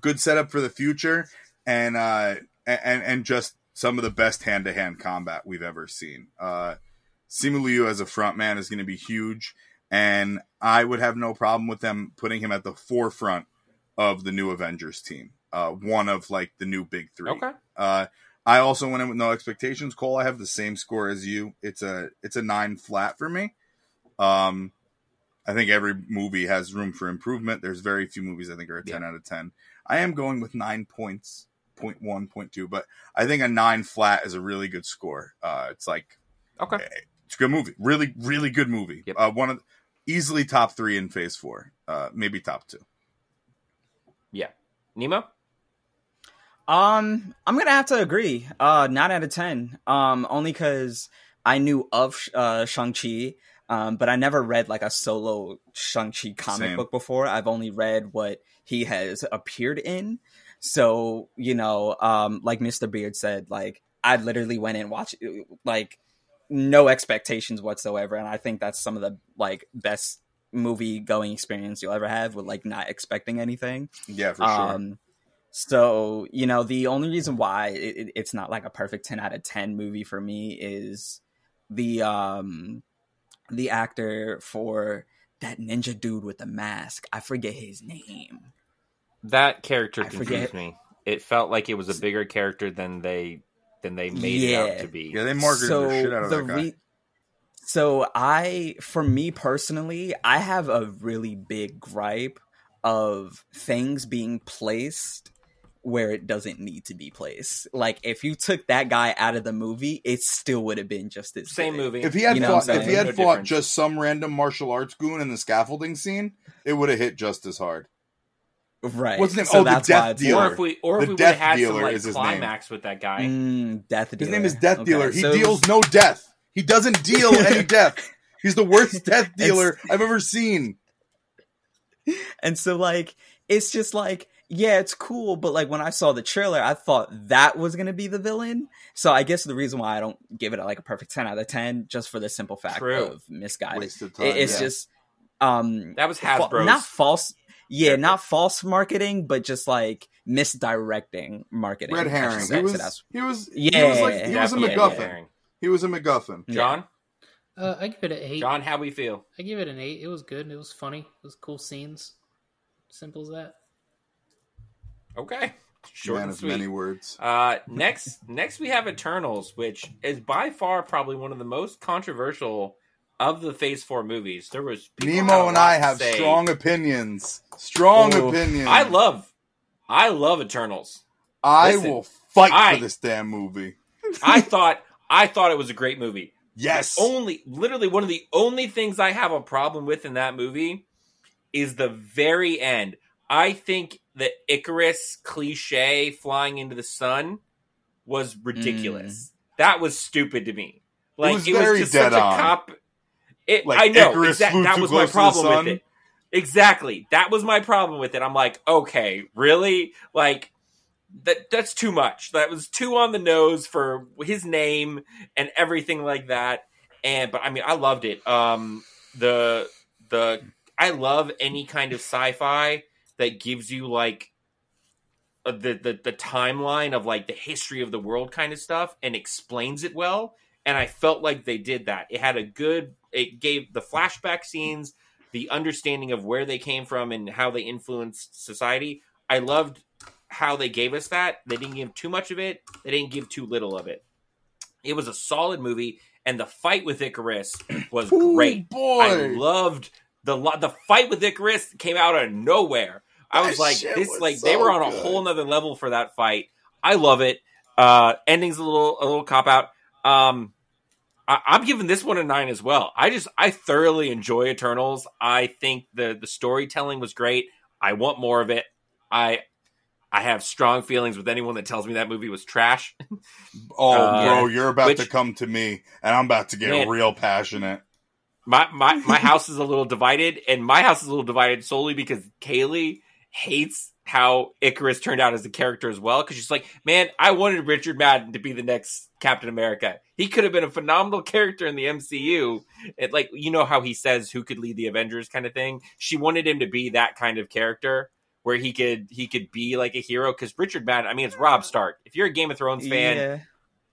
[SPEAKER 7] good setup for the future, and uh, and and just some of the best hand to hand combat we've ever seen. Uh, Simu Liu as a frontman is going to be huge, and I would have no problem with them putting him at the forefront of the new Avengers team. Uh, one of like the new big three.
[SPEAKER 8] Okay.
[SPEAKER 7] Uh, I also went in with no expectations. Cole, I have the same score as you. It's a it's a nine flat for me. Um, I think every movie has room for improvement. There's very few movies I think are a 10 out of 10. I am going with nine points, point one, point two, but I think a nine flat is a really good score. Uh, it's like,
[SPEAKER 8] Okay.
[SPEAKER 7] it's a good movie. Really, really good movie.
[SPEAKER 8] Yep.
[SPEAKER 7] Uh, one of the, easily top three in phase four, uh, maybe top two.
[SPEAKER 8] Yeah. Nemo?
[SPEAKER 9] Um, I'm gonna have to agree. Uh, nine out of ten. Um, only because I knew of uh Shang Chi, um, but I never read like a solo Shang Chi comic
[SPEAKER 7] Same.
[SPEAKER 9] book before. I've only read what he has appeared in. So you know, um, like Mr. Beard said, like I literally went and watched like no expectations whatsoever, and I think that's some of the like best movie going experience you'll ever have with like not expecting anything.
[SPEAKER 7] Yeah, for sure.
[SPEAKER 9] Um, so you know, the only reason why it, it- it's not like a perfect ten out of ten movie for me is the um the actor for that ninja dude with the mask. I forget his name.
[SPEAKER 8] That character
[SPEAKER 9] I
[SPEAKER 8] confused
[SPEAKER 9] forget.
[SPEAKER 8] me. It felt like it was a bigger character than they than they made it out to be.
[SPEAKER 7] yeah, they marketed the shit out of that guy.
[SPEAKER 9] re- so I, for me personally, I have a really big gripe of things being placed where it doesn't need to be placed. Like if you took that guy out of the movie, it still would have been just as
[SPEAKER 8] Same
[SPEAKER 9] good.
[SPEAKER 8] movie.
[SPEAKER 7] If he had
[SPEAKER 9] You know
[SPEAKER 7] fought, if he had
[SPEAKER 8] No
[SPEAKER 7] fought
[SPEAKER 8] difference.
[SPEAKER 7] just some random martial arts goon in the scaffolding scene, it would have hit just as hard.
[SPEAKER 9] Right.
[SPEAKER 7] What's his name?
[SPEAKER 9] So
[SPEAKER 7] Oh, the
[SPEAKER 9] that's
[SPEAKER 7] Death Dealer.
[SPEAKER 8] or if we or
[SPEAKER 7] The
[SPEAKER 8] if we would
[SPEAKER 7] Death
[SPEAKER 8] have had some
[SPEAKER 7] Dealer
[SPEAKER 8] like
[SPEAKER 7] is his name.
[SPEAKER 8] climax with that guy.
[SPEAKER 9] Mm, death
[SPEAKER 7] His name is Death
[SPEAKER 9] Okay,
[SPEAKER 7] Dealer. He
[SPEAKER 9] so-
[SPEAKER 7] deals no death. He doesn't deal any death. He's the worst death dealer I've ever seen.
[SPEAKER 9] and so like it's just like yeah, it's cool, but like when I saw the trailer, I thought that was gonna be the villain. So I guess the reason why I don't give it like a perfect ten out of ten, just for the simple fact
[SPEAKER 8] True.
[SPEAKER 9] of misguided.
[SPEAKER 7] Waste of time,
[SPEAKER 9] it's
[SPEAKER 7] yeah.
[SPEAKER 9] just um
[SPEAKER 8] That was
[SPEAKER 9] fa- not false. Yeah, not false marketing, but just like misdirecting marketing.
[SPEAKER 7] Red
[SPEAKER 9] I
[SPEAKER 7] herring. He was,
[SPEAKER 9] that's-
[SPEAKER 7] he was, he
[SPEAKER 9] Yeah,
[SPEAKER 7] was like, he was a
[SPEAKER 8] Definitely
[SPEAKER 7] MacGuffin.
[SPEAKER 8] Herring.
[SPEAKER 7] He was a MacGuffin.
[SPEAKER 8] John,
[SPEAKER 6] Uh, I give it an eight.
[SPEAKER 8] John, how we feel?
[SPEAKER 6] I give it an eight. It was good. It was funny. It was cool scenes. Simple as that.
[SPEAKER 8] Okay, short
[SPEAKER 7] Man
[SPEAKER 8] and
[SPEAKER 7] of
[SPEAKER 8] sweet.
[SPEAKER 7] many words.
[SPEAKER 8] Uh, next, next we have Eternals, which is by far probably one of the most controversial of the Phase Four movies. There was people had a
[SPEAKER 7] Nemo and I have
[SPEAKER 8] say.
[SPEAKER 7] strong opinions. Strong
[SPEAKER 9] Ooh.
[SPEAKER 7] opinions.
[SPEAKER 8] I love, I love Eternals.
[SPEAKER 7] I
[SPEAKER 8] listen,
[SPEAKER 7] will fight
[SPEAKER 8] I-
[SPEAKER 7] for this damn movie.
[SPEAKER 8] I thought, I thought it was a great movie.
[SPEAKER 7] Yes.
[SPEAKER 8] Only, literally, one of the only things I have a problem with in that movie is the very end. I think the Icarus cliche flying into the sun was ridiculous. That was stupid to me. Like
[SPEAKER 7] was
[SPEAKER 8] it was, just such a cop. It,
[SPEAKER 7] Like
[SPEAKER 8] I know
[SPEAKER 7] flew
[SPEAKER 8] that was my
[SPEAKER 7] close to the
[SPEAKER 8] problem with it. Exactly, that was my problem with it. I'm like, okay, really? Like that that's too much. That was too on the nose for his name and everything like that. And but I mean, I loved it. Um, the the I love any kind of sci-fi that gives you like uh, the the the timeline of like the history of the world kind of stuff and explains it well. And I felt like they did that. It had a good. It gave the flashback scenes the understanding of where they came from and how they influenced society. I loved how they gave us that. They didn't give too much of it. They didn't give too little of it. It was a solid movie, and the fight with Icarus was
[SPEAKER 7] Ooh,
[SPEAKER 8] great.
[SPEAKER 7] boy.
[SPEAKER 8] I loved the the fight with Icarus came out of nowhere. I was like, this
[SPEAKER 7] was
[SPEAKER 8] like they were on a
[SPEAKER 7] good.
[SPEAKER 8] whole nother level for that fight. I love it. Uh, ending's a little a little cop out. Um, I, I'm giving this one a nine as well. I just I thoroughly enjoy Eternals. I think the the storytelling was great. I want more of it. I I have strong feelings with anyone that tells me that movie was trash.
[SPEAKER 7] Oh,
[SPEAKER 8] Uh,
[SPEAKER 7] bro, you're about
[SPEAKER 8] which-
[SPEAKER 7] to come to me, and I'm about to get
[SPEAKER 8] Man.
[SPEAKER 7] real passionate.
[SPEAKER 8] my my my house is a little divided, and my house is a little divided solely because Kaylee hates how Icarus turned out as a character as well. Because she's like, man, I wanted Richard Madden to be the next Captain America. He could have been a phenomenal character in the MCU. It, like you know how he says who could lead the Avengers kind of thing. She wanted him to be that kind of character where he could he could be like a hero. Because Richard Madden, I mean, it's Rob Stark. If you're a Game of Thrones fan,
[SPEAKER 9] Yeah.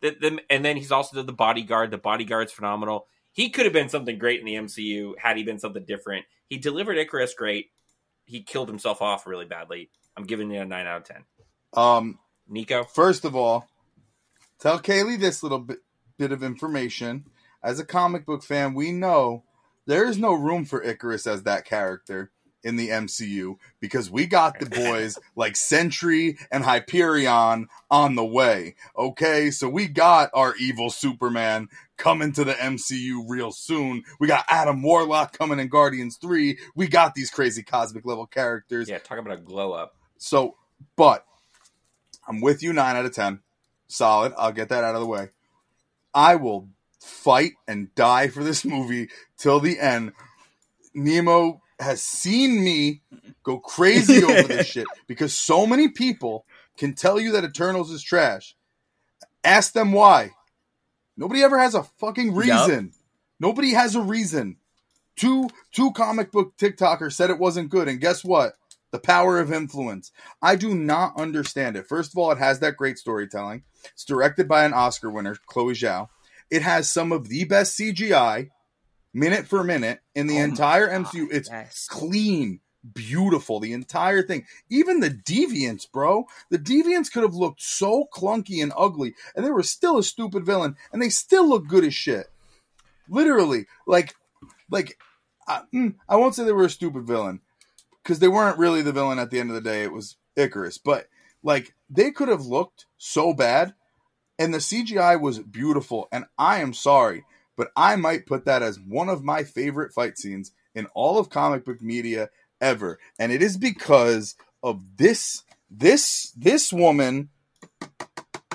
[SPEAKER 8] the, the, and then he's also the bodyguard. The bodyguard's phenomenal. He could have been something great in the MCU had he been something different. He delivered Icarus great. He killed himself off really badly. I'm giving it a nine out of ten.
[SPEAKER 7] Um,
[SPEAKER 8] Nico,
[SPEAKER 7] first of all, tell Kaylee this little bit, bit of information. As a comic book fan, we know there is no room for Icarus as that character in the MCU because we got the boys like Sentry and Hyperion on the way. Okay, so we got our evil Superman coming to the MCU real soon. We got Adam Warlock coming in Guardians 3. We got these crazy cosmic level characters.
[SPEAKER 8] yeah, talk about a glow up.
[SPEAKER 7] So, but I'm with you 9 out of 10. Solid. I'll get that out of the way. I will fight and die for this movie till the end. Nemo has seen me go crazy over this shit because so many people can tell you that Eternals is trash. Ask them why. Nobody ever has a fucking reason. Nobody has a reason. Two two comic book TikTokers said it wasn't good, and guess what? The power of influence. I do not understand it. First of all, it has that great storytelling. It's directed by an Oscar winner, Chloe Zhao. It has some of the best CGI, minute for minute, in the
[SPEAKER 9] Oh
[SPEAKER 7] entire
[SPEAKER 9] God,
[SPEAKER 7] MCU. It's
[SPEAKER 9] yes.
[SPEAKER 7] clean, beautiful, the entire thing. Even the deviants, bro. The deviants could have looked so clunky and ugly, and they were still a stupid villain, and they still look good as shit. Literally, like, like, I, mm, I won't say they were a stupid villain because they weren't really the villain at the end of the day. It was Icarus, but like they could have looked so bad, and the CGI was beautiful. And I am sorry, but I might put that as one of my favorite fight scenes in all of comic book media ever, and it is because of this this this woman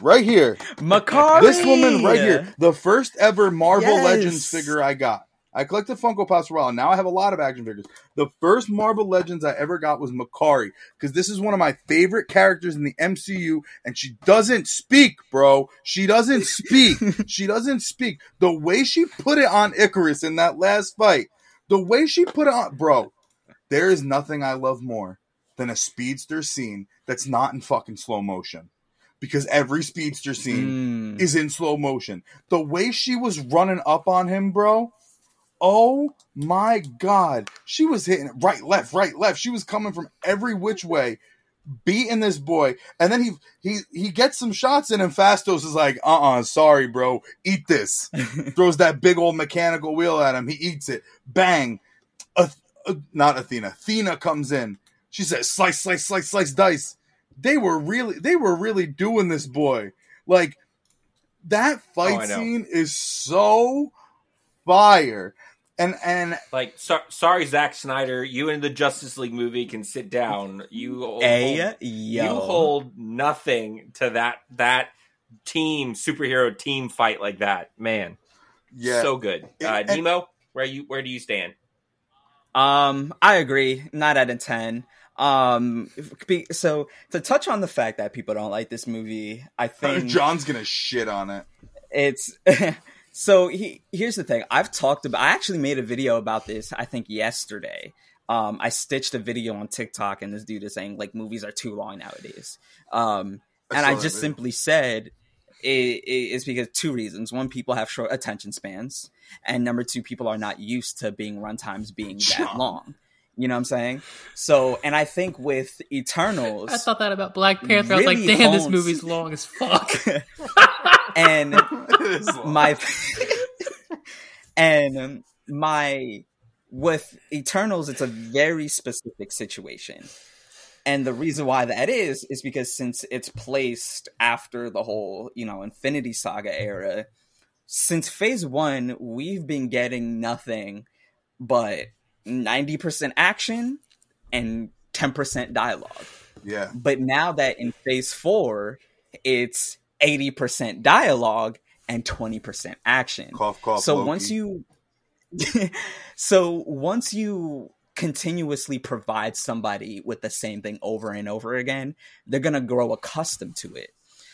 [SPEAKER 7] right here.
[SPEAKER 9] Makkari.
[SPEAKER 7] This woman right here, the first ever Marvel
[SPEAKER 9] Yes.
[SPEAKER 7] Legends figure I got. I collected Funko Pops for a while. and Now I have a lot of action figures. The first Marvel Legends I ever got was Makkari because this is one of my favorite characters in the MCU, and she doesn't speak, bro. She doesn't speak. she doesn't speak. The way she put it on Icarus in that last fight, the way she put it on, bro. There is nothing I love more than a speedster scene that's not in fucking slow motion. Because every speedster scene
[SPEAKER 9] Mm.
[SPEAKER 7] is in slow motion. The way she was running up on him, bro. Oh my god. She was hitting it right, left, right, left. She was coming from every which way, beating this boy. And then he he he gets some shots in, and Phastos is like, uh uh sorry, bro. Eat this. Throws that big old mechanical wheel at him. He eats it. Bang. Ath- uh, not Athena. Thena comes in. She says, slice, slice, slice, slice, dice. They were really they were really doing this boy. Like that
[SPEAKER 8] Oh,
[SPEAKER 7] fight
[SPEAKER 8] know.
[SPEAKER 7] scene is so fire. And and
[SPEAKER 8] Like, so, sorry, Zack Snyder, you in the Justice League movie can sit down. You hold,
[SPEAKER 9] A yo.
[SPEAKER 8] you hold nothing to that that team superhero team fight like that, man.
[SPEAKER 7] yeah,
[SPEAKER 8] So good, uh,
[SPEAKER 7] And-
[SPEAKER 8] Nemo. Where you where do you stand?
[SPEAKER 9] Um, I agree. Nine out of ten. Um, be- so to touch on the fact that people don't like this movie, I think
[SPEAKER 7] John's gonna shit on it.
[SPEAKER 9] it's so he here's the thing i've talked about i actually made a video about this i think yesterday um i stitched a video on tiktok and this dude is saying like movies are too long nowadays um
[SPEAKER 7] I
[SPEAKER 9] and i just simply said it, it, it's because two reasons one people have short attention spans and number two people are not used to being runtimes being that long you know what i'm saying so and i think with eternals
[SPEAKER 6] I thought that about Black Panther. I was like,
[SPEAKER 9] Really
[SPEAKER 6] damn, this movie's long as fuck.
[SPEAKER 9] and
[SPEAKER 7] It is long.
[SPEAKER 9] my and my with Eternals, it's a very specific situation. And the reason why that is is because since it's placed after the whole, you know, Infinity Saga era, since phase 1, we've been getting nothing but 90% action and 10% dialogue.
[SPEAKER 7] yeah,
[SPEAKER 9] But now that in phase four, it's 80% dialogue and 20% action.
[SPEAKER 7] cough, cough.
[SPEAKER 9] so
[SPEAKER 7] Loki.
[SPEAKER 9] once you so once you continuously provide somebody with the same thing over and over again, they're going to grow accustomed to it.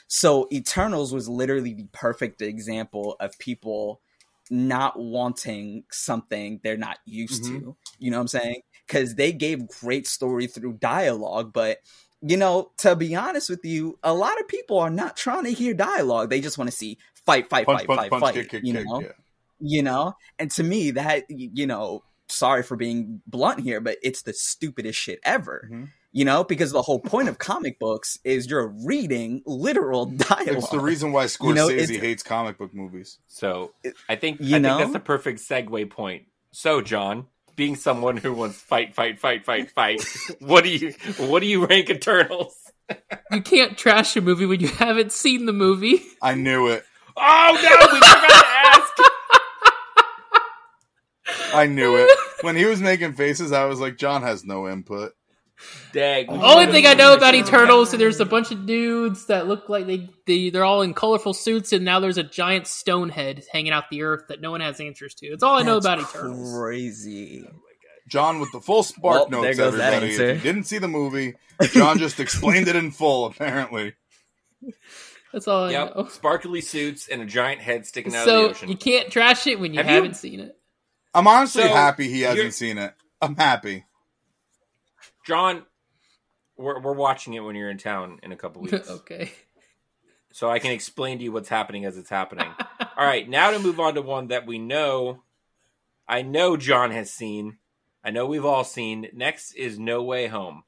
[SPEAKER 9] So Eternals was literally the perfect example of people not wanting something they're not used to. Mm-hmm. You know what I'm saying? Cuz they gave great story through dialogue, but you know, to be honest with you, a lot of people are not trying to hear dialogue. They just want to see fight, fight,
[SPEAKER 7] punch,
[SPEAKER 9] fight,
[SPEAKER 7] punch,
[SPEAKER 9] fight,
[SPEAKER 7] punch,
[SPEAKER 9] fight.
[SPEAKER 7] kick, kick,
[SPEAKER 9] you
[SPEAKER 7] kick.
[SPEAKER 9] know,
[SPEAKER 7] Yeah.
[SPEAKER 9] you know. And to me, that you know, sorry for being blunt here, but it's the stupidest shit ever.
[SPEAKER 7] Mhm.
[SPEAKER 9] You know, because the whole point of comic books is you're reading literal dialogue.
[SPEAKER 7] It's the reason why Scorsese
[SPEAKER 9] You know,
[SPEAKER 7] hates comic book movies.
[SPEAKER 8] So I think
[SPEAKER 9] You
[SPEAKER 8] I
[SPEAKER 9] know?
[SPEAKER 8] think that's the perfect segue point. So John, being someone who wants fight, fight, fight, fight, fight, what do you what do you rank Eternals?
[SPEAKER 6] you can't trash a movie when you haven't seen the movie.
[SPEAKER 7] I knew it.
[SPEAKER 8] Oh no, we forgot to ask.
[SPEAKER 7] I knew it. When he was making faces, I was like, John has no input.
[SPEAKER 8] Dag.
[SPEAKER 6] Only thing I know about Eternals is there's a bunch of dudes that look like they, they they're all in colorful suits, and now there's a giant stone head hanging out the earth that no one has answers to. That's all I know about Eternals.
[SPEAKER 9] Crazy.
[SPEAKER 7] John with the full spark
[SPEAKER 9] Well, there
[SPEAKER 7] notes,
[SPEAKER 9] goes that
[SPEAKER 7] everybody. If you didn't see the movie, John just explained it in full, apparently.
[SPEAKER 6] That's all I
[SPEAKER 8] Yep,
[SPEAKER 6] know.
[SPEAKER 8] sparkly suits and a giant head sticking out of the
[SPEAKER 6] So
[SPEAKER 8] ocean.
[SPEAKER 6] you can't trash it when you
[SPEAKER 8] Have you-
[SPEAKER 6] haven't seen it.
[SPEAKER 7] I'm honestly
[SPEAKER 8] So,
[SPEAKER 7] happy he hasn't seen it. I'm happy.
[SPEAKER 8] John, we're we're watching it when you're in town in a couple weeks.
[SPEAKER 6] okay.
[SPEAKER 8] so I can explain to you what's happening as it's happening. All right, now to move on to one that we know, I know John has seen. I know we've all seen. Next is No Way Home.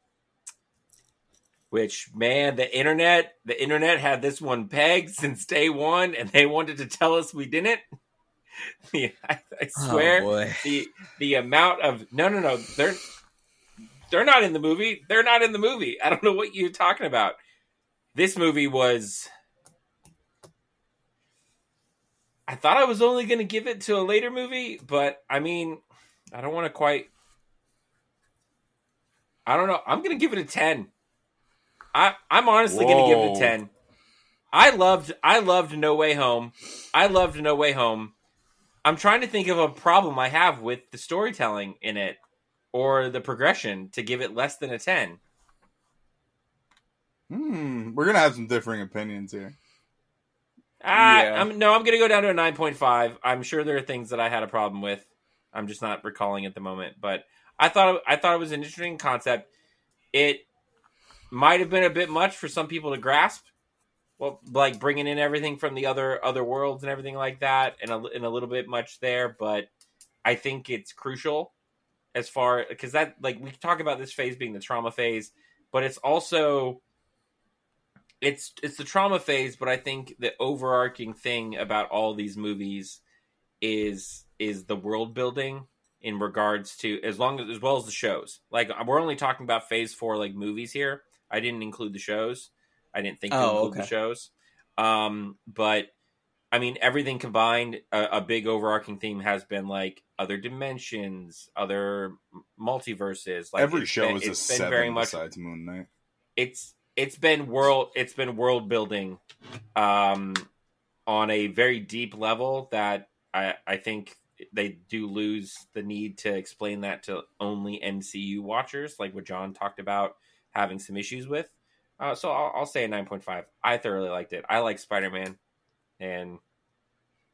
[SPEAKER 8] Which man, the internet, the internet had this one pegged since day one, and they wanted to tell us we didn't. I, I oh, swear,
[SPEAKER 9] Oh
[SPEAKER 8] the the amount of no, no, no, they're they're not in the movie. They're not in the movie. I don't know what you're talking about. This movie was. I thought I was only going to give it to a later movie, but I mean, I don't want to quite. I don't know. I'm going to give it a ten. I I'm honestly going to give it a ten. I loved I loved No Way Home. I loved No Way Home. I'm trying to think of a problem I have with the storytelling in it or the progression to give it less than a 10.
[SPEAKER 7] Hmm, we're gonna have some differing opinions here.
[SPEAKER 8] Ah,
[SPEAKER 9] Yeah.
[SPEAKER 8] I'm, no, I'm going to go down to a 9.5. I'm sure there are things that I had a problem with. I'm just not recalling at the moment, but I thought I thought it was an interesting concept. It might have been a bit much for some people to grasp. Well, like bringing in everything from the other other worlds and everything like that, and a, and a little bit much there, but I think it's crucial as far because that like we talk about this phase being the trauma phase, but it's also it's it's the trauma phase, but I think the overarching thing about all these movies is is the world building in regards to as long as as well as the shows. Like we're only talking about phase four like movies here. I didn't include the shows. I didn't think to
[SPEAKER 9] Oh,
[SPEAKER 8] include the shows. Um, but I mean, everything combined, a, a big overarching theme has been like other dimensions, other multiverses. Like
[SPEAKER 7] Every show
[SPEAKER 8] been-
[SPEAKER 7] is a
[SPEAKER 8] it's been
[SPEAKER 7] seven
[SPEAKER 8] very much
[SPEAKER 7] besides Moon Knight.
[SPEAKER 8] it's it's been world it's been world building um on a very deep level that I I think they do lose the need to explain that to only MCU watchers like what John talked about having some issues with. Uh, so I'll, I'll say a 9.5. I thoroughly liked it. I like Spider-Man and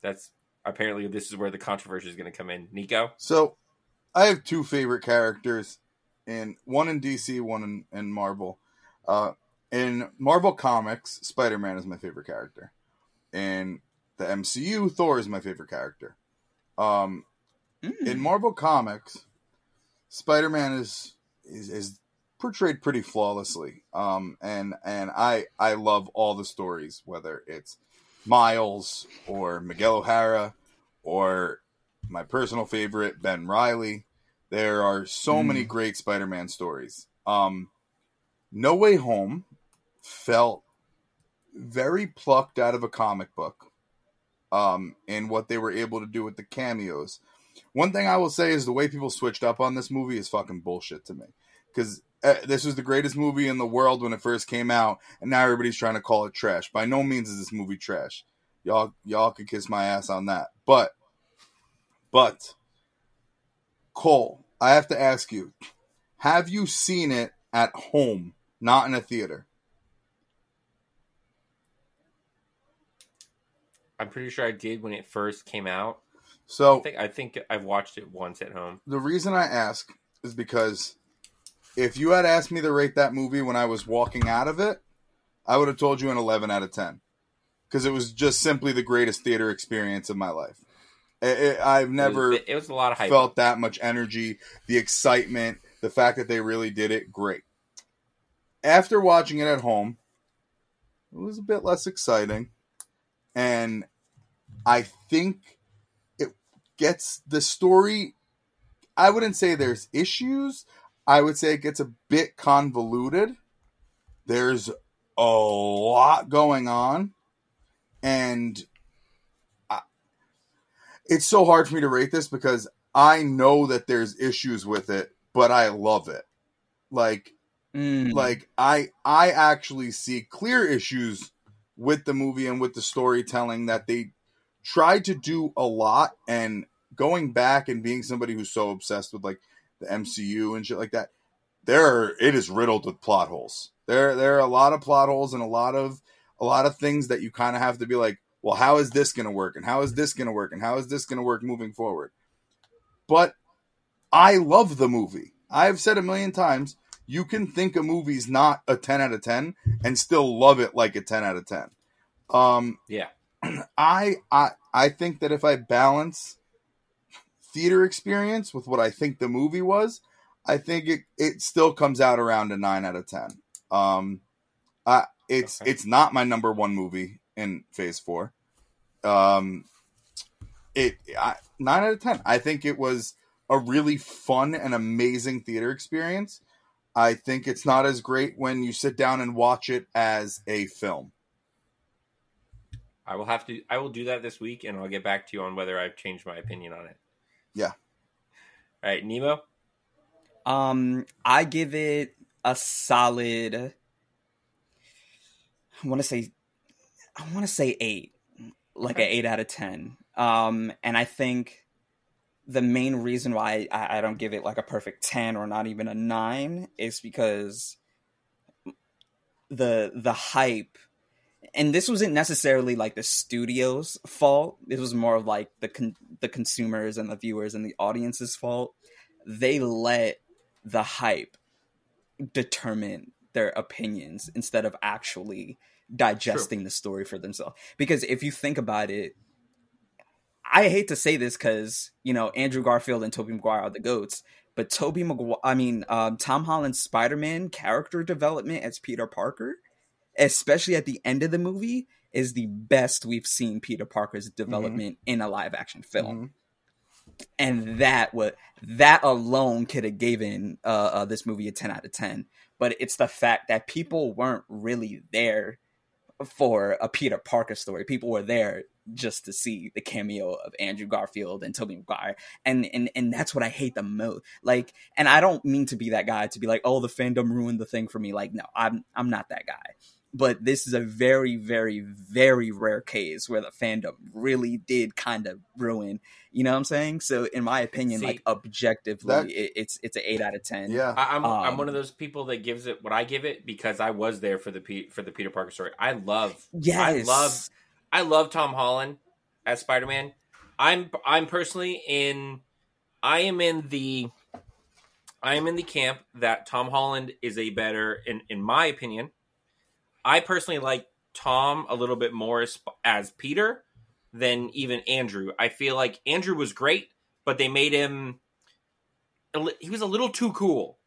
[SPEAKER 8] that's apparently this is where the controversy is going to come in. Nico?
[SPEAKER 7] So, I have two favorite characters, in one in DC, one in, in Marvel. Uh, in Marvel Comics, Spider Man is my favorite character. In the MCU, Thor is my favorite character. Um,
[SPEAKER 9] Mm.
[SPEAKER 7] in Marvel Comics, Spider Man is, is is portrayed pretty flawlessly. Um, and and I I love all the stories, whether it's Miles or Miguel O'Hara or my personal favorite Ben Reilly. There are so
[SPEAKER 9] Mm.
[SPEAKER 7] many great Spider-Man stories. Um, no Way Home felt very plucked out of a comic book. Um, in what they were able to do with the cameos. One thing I will say is the way people switched up on this movie is fucking bullshit to me. Because uh, this was the greatest movie in the world when it first came out, and now everybody's trying to call it trash. By no means is this movie trash. Y'all, y'all could kiss my ass on that. But, but, Cole, I have to ask you: Have you seen it at home, not in a theater?
[SPEAKER 8] I'm pretty sure I did when it first came out. I
[SPEAKER 7] So
[SPEAKER 8] think I think I've watched it once at home.
[SPEAKER 7] the reason I ask is because if you had asked me to rate that movie when I was walking out of it, I would have told you an 11 out of 10 because it was just simply the greatest theater experience of my life. I I, I've never
[SPEAKER 8] It was, it was a lot of hype.
[SPEAKER 7] felt that much energy, the excitement, the fact that they really did it, great. After watching it at home, it was a bit less exciting. And I think it gets the story. I wouldn't say there's issues. I would say it gets a bit convoluted. There's a lot going on. And it's so hard for me to rate this because I know that there's issues with it, but I love it. Like
[SPEAKER 9] Mm.
[SPEAKER 7] like I I actually see clear issues with the movie and with the storytelling that they tried to do a lot and going back and being somebody who's so obsessed with like the MCU and shit like that there are, it is riddled with plot holes. There there are a lot of plot holes and a lot of a lot of things that you kind of have to be like, well, how is this going to work and how is this going to work and how is this going to work moving forward? But I love the movie. I've said a million times, you can think a movie's not a 10 out of 10 and still love it like a 10 out of 10. Um
[SPEAKER 8] Yeah.
[SPEAKER 7] I I I think that if I balance theater experience with what I think the movie was, I think it it still comes out around a 9 out of 10. Um I it's
[SPEAKER 8] Okay.
[SPEAKER 7] it's not my number 1 movie in phase 4. Um it I, 9 out of 10. I think it was a really fun and amazing theater experience. I think it's not as great when you sit down and watch it as a film.
[SPEAKER 8] I will have to. I will do that this week, and I'll get back to you on whether I've changed my opinion on it.
[SPEAKER 7] Yeah.
[SPEAKER 8] All right, Nemo.
[SPEAKER 9] Um, I give it a solid. I want to say, I want to say eight, like an eight out of ten. Um, and I think the main reason why I, I don't give it like a perfect 10 or not even a 9 is because the the hype and this wasn't necessarily like the studio's fault. It was more of like the con- the consumers and the viewers and the audience's fault. They let the hype determine their opinions instead of actually digesting the story for themselves. Because if you think about it I hate to say this because you know Andrew Garfield and Tobey Maguire are the goats, but Tobey Maguire, I mean um, Tom Holland's Spider Man character development as Peter Parker, especially at the end of the movie, is the best we've seen Peter Parker's development in a live action film. And that what that alone could have given uh, uh, this movie a ten out of ten. But it's the fact that people weren't really there for a Peter Parker story. People were there just to see the cameo of Andrew Garfield and Tobey Maguire. And and and that's what I hate the most. Like, and I don't mean to be that guy to be like, oh, the fandom ruined the thing for me. Like, no, I'm I'm not that guy. But this is a very, very, very rare case where the fandom really did kind of ruin. You know what I'm saying? So, in my opinion,
[SPEAKER 8] See,
[SPEAKER 9] like objectively,
[SPEAKER 7] that-
[SPEAKER 9] it, it's it's an eight out of ten.
[SPEAKER 7] Yeah.
[SPEAKER 8] I, I'm I'm
[SPEAKER 9] Um,
[SPEAKER 8] one of those people that gives it what I give it because I was there for the Pe- for the Peter Parker story. I love
[SPEAKER 9] yes, I
[SPEAKER 8] love I love Tom Holland as Spider Man. I'm I'm personally in I am in the I am in the camp that Tom Holland is a better in in my opinion. I personally like Tom a little bit more as, as Peter than even Andrew. I feel like Andrew was great, but they made him he was a little too cool.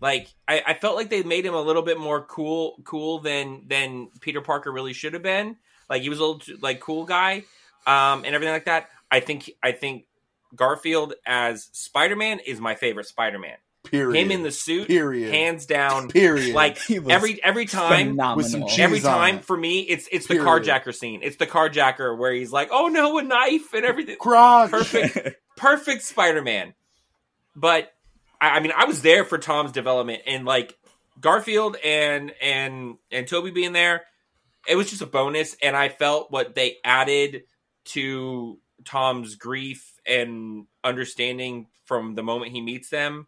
[SPEAKER 8] Like I, I felt like they made him a little bit more cool cool than than Peter Parker really should have been. Like he was a little too, like cool guy, um, and everything like that. I think I think Garfield as Spider Man is my favorite Spider Man.
[SPEAKER 7] Period.
[SPEAKER 8] Him in the suit,
[SPEAKER 7] Period.
[SPEAKER 8] hands down.
[SPEAKER 7] Period.
[SPEAKER 8] Like
[SPEAKER 9] He was
[SPEAKER 8] every every time,
[SPEAKER 9] phenomenal.
[SPEAKER 7] With some
[SPEAKER 8] every time for me, it's it's the carjacker scene. It's the carjacker where he's like, "Oh no, a knife and everything."
[SPEAKER 7] crotch.
[SPEAKER 8] Perfect, perfect Spider Man. But I, I mean, I was there for Tom's development, and like Garfield and and and Tobey being there, it was just a bonus. And I felt what they added to Tom's grief and understanding from the moment he meets them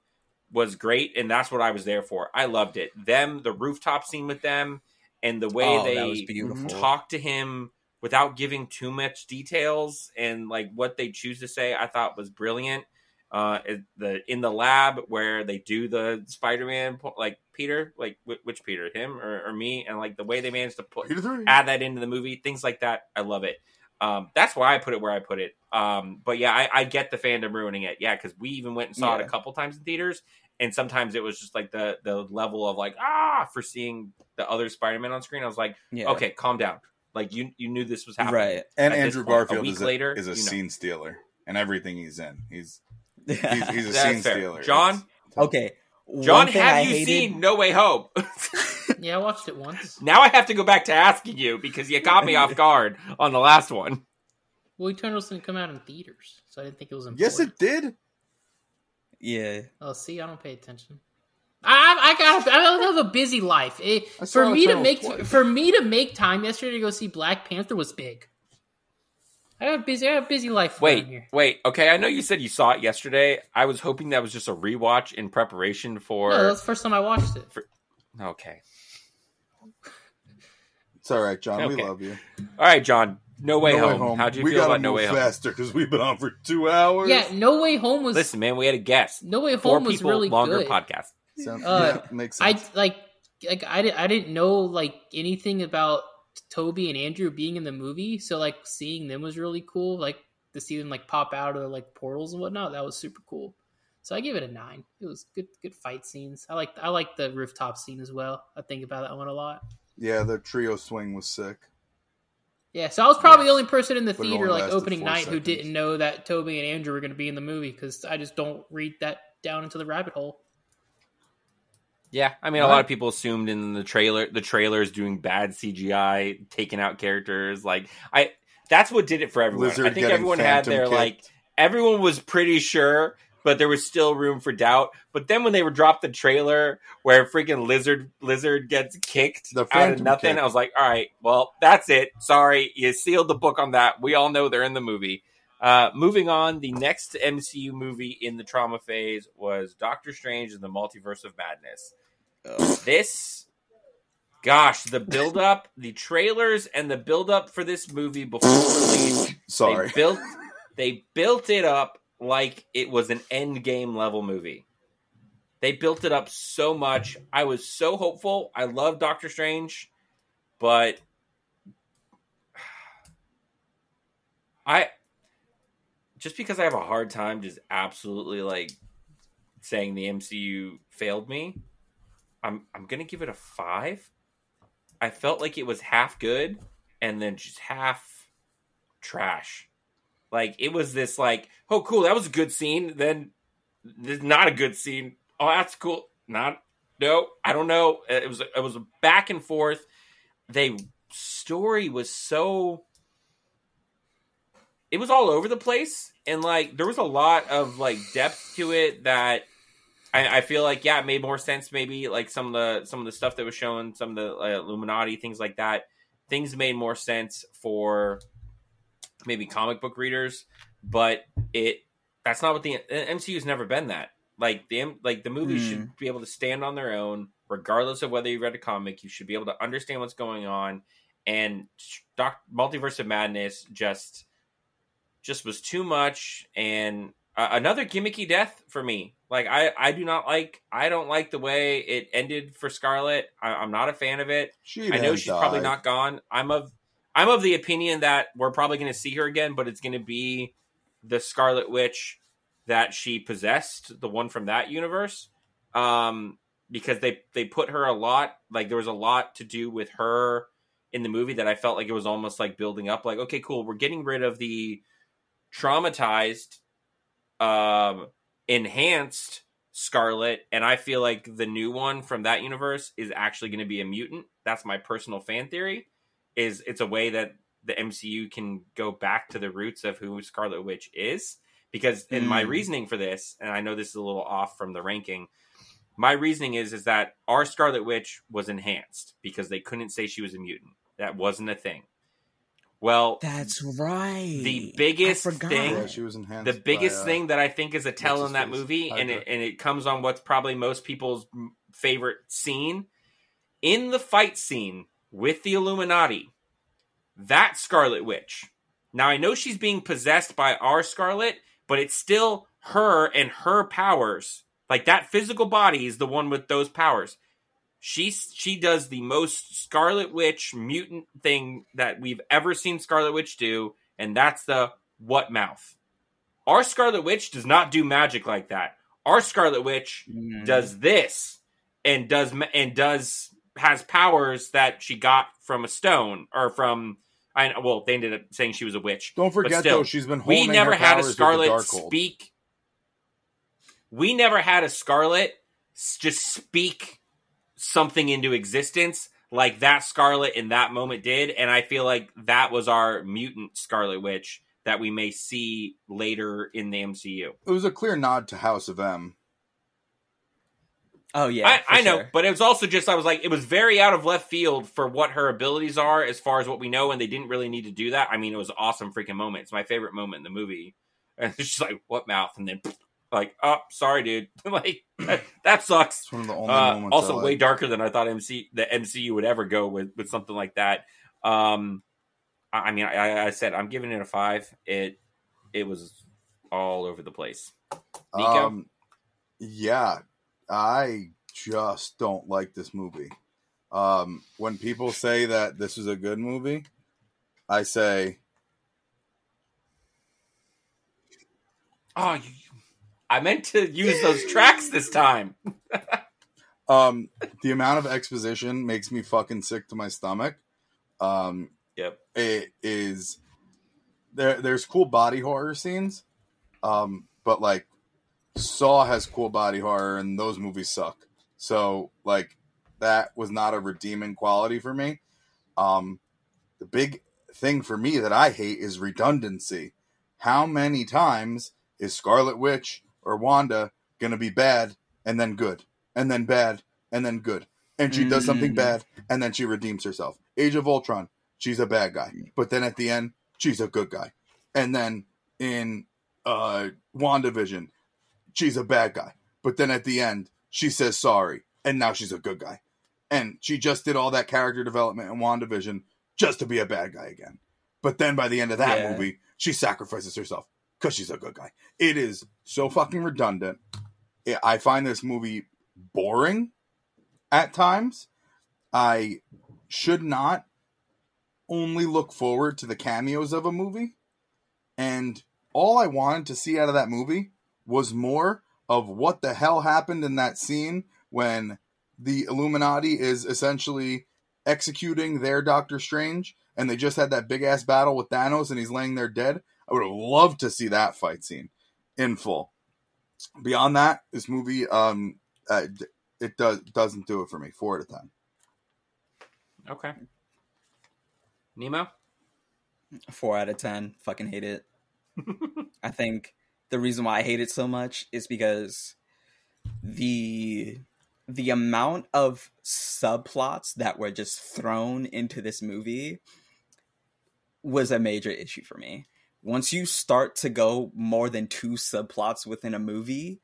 [SPEAKER 8] was great, and that's what I was there for. I loved it. Them, the rooftop scene with them, and the way
[SPEAKER 9] Oh,
[SPEAKER 8] they
[SPEAKER 9] beautiful.
[SPEAKER 8] talk to him without giving too much details and like what they choose to say, I thought was brilliant. Uh, the in the lab where they do the Spider-Man, like Peter, like which Peter, him or, or me, and like the way they managed to put add that into the movie, things like that. I love it. Um, that's why I put it where I put it. Um, but yeah, I, I get the fandom ruining it. Yeah, because we even went and saw it a couple times in theaters, and sometimes it was just like the the level of like ah for seeing the other Spider-Man on screen. I was like,
[SPEAKER 9] Yeah.
[SPEAKER 8] okay, calm down. Like you you knew this was happening,
[SPEAKER 9] Right.
[SPEAKER 3] And
[SPEAKER 8] At
[SPEAKER 3] Andrew
[SPEAKER 8] point, a
[SPEAKER 3] Garfield
[SPEAKER 8] week
[SPEAKER 3] is a,
[SPEAKER 8] later,
[SPEAKER 3] is a
[SPEAKER 8] you know.
[SPEAKER 3] scene stealer in everything he's in. He's he's, he's a scene
[SPEAKER 8] fair.
[SPEAKER 3] stealer.
[SPEAKER 8] John,
[SPEAKER 9] okay.
[SPEAKER 8] John, have
[SPEAKER 9] I
[SPEAKER 8] you
[SPEAKER 9] hated-
[SPEAKER 8] seen No Way Home?
[SPEAKER 6] Yeah, I watched it once.
[SPEAKER 8] now I have to go back to asking you because you caught me off guard on the last one.
[SPEAKER 6] Well, Eternals didn't come out in theaters, so I didn't think it was important.
[SPEAKER 7] Yes, it did.
[SPEAKER 9] Yeah.
[SPEAKER 6] Oh, see, I don't pay attention. I, I, I got. I don't have a busy life. It, for me to make
[SPEAKER 7] twice.
[SPEAKER 6] for me to make time yesterday to go see Black Panther was big. I got a busy. I got a busy life.
[SPEAKER 8] Wait,
[SPEAKER 6] here.
[SPEAKER 8] wait. Okay, I know you said you saw it yesterday. I was hoping that was just a rewatch in preparation for.
[SPEAKER 6] No, that's the first time I watched it.
[SPEAKER 8] okay.
[SPEAKER 7] It's all right, John. We love you.
[SPEAKER 8] All right, John. No Way,
[SPEAKER 7] No
[SPEAKER 8] home. How'd you
[SPEAKER 7] we
[SPEAKER 8] feel
[SPEAKER 7] gotta
[SPEAKER 8] about No
[SPEAKER 7] move
[SPEAKER 8] Way Home?
[SPEAKER 7] faster because we've been on for two hours.
[SPEAKER 6] Yeah, No Way Home was.
[SPEAKER 8] Listen, man, we had a guest.
[SPEAKER 6] No Way
[SPEAKER 8] Four
[SPEAKER 6] Home was
[SPEAKER 8] people,
[SPEAKER 6] really
[SPEAKER 8] longer
[SPEAKER 6] good.
[SPEAKER 8] podcast.
[SPEAKER 7] Sound-
[SPEAKER 6] Uh,
[SPEAKER 7] yeah, makes
[SPEAKER 6] I like like I, di- I didn't know like anything about Tobey and Andrew being in the movie, so like seeing them was really cool. Like to see them like pop out of like portals and whatnot, that was super cool. So I give it a nine. It was good, good fight scenes. I like I like the rooftop scene as well. I think about that one a lot.
[SPEAKER 7] yeah, the trio swing was sick.
[SPEAKER 6] Yeah, so I was probably the only person in the
[SPEAKER 7] But
[SPEAKER 6] theater like opening
[SPEAKER 7] four
[SPEAKER 6] night who didn't know that Tobey and Andrew were going to be in the movie because I just don't read that down into the rabbit hole.
[SPEAKER 8] Yeah, I mean, a lot of people assumed in the trailer, the trailers doing bad CGI, taking out characters. Like, I that's what did it for everyone.
[SPEAKER 7] Lizard
[SPEAKER 8] I think
[SPEAKER 7] getting
[SPEAKER 8] everyone had their
[SPEAKER 7] kicked.
[SPEAKER 8] like, everyone was pretty sure, but there was still room for doubt. But then when they were dropped the trailer where freaking lizard lizard gets kicked
[SPEAKER 7] The
[SPEAKER 8] out of nothing,
[SPEAKER 7] kick.
[SPEAKER 8] I was like, all right, well, that's it. Sorry, you sealed the book on that. We all know they're in the movie. Uh, moving on, the next MCU movie in the trauma phase was Doctor Strange and the Multiverse of Madness. This, gosh, the build up, the trailers, and the build up for this movie before release.
[SPEAKER 7] Sorry.
[SPEAKER 8] They built, they built it up like it was an end game level movie. They built it up so much. I was so hopeful. I love Doctor Strange, but I just because I have a hard time just absolutely like saying the MCU failed me. I'm I'm gonna give it a five. I felt like it was half good and then just half trash. Like it was this like, oh cool, that was a good scene. Then this not a good scene. Oh, that's cool. Not no, I don't know. It was it was a back and forth. They story was so it was all over the place and like there was a lot of like depth to it that I, I feel like yeah it made more sense maybe like some of the some of the stuff that was shown some of the uh, illuminati things like that things made more sense for maybe comic book readers but it that's not what the mcu's never been that. Like the like the movies
[SPEAKER 9] Hmm.
[SPEAKER 8] should be able to stand on their own regardless of whether you read a comic you should be able to understand what's going on. And Doc, multiverse of madness just just was too much. And uh, another gimmicky death for me. Like i i do not like i don't like the way it ended for scarlet I, i'm not a fan of it.
[SPEAKER 7] She
[SPEAKER 8] i know she's probably not gone. I'm of i'm of the opinion that we're probably going to see her again but it's going to be the scarlet witch that she possessed the one from that universe. Um because they they put her a lot like there was a lot to do with her in the movie that i felt like it was almost like building up like okay cool we're getting rid of the traumatized um enhanced scarlet and i feel like the new one from that universe is actually going to be a mutant. That's my personal fan theory is it's a way that the mcu can go back to the roots of who scarlet witch is because in my
[SPEAKER 9] Mm.
[SPEAKER 8] reasoning for this and i know this is a little off from the ranking my reasoning is is that our scarlet witch was enhanced because they couldn't say she was a mutant that wasn't a thing well
[SPEAKER 9] That's right.
[SPEAKER 8] the biggest thing
[SPEAKER 7] Yeah, she was enhanced.
[SPEAKER 8] the biggest
[SPEAKER 7] by, uh,
[SPEAKER 8] thing that I think is a tell in that
[SPEAKER 7] his face?
[SPEAKER 8] movie, and it, and it comes on what's probably most people's favorite scene in the fight scene with the Illuminati. That Scarlet Witch. Now I know she's being possessed by our Scarlet, but it's still her and her powers. Like that physical body is the one with those powers. She she does the most Scarlet Witch mutant thing that we've ever seen Scarlet Witch do, and that's the what mouth. Our Scarlet Witch does not do magic like that. Our Scarlet Witch
[SPEAKER 9] Mm.
[SPEAKER 8] does this and does and does has powers that she got from a stone or from I well they ended up saying she was a witch.
[SPEAKER 7] Don't forget
[SPEAKER 8] still,
[SPEAKER 7] though, she's been
[SPEAKER 8] we never had a
[SPEAKER 7] powers with the
[SPEAKER 8] Scarlet speak. We never had a Scarlet just speak something into existence like that Scarlet in that moment did, and I feel like that was our mutant Scarlet Witch that we may see later in the MCU.
[SPEAKER 7] It was a clear nod to House of M.
[SPEAKER 9] Oh yeah,
[SPEAKER 8] I, I know,
[SPEAKER 9] sure.
[SPEAKER 8] but it was also just I was like, it was very out of left field for what her abilities are as far as what we know, and they didn't really need to do that. I mean, it was an awesome freaking moment. It's my favorite moment in the movie. And it's just like, what mouth? And then, like, oh, sorry, dude. like, that, that sucks.
[SPEAKER 7] It's one of the only
[SPEAKER 8] Uh,
[SPEAKER 7] moments.
[SPEAKER 8] Also,
[SPEAKER 7] like.
[SPEAKER 8] way darker than I thought MC the MCU would ever go with with something like that. Um, I, I mean, I, I said I'm giving it a five. It it was all over the place. Nico?
[SPEAKER 7] Um, yeah, I just don't like this movie. Um, when people say that this is a good movie, I say
[SPEAKER 8] Oh, you, I meant to use those tracks this time.
[SPEAKER 7] um, the amount of exposition makes me fucking sick to my stomach. Um,
[SPEAKER 8] Yep.
[SPEAKER 7] it is there. There's cool body horror scenes, um, but like Saw has cool body horror, and those movies suck. So like that was not a redeeming quality for me. Um, the big thing for me that I hate is redundancy. How many times is Scarlet Witch or Wanda gonna be bad and then good, and then bad and then good, and she does something
[SPEAKER 9] Mm.
[SPEAKER 7] bad and then she redeems herself? Age of Ultron, she's a bad guy, but then at the end she's a good guy, and then in uh WandaVision, she's a bad guy. But then at the end, she says sorry, and now she's a good guy. And she just did all that character development in WandaVision just to be a bad guy again. But then by the end of that
[SPEAKER 9] Yeah.
[SPEAKER 7] movie, she sacrifices herself because she's a good guy. It is so fucking redundant. I- I find this movie boring at times. I should not only look forward to the cameos of a movie. And all I wanted to see out of that movie was more of what the hell happened in that scene when the Illuminati is essentially executing their Doctor Strange and they just had that big ass battle with Thanos and he's laying there dead. I would have loved to see that fight scene in full. Beyond that, this movie um uh, it does doesn't do it for me. 4 out of 10.
[SPEAKER 8] Okay. Nemo.
[SPEAKER 9] Four out of ten. Fucking hate it. I think the reason why I hate it so much is because the the amount of subplots that were just thrown into this movie was a major issue for me. Once you start to go more than two subplots within a movie,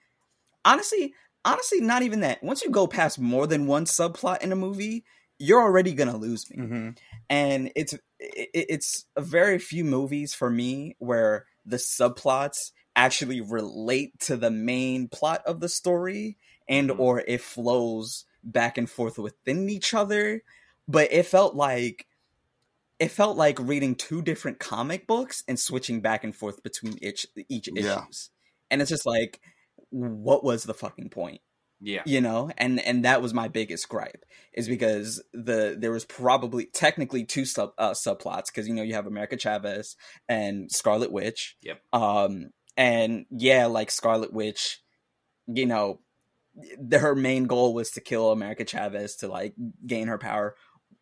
[SPEAKER 9] honestly, honestly, not even that. Once you go past more than one subplot in a movie, you're already gonna lose me
[SPEAKER 7] Mm-hmm.
[SPEAKER 9] and it's it, it's a very few movies for me where the subplots actually relate to the main plot of the story and
[SPEAKER 8] Mhm.
[SPEAKER 9] or it flows back and forth within each other but it felt like it felt like reading two different comic books and switching back and forth between each each
[SPEAKER 7] Yeah.
[SPEAKER 9] issues and it's just like what was the fucking point
[SPEAKER 8] Yeah.
[SPEAKER 9] you know and and that was my biggest gripe is because the there was probably technically two sub uh, subplots because you know you have America Chavez and Scarlet Witch
[SPEAKER 8] Yep.
[SPEAKER 9] um and yeah like Scarlet Witch you know the, her main goal was to kill America Chavez to like gain her power.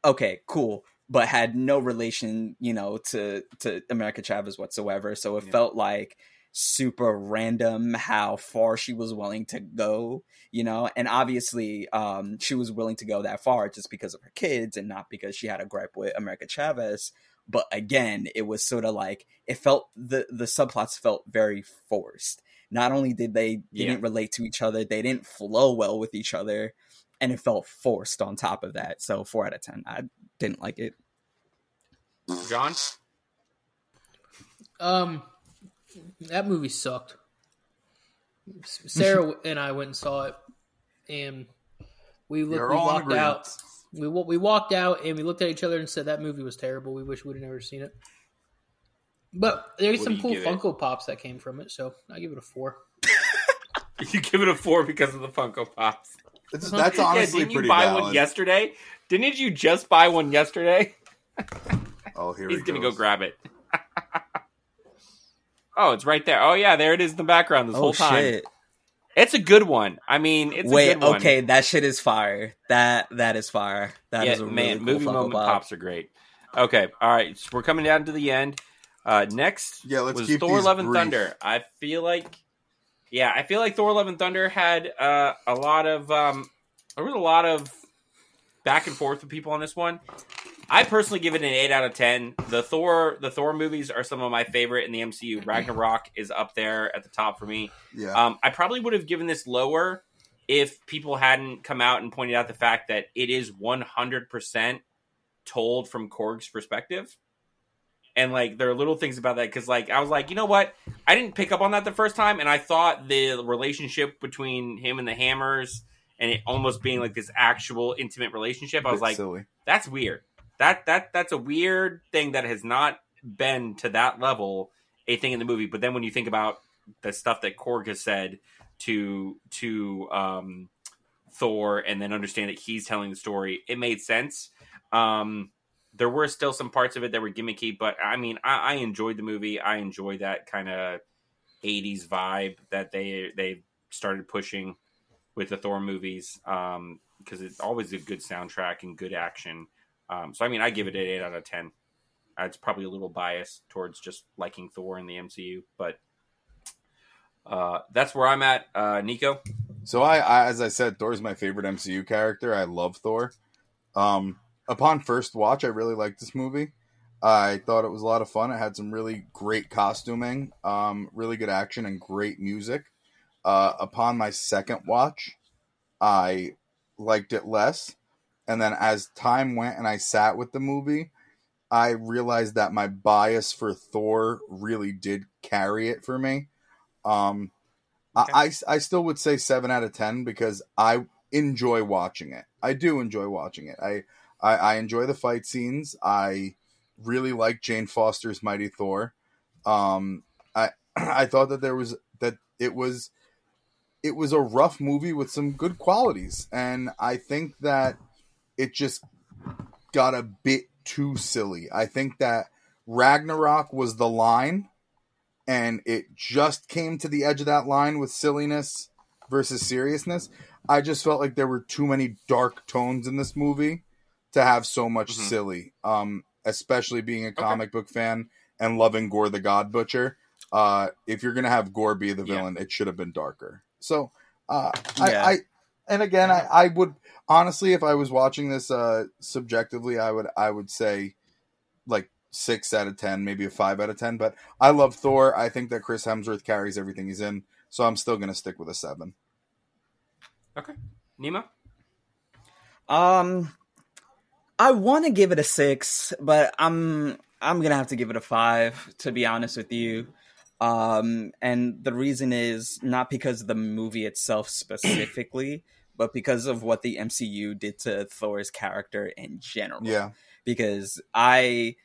[SPEAKER 9] Okay cool. But had no relation you know to to America Chavez whatsoever. So it
[SPEAKER 8] Yeah.
[SPEAKER 9] felt like super random how far she was willing to go you know? And obviously um she was willing to go that far just because of her kids and not because she had a gripe with america chavez but again it was sort of like it felt the the subplots felt very forced not only did they
[SPEAKER 8] Yeah.
[SPEAKER 9] didn't relate to each other they didn't flow well with each other and it felt forced on top of that so four out of ten i didn't like it
[SPEAKER 8] John.
[SPEAKER 6] Um, that movie sucked. Sarah and I went and saw it, and we looked. We walked out. We we walked out and we looked at each other and said that movie was terrible. We wish we'd have never seen it. But there's
[SPEAKER 8] What
[SPEAKER 6] some cool
[SPEAKER 8] give it?
[SPEAKER 6] Funko Pops that came from it, so I give it a four.
[SPEAKER 8] You give it a four because of the Funko Pops.
[SPEAKER 7] It's, uh-huh. that's
[SPEAKER 8] yeah,
[SPEAKER 7] honestly
[SPEAKER 8] didn't you
[SPEAKER 7] pretty
[SPEAKER 8] buy
[SPEAKER 7] valid.
[SPEAKER 8] one yesterday? Didn't you just buy one yesterday?
[SPEAKER 7] Oh, here
[SPEAKER 8] He's
[SPEAKER 7] he
[SPEAKER 8] gonna
[SPEAKER 7] goes.
[SPEAKER 8] go grab it. oh, it's right there. Oh yeah, there it is in the background this
[SPEAKER 9] oh
[SPEAKER 8] whole time.
[SPEAKER 9] shit
[SPEAKER 8] It's a good one. I mean, it's a
[SPEAKER 9] wait
[SPEAKER 8] good one.
[SPEAKER 9] okay that shit is fire that that is fire That is
[SPEAKER 8] yeah,
[SPEAKER 9] a really
[SPEAKER 8] man,
[SPEAKER 9] cool
[SPEAKER 8] movie
[SPEAKER 9] Funko
[SPEAKER 8] moment
[SPEAKER 9] Pop.
[SPEAKER 8] pops are great. Okay, all right, so we're coming down to the end. Uh, next,
[SPEAKER 7] Yeah, let's
[SPEAKER 8] was
[SPEAKER 7] keep
[SPEAKER 8] Thor:
[SPEAKER 7] these
[SPEAKER 8] Love and
[SPEAKER 7] brief.
[SPEAKER 8] Thunder. I feel like, yeah, I feel like Thor: Love and Thunder had uh, a lot of um, there was a lot of back and forth with people on this one. I personally give it an eight out of ten. The Thor, the Thor movies are some of my favorite in the MCU. Ragnarok is up there at the top for me.
[SPEAKER 7] Yeah.
[SPEAKER 8] Um, I probably would have given this lower if people hadn't come out and pointed out the fact that it is 100% told from Korg's perspective. And like there are little things about that because like I was like, you know what? I didn't pick up on that the first time, and I thought the relationship between him and the Hammers and it almost being like this actual intimate relationship. I was like,
[SPEAKER 7] silly.
[SPEAKER 8] that's weird. That that that's a weird thing that has not been to that level a thing in the movie. But then when you think about the stuff that Korg has said to to um, Thor, and then understand that he's telling the story, it made sense. Um, there were still some parts of it that were gimmicky, but I mean, I, I enjoyed the movie. I enjoyed that kind of '80s vibe that they they started pushing with the Thor movies because it's always a good soundtrack and good action. Um, so I mean, I give it an eight out of ten. Uh, It's probably a little biased towards just liking Thor in the MCU, but uh, that's where I'm at. Uh, Nico,
[SPEAKER 7] So I, I, as I said, Thor's my favorite MCU character. I love Thor. Um, upon first watch, I really liked this movie. I thought it was a lot of fun. It had some really great costuming, um, really good action, and great music. Uh, upon my second watch, I liked it less. And then as time went and I sat with the movie, I realized that my bias for Thor really did carry it for me. Um,
[SPEAKER 8] Okay.
[SPEAKER 7] I, I, I still would say 7 out of 10 because I enjoy watching it. I do enjoy watching it. I, I, I enjoy the fight scenes. I really like Jane Foster's Mighty Thor. Um, I I thought that there was that it was it was a rough movie with some good qualities, and I think that it just got a bit too silly. I think that Ragnarok was the line, and it just came to the edge of that line with silliness versus seriousness. I just felt like there were too many dark tones in this movie to have so much
[SPEAKER 8] Mhm.
[SPEAKER 7] silly. Um, especially being a comic book fan and loving Gorr the God Butcher. Uh, if you're gonna have Gorr be the
[SPEAKER 8] Yeah.
[SPEAKER 7] villain, it should have been darker. So, uh,
[SPEAKER 9] Yeah.
[SPEAKER 7] I, I, and again, I, I would honestly, if I was watching this uh, subjectively, I would, I would say, like six out of ten, maybe a five out of ten. But I love Thor. I think that Chris Hemsworth carries everything he's in, so I'm still gonna stick with a seven.
[SPEAKER 8] Okay. Nemo?
[SPEAKER 9] Um, I want to give it a six, but I'm I'm gonna have to give it a five to be honest with you. Um, and the reason is not because of the movie itself specifically, but because of what the MCU did to Thor's character in general.
[SPEAKER 7] Yeah,
[SPEAKER 9] because I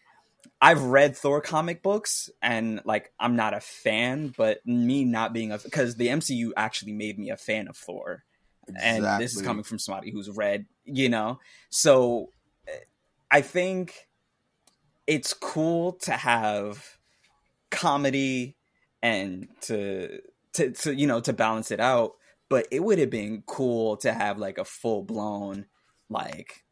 [SPEAKER 9] I've read Thor comic books and like I'm not a fan, but me not being a because the MCU actually made me a fan of Thor and this is coming from somebody who's read, you know. So eh, I think it's cool to have comedy and to to to you know to balance it out, but it would have been cool to have like a full blown like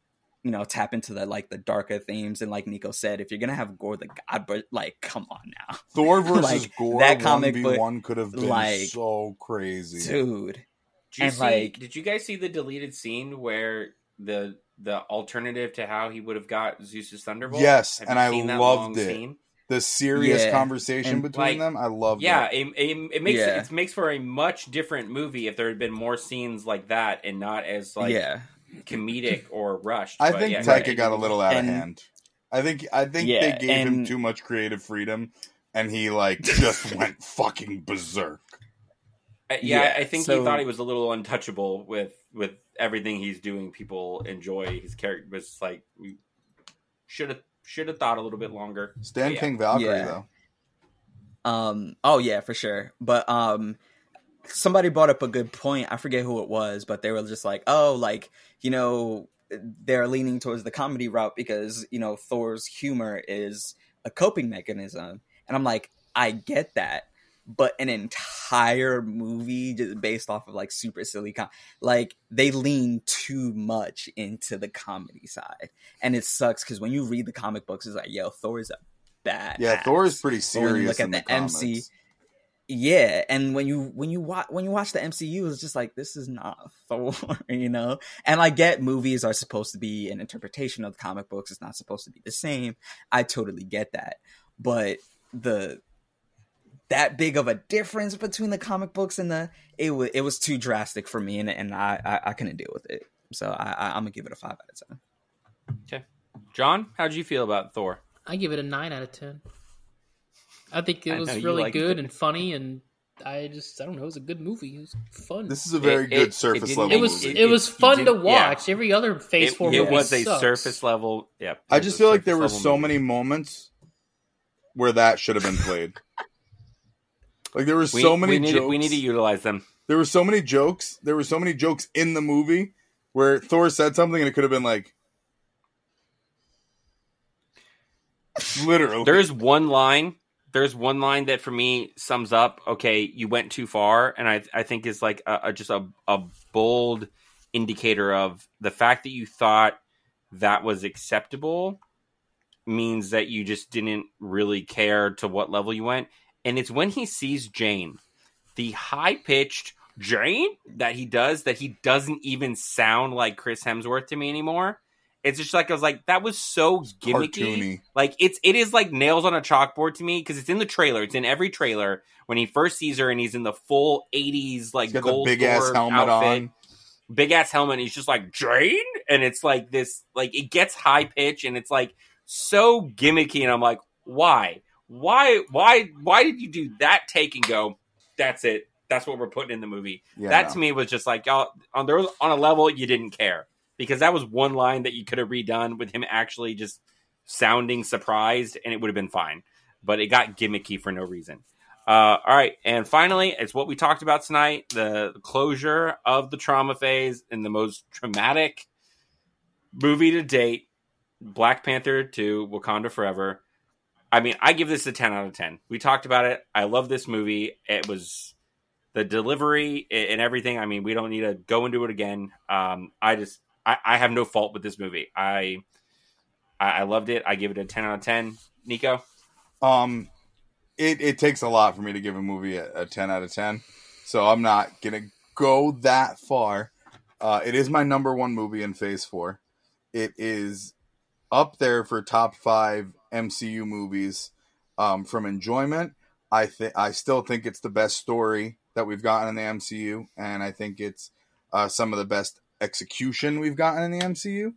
[SPEAKER 9] you know tap into the like the darker themes and like Nico said if you're going to have Gorr the God but like come on now.
[SPEAKER 7] Thor versus
[SPEAKER 9] Like,
[SPEAKER 7] Gorr.
[SPEAKER 9] that comic book,
[SPEAKER 7] one could have been
[SPEAKER 9] like,
[SPEAKER 7] so crazy.
[SPEAKER 9] Dude,
[SPEAKER 8] Did you
[SPEAKER 9] And,
[SPEAKER 8] see,
[SPEAKER 9] like-
[SPEAKER 8] did you guys see the deleted scene where the the alternative to how he would have got Zeus's thunderbolt?
[SPEAKER 7] Yes,
[SPEAKER 8] Have
[SPEAKER 7] and I loved
[SPEAKER 8] long
[SPEAKER 7] it.
[SPEAKER 8] scene?
[SPEAKER 7] The serious
[SPEAKER 9] Yeah,
[SPEAKER 7] conversation
[SPEAKER 9] and,
[SPEAKER 7] between
[SPEAKER 8] like,
[SPEAKER 7] them, I love.
[SPEAKER 8] Yeah,
[SPEAKER 7] it.
[SPEAKER 8] it, it, it makes
[SPEAKER 9] Yeah.
[SPEAKER 8] it makes for a much different movie if there had been more scenes like that and not as like
[SPEAKER 9] yeah.
[SPEAKER 8] comedic or rushed.
[SPEAKER 7] I
[SPEAKER 8] But
[SPEAKER 7] think
[SPEAKER 8] yeah,
[SPEAKER 7] Taika
[SPEAKER 8] right.
[SPEAKER 7] got a little out
[SPEAKER 9] And-
[SPEAKER 7] of hand. I think I think
[SPEAKER 9] Yeah,
[SPEAKER 7] they gave him too much creative freedom, and he like just went fucking berserk.
[SPEAKER 8] Uh, yeah,
[SPEAKER 9] Yeah,
[SPEAKER 8] I think
[SPEAKER 9] so-
[SPEAKER 8] he thought he was a little untouchable with with everything he's doing. People enjoy his character. Was like should have should have thought a little bit longer.
[SPEAKER 7] Stan
[SPEAKER 8] Yeah.
[SPEAKER 7] King Valkyrie
[SPEAKER 9] Yeah.
[SPEAKER 7] though.
[SPEAKER 9] Um. Oh yeah, for sure. But um, somebody brought up a good point. I forget who it was, but they were just like, "Oh, like you know, they're leaning towards the comedy route because you know Thor's humor is a coping mechanism." And I'm like, I get that, but an entire movie just based off of like super silly com like they lean too much into the comedy side, and it sucks because when you read the comic books, it's like, yo, Thor is a bad.
[SPEAKER 7] Yeah, Thor is pretty serious
[SPEAKER 9] look at the
[SPEAKER 7] the.
[SPEAKER 9] MC yeah, and when you when you watch when you watch the MCU, it's just like this is not Thor, you know. And I get movies are supposed to be an interpretation of the comic books; it's not supposed to be the same. I totally get that, but the that big of a difference between the comic books and the it was it was too drastic for me, and and I I, I couldn't deal with it. So I, I I'm gonna give it a five out of ten.
[SPEAKER 8] Okay, John, how did you feel about Thor?
[SPEAKER 6] I give it a nine out of ten. I think it was really good
[SPEAKER 8] it.
[SPEAKER 6] and funny, and I just I don't know, it was a good movie. It was fun.
[SPEAKER 7] This is a very
[SPEAKER 8] It-
[SPEAKER 7] good
[SPEAKER 8] it- it
[SPEAKER 7] surface
[SPEAKER 8] didn't-
[SPEAKER 7] level
[SPEAKER 6] it was
[SPEAKER 7] movie.
[SPEAKER 6] it, was
[SPEAKER 8] It- you
[SPEAKER 6] fun to
[SPEAKER 8] didn't- yeah.
[SPEAKER 6] watch. Every other Phase
[SPEAKER 8] It,
[SPEAKER 6] Four
[SPEAKER 8] it
[SPEAKER 6] movie
[SPEAKER 8] was a surface level. Yeah,
[SPEAKER 7] I just feel like there were so
[SPEAKER 8] movie.
[SPEAKER 7] many moments where that should have been played. like there were
[SPEAKER 8] We,
[SPEAKER 7] so many
[SPEAKER 8] we need,
[SPEAKER 7] jokes.
[SPEAKER 8] we need to utilize them.
[SPEAKER 7] there were so many jokes. There were so many jokes in the movie where Thor said something and it could have been like literally.
[SPEAKER 8] There's one line. There's one line that for me sums up. Okay, you went too far, and I I think is like a, a, just a a bold indicator of the fact that you thought that was acceptable means that you just didn't really care to what level you went. And it's when he sees Jane, the high pitched Jane that he does, that he doesn't even sound like Chris Hemsworth to me anymore. It's just like I was like, that was so gimmicky.
[SPEAKER 7] cartoony.
[SPEAKER 8] Like it's it is like nails on a chalkboard to me because it's in the trailer. It's in every trailer when he first sees her and he's in the full '80s like gold
[SPEAKER 7] big ass helmet
[SPEAKER 8] outfit,
[SPEAKER 7] on.
[SPEAKER 8] big ass helmet. And he's just like Jane, and it's like this like it gets high pitch and it's like so gimmicky. And I'm like, why, why, why, why did you do that take and go? That's it. That's what we're putting in the movie.
[SPEAKER 7] Yeah,
[SPEAKER 8] that
[SPEAKER 7] no.
[SPEAKER 8] to me was just like y'all on there was on a level you didn't care because that was one line that you could have redone with him actually just sounding surprised and it would have been fine. But it got gimmicky for no reason. Uh, all right, and finally, it's what we talked about tonight: the closure of the trauma phase in the most traumatic movie to date, Black Panther to Wakanda Forever. I mean, I give this a ten out of ten. We talked about it. I love this movie. It was the delivery and everything. I mean, we don't need to go into it again. Um, I just, I, I have no fault with this movie. I, I, loved it. I give it a ten out of ten. Nico,
[SPEAKER 7] Um, it it takes a lot for me to give a movie a, a ten out of ten, so I'm not gonna go that far. Uh, it is my number one movie in Phase Four. It is up there for top five MCU movies um, from enjoyment. I think I still think it's the best story that we've gotten in the MCU, and I think it's uh, some of the best execution we've gotten in the MCU.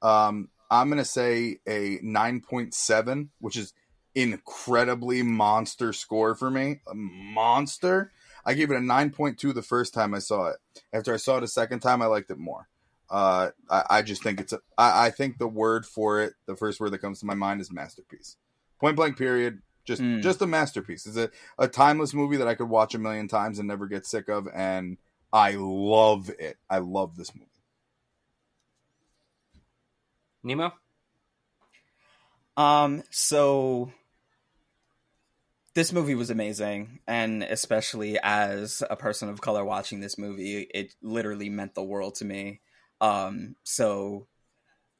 [SPEAKER 7] Um, I'm gonna say a nine point seven, which is incredibly monster score for me. A monster. I gave it a 9.2 the first time I saw it. After I saw it a second time, I liked it more. Uh, I, I just think it's a. I, I think the word for it, the first word that comes to my mind is masterpiece. Point blank. Period. Just
[SPEAKER 9] Mm.
[SPEAKER 7] just a masterpiece. It's a, a timeless movie that I could watch a million times and never get sick of, and I love it. I love this movie.
[SPEAKER 8] Nemo.
[SPEAKER 9] Um, so this movie was amazing, and especially as a person of color watching this movie, it literally meant the world to me. Um, so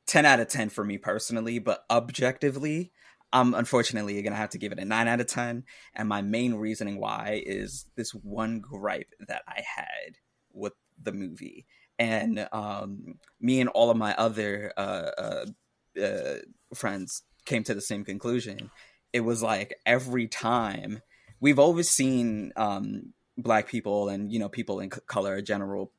[SPEAKER 9] 10 out of 10 for me personally, but objectively, I'm unfortunately gonna have to give it a 9 out of 10. And my main reasoning why is this one gripe that I had with the movie. And um, me and all of my other uh, uh, uh, friends came to the same conclusion. It was like every time we've always seen um, black people and you know people in color general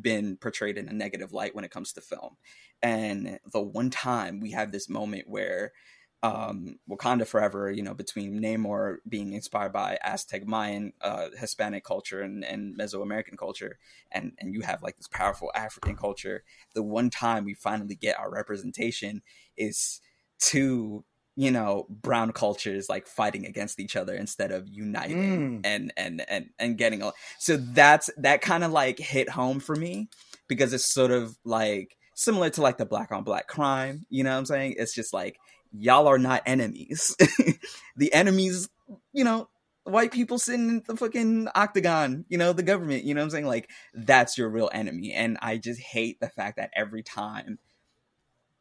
[SPEAKER 9] been portrayed in a negative light when it comes to film. And the one time we have this moment where um, Wakanda Forever, you know, between Namor being inspired by Aztec Mayan, uh, Hispanic culture and, and Mesoamerican culture, and, and you have like this powerful African culture. The one time we finally get our representation is two, you know, brown cultures like fighting against each other instead of uniting
[SPEAKER 7] Mm.
[SPEAKER 9] and, and, and, and getting all. So that's, that kind of like hit home for me because it's sort of like similar to like the black on black crime. You know what I'm saying? It's just like, y'all are not enemies. the enemies, you know, white people sitting in the fucking octagon, you know, the government, you know what I'm saying? Like, that's your real enemy. And I just hate the fact that every time,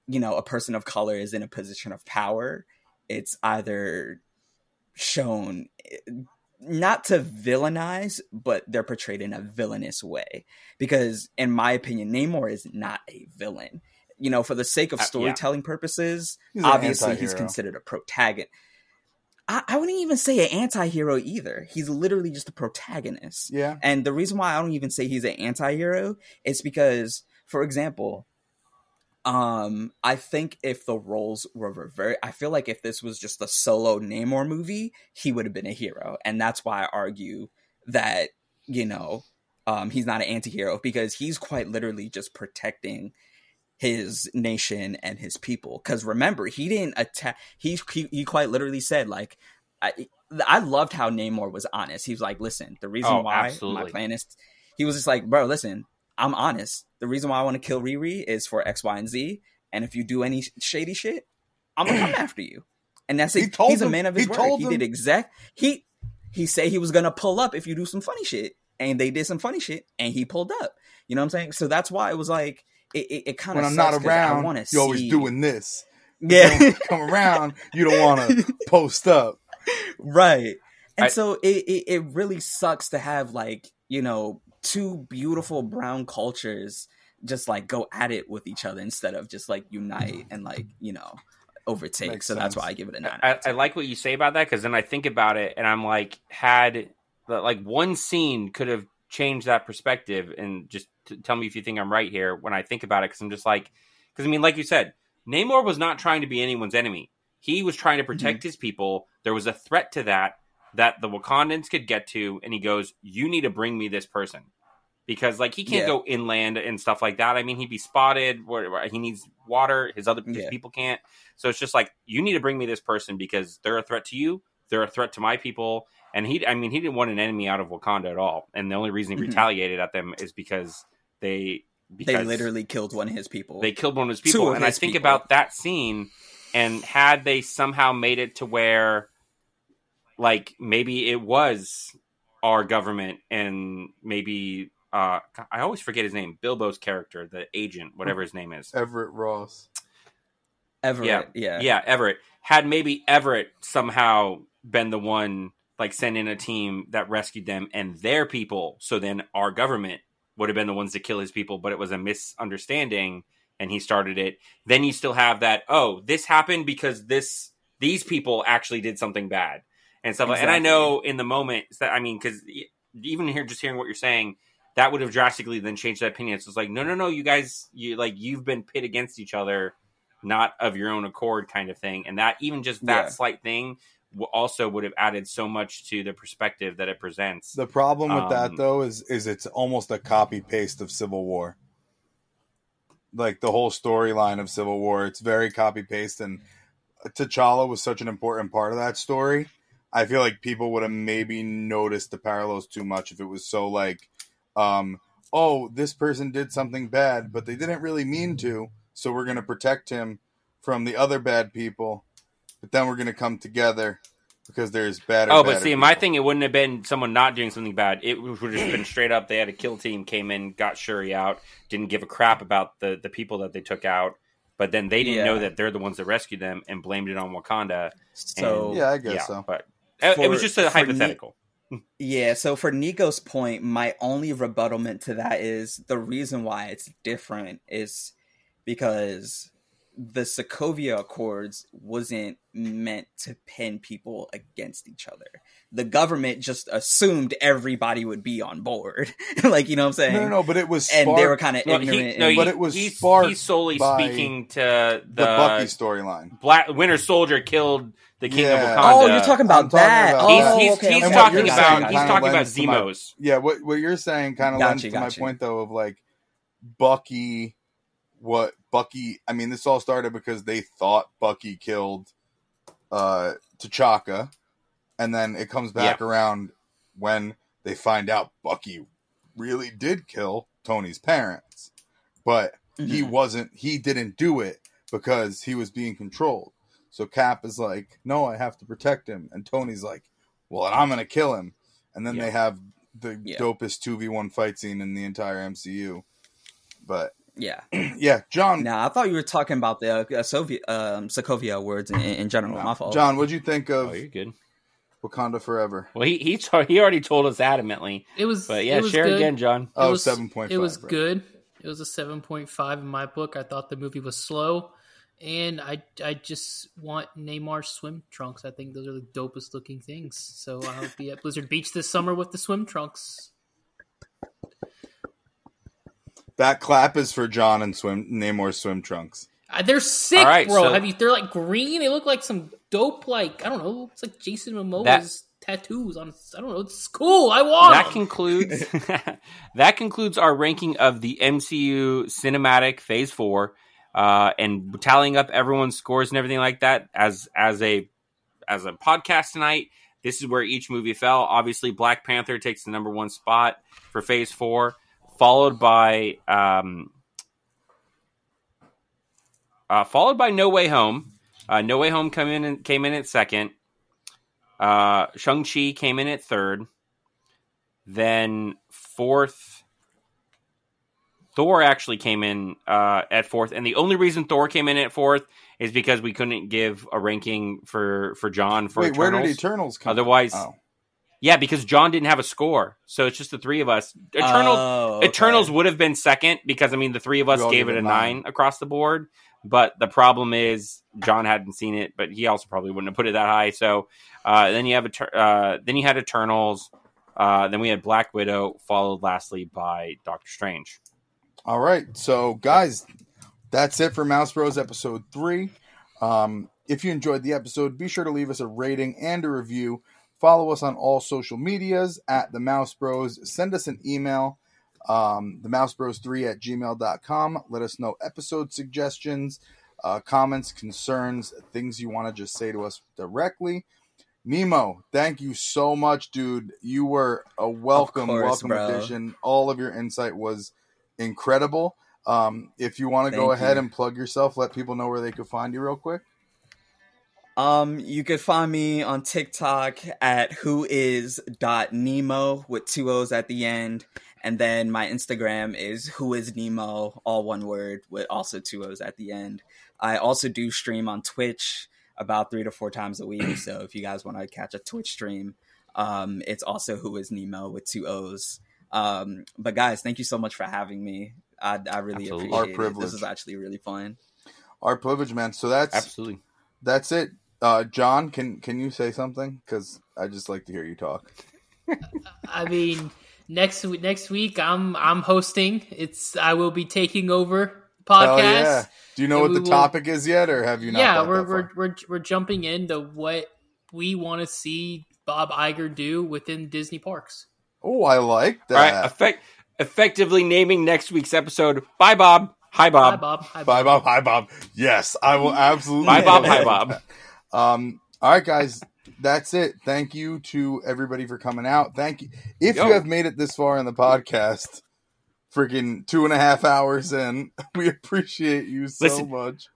[SPEAKER 9] you know, a person of color is in a position of power, it's either shown not to villainize, but they're portrayed in a villainous way. Because, in my opinion, Namor is not a villain. You know, for the sake of
[SPEAKER 8] Uh, yeah.
[SPEAKER 9] storytelling purposes,
[SPEAKER 7] He's
[SPEAKER 9] obviously he's considered a protagonist. I, I wouldn't even say an anti-hero either. He's literally just a protagonist.
[SPEAKER 7] Yeah.
[SPEAKER 9] And the reason why I don't even say he's an anti-hero is because, for example, um, I think if the roles were reversed, I feel like if this was just a solo Namor movie, he would have been a hero, and that's why I argue that you know, um, he's not an anti-hero because he's quite literally just protecting his nation and his people. Because remember, he didn't attack. He, he he quite literally said like, I I loved how Namor was honest. He was like, listen, the reason
[SPEAKER 8] Oh,
[SPEAKER 9] why my plan is, he was just like, bro, listen, I'm honest. The reason why I want to kill Riri is for X, Y, and Z. And if you do any shady shit, I'm gonna come after you. And that's
[SPEAKER 7] He
[SPEAKER 9] it.
[SPEAKER 7] told
[SPEAKER 9] He's a man of his
[SPEAKER 7] he
[SPEAKER 9] word. He did exact. He he said he was gonna pull up if you do some funny shit, and they did some funny shit, and he pulled up. You know what I'm saying? So that's why it was like it. It, it kind of
[SPEAKER 7] When I'm not around, you're always doing this.
[SPEAKER 9] yeah.
[SPEAKER 7] Come around, you don't want to post up.
[SPEAKER 9] right and
[SPEAKER 8] I-
[SPEAKER 9] so it, it it really sucks to have like you know two beautiful brown cultures just like go at it with each other instead of just like unite and like you know overtake.
[SPEAKER 7] Makes
[SPEAKER 9] so that's why I give it a nine.
[SPEAKER 8] I, I like what you say about that because then I think about it and I'm like, had like one scene could have changed that perspective. And just t- tell me if you think I'm right here when I think about it because I'm just like, because I mean, like you said, Namor was not trying to be anyone's enemy. He was trying to protect mm-hmm. his people. There was a threat to that that the Wakandans could get to, and he goes, "You need to bring me this person." Because like he can't
[SPEAKER 9] Yeah.
[SPEAKER 8] go inland and stuff like that. I mean, he'd be spotted. Where, where he needs water. His other his
[SPEAKER 9] Yeah.
[SPEAKER 8] people can't. So it's just like you need to bring me this person because they're a threat to you. They're a threat to my people. And he, I mean, he didn't want an enemy out of Wakanda at all. And the only reason he
[SPEAKER 9] Mhm.
[SPEAKER 8] retaliated at them is because they, because
[SPEAKER 9] they literally killed one of his people.
[SPEAKER 8] they killed one of his people. and I think
[SPEAKER 9] people.
[SPEAKER 8] about that scene, and had they somehow made it to where, like, maybe it was our government, and maybe uh, I always forget his name, Bilbo's character, the agent, whatever his name is.
[SPEAKER 7] Everett Ross.
[SPEAKER 9] Everett,
[SPEAKER 8] Yeah,
[SPEAKER 9] yeah,
[SPEAKER 8] yeah, Everett had maybe Everett somehow been the one like sending a team that rescued them and their people. So then our government would have been the ones to kill his people, but it was a misunderstanding and he started it. Then you still have that, oh, this happened because this these people actually did something bad and stuff like and I know in the moment that I mean, because even here just hearing what you're saying, that would have drastically then changed that opinion. So it's like, no, no, no, you guys you like you've been pit against each other, not of your own accord kind of thing. And that even just that
[SPEAKER 9] Yeah.
[SPEAKER 8] slight thing also would have added so much to the perspective that it presents.
[SPEAKER 7] The problem with that
[SPEAKER 8] Um,
[SPEAKER 7] though is is it's almost a copy paste of Civil War. Like the whole storyline of Civil War, it's very copy paste, and T'Challa was such an important part of that story. I feel like people would have maybe noticed the parallels too much if it was so like, um, oh, this person did something bad, but they didn't really mean to, so we're going to protect him from the other bad people, but then we're going to come together because there's better.
[SPEAKER 8] Oh, but
[SPEAKER 7] badder
[SPEAKER 8] see, my thing, it wouldn't have been someone not doing something bad. It would have just been straight up. They had a kill team, came in, got Shuri out, didn't give a crap about the the people that they took out. But then they didn't
[SPEAKER 9] Yeah.
[SPEAKER 8] know that they're the ones that rescued them and blamed it on Wakanda.
[SPEAKER 9] So
[SPEAKER 8] And-
[SPEAKER 7] Yeah, I guess so.
[SPEAKER 8] But it, it was just a
[SPEAKER 9] for
[SPEAKER 8] hypothetical.
[SPEAKER 9] Yeah, so for Nico's point, my only rebuttalment to that is the reason why it's different is because the Sokovia Accords wasn't meant to pin people against each other. The government just assumed everybody would be on board. like, you know what I'm saying?
[SPEAKER 7] No, no, no, but it was
[SPEAKER 9] And they were kind of
[SPEAKER 8] No, he-
[SPEAKER 9] ignorant.
[SPEAKER 8] no,
[SPEAKER 9] and-
[SPEAKER 8] he-
[SPEAKER 7] but it was
[SPEAKER 8] he's,
[SPEAKER 7] sparked
[SPEAKER 8] he's solely
[SPEAKER 7] by
[SPEAKER 8] speaking to the,
[SPEAKER 7] the Bucky storyline.
[SPEAKER 8] Black Winter Soldier killed the king
[SPEAKER 7] Yeah.
[SPEAKER 8] of Wakanda.
[SPEAKER 9] oh, you're talking about
[SPEAKER 7] I'm talking
[SPEAKER 9] that.
[SPEAKER 7] about
[SPEAKER 8] He's,
[SPEAKER 7] that.
[SPEAKER 8] he's,
[SPEAKER 9] okay,
[SPEAKER 8] he's
[SPEAKER 9] okay.
[SPEAKER 8] talking about he's talking about
[SPEAKER 7] lends to my-
[SPEAKER 8] Zemos.
[SPEAKER 7] Yeah, what what you're saying kind of
[SPEAKER 9] Gotcha,
[SPEAKER 7] lends to my point though of like Bucky. What Bucky? I mean, this all started because they thought Bucky killed uh T'Chaka, and then it comes back around when they find out Bucky really did kill Tony's parents, but he
[SPEAKER 9] Mhm.
[SPEAKER 7] wasn't. He didn't do it because he was being controlled. So Cap is like, "No, I have to protect him," and Tony's like, "Well, I'm gonna kill him." And then
[SPEAKER 8] Yeah.
[SPEAKER 7] they have the
[SPEAKER 9] Yeah.
[SPEAKER 7] dopest two v one fight scene in the entire MCU. But
[SPEAKER 9] Yeah.
[SPEAKER 7] yeah, John,
[SPEAKER 9] Now, I thought you were talking about the uh, Soviet, um, Sokovia Accords in, in general. My fault.
[SPEAKER 7] John, what'd you think of
[SPEAKER 8] Oh, you're good.
[SPEAKER 7] Wakanda Forever?
[SPEAKER 8] Well, he he, t- he already told us adamantly,
[SPEAKER 6] It was.
[SPEAKER 8] but yeah,
[SPEAKER 6] it was
[SPEAKER 8] share
[SPEAKER 6] good.
[SPEAKER 8] again, John.
[SPEAKER 6] It
[SPEAKER 7] Oh,
[SPEAKER 6] was,
[SPEAKER 7] 7.5,
[SPEAKER 6] It was
[SPEAKER 7] right.
[SPEAKER 6] good. It was a seven point five in my book. I thought the movie was slow, and I I just want Namor swim trunks. I think those are the dopest looking things. So I'll be at Blizzard Beach this summer with the swim trunks.
[SPEAKER 7] That clap is for John and swim Namor's swim trunks.
[SPEAKER 6] Uh, they're sick,
[SPEAKER 8] All right,
[SPEAKER 6] bro.
[SPEAKER 8] so-
[SPEAKER 6] Have you? They're like green. They look like some dope. Like I don't know. It's like Jason Momoa's tattoos on. I don't know. It's cool. I want
[SPEAKER 8] that
[SPEAKER 6] them.
[SPEAKER 8] concludes that concludes our ranking of the MCU cinematic Phase Four, uh, and tallying up everyone's scores and everything like that. As as a as a podcast tonight, this is where each movie fell. Obviously, Black Panther takes the number one spot for Phase Four, followed by um, uh, followed by No Way Home. Uh, no Way Home come in and came in at second. Uh, Shang Chi came in at third. Then fourth, Thor actually came in uh, at fourth, and the only reason Thor came in at fourth is because we couldn't give a ranking for for John for
[SPEAKER 7] Wait, where did
[SPEAKER 8] Eternals.
[SPEAKER 7] Eternals come?
[SPEAKER 8] Otherwise,
[SPEAKER 7] Oh.
[SPEAKER 8] Yeah, because John didn't have a score, so it's just the three of us. Eternals,
[SPEAKER 9] Oh, okay.
[SPEAKER 8] Eternals would have been second because I mean the three of us gave it a
[SPEAKER 7] nine.
[SPEAKER 8] nine across the board. But the problem is John hadn't seen it, but he also probably wouldn't have put it that high. So uh, then you have Eter- uh, then you had Eternals, uh, then we had Black Widow, followed lastly by Doctor Strange.
[SPEAKER 7] All right, so guys, that's it for Mouse Bros episode three. Um, if you enjoyed the episode, be sure to leave us a rating and a review. Follow us on all social medias at the Mouse Bros. Send us an email, um, the Mouse Bros 3 at gmail.com. Let us know episode suggestions, uh, comments, concerns, things you want to just say to us directly. Nemo, thank you so much, dude. You were a welcome,
[SPEAKER 9] course,
[SPEAKER 7] welcome
[SPEAKER 9] bro.
[SPEAKER 7] addition. All of your insight was incredible. Um, if you want to go ahead
[SPEAKER 9] you.
[SPEAKER 7] and plug yourself, let people know where they could find you real quick.
[SPEAKER 9] Um, you could find me on TikTok at who is dot Nemo with two O's at the end. And then my Instagram is who is Nemo, all one word with also two O's at the end. I also do stream on Twitch about three to four times a week. So if you guys want to catch a Twitch stream, um, it's also who is Nemo with two O's. Um, but guys, thank you so much for having me. I, I really
[SPEAKER 8] Absolutely.
[SPEAKER 9] appreciate
[SPEAKER 7] Our
[SPEAKER 9] it.
[SPEAKER 7] privilege.
[SPEAKER 9] This is actually really fun.
[SPEAKER 7] Our privilege, man. So that's
[SPEAKER 8] Absolutely.
[SPEAKER 7] that's it. Uh, John, can can you say something? Because I just like to hear you talk.
[SPEAKER 6] I mean, next week, next week I'm I'm hosting. It's I will be taking over the
[SPEAKER 7] Hell
[SPEAKER 6] podcast.
[SPEAKER 7] yeah! Do you know what the
[SPEAKER 6] will-
[SPEAKER 7] topic is yet, or have you not?
[SPEAKER 6] yeah, we're
[SPEAKER 7] that
[SPEAKER 6] we're, we're we're jumping into what we want to see Bob Iger do within Disney parks.
[SPEAKER 7] Oh, I like
[SPEAKER 8] All right,
[SPEAKER 7] that.
[SPEAKER 8] effect, effectively naming next week's episode. Bye, Bob. Hi, Bob.
[SPEAKER 6] Hi Bob. Hi
[SPEAKER 7] Bye,
[SPEAKER 6] Bob.
[SPEAKER 7] Bob. Hi, Bob. Yes, I will absolutely.
[SPEAKER 8] Bye, Bob. Hi, Bob.
[SPEAKER 7] Um. All right, guys. That's it. Thank you to everybody for coming out. Thank you. If
[SPEAKER 8] Yo.
[SPEAKER 7] you have made it this far in the podcast, freaking two and a half hours in, we appreciate you so
[SPEAKER 8] Listen.
[SPEAKER 7] much.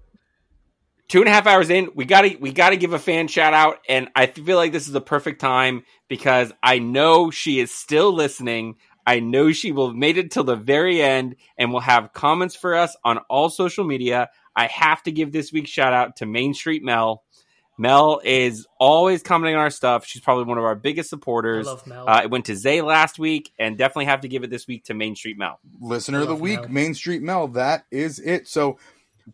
[SPEAKER 8] two and a half hours in, we gotta we gotta give a fan shout out, and I feel like this is the perfect time because I know she is still listening. I know she will have made it till the very end and will have comments for us on all social media. I have to give this week's shout out to Main Street Mel. Mel is always commenting on our stuff. She's probably one of our biggest
[SPEAKER 6] I
[SPEAKER 8] supporters.
[SPEAKER 6] love Mel.
[SPEAKER 8] Uh, it went to Zay last week, and definitely have to give it this week to Main Street Mel.
[SPEAKER 7] Listener of the week,
[SPEAKER 6] Mel.
[SPEAKER 7] Main Street Mel. That is it. So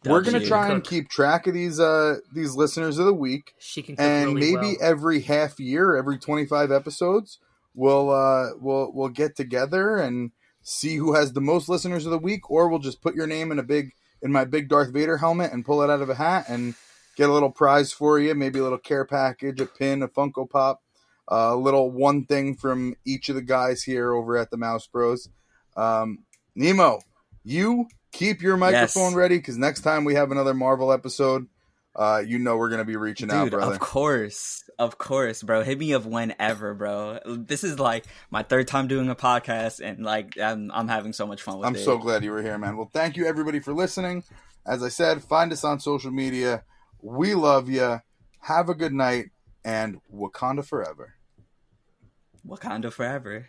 [SPEAKER 7] we're gonna try and
[SPEAKER 6] Cook.
[SPEAKER 7] keep track of these uh these listeners of the week.
[SPEAKER 6] she can cook
[SPEAKER 7] and
[SPEAKER 6] really
[SPEAKER 7] maybe
[SPEAKER 6] well.
[SPEAKER 7] every half year, every 25 episodes, we'll uh we'll we'll get together and see who has the most listeners of the week or we'll just put your name in a big in my big Darth Vader helmet and pull it out of a hat and get a little prize for you, maybe a little care package, a pin, a Funko Pop, a little one thing from each of the guys here over at the Mouse Bros. Um Nemo, you keep your microphone
[SPEAKER 9] Yes.
[SPEAKER 7] ready cuz next time we have another Marvel episode, uh you know we're going to be reaching out,
[SPEAKER 9] Dude,
[SPEAKER 7] brother.
[SPEAKER 9] of course. Of course, bro. Hit me up whenever, bro. This is like my third time doing a podcast and like I'm I'm having so much fun with
[SPEAKER 7] I'm
[SPEAKER 9] it.
[SPEAKER 7] so glad you were here, man. Well, thank you everybody for listening. As I said, find us on social media. We love you. Have a good night and Wakanda forever.
[SPEAKER 9] Wakanda forever.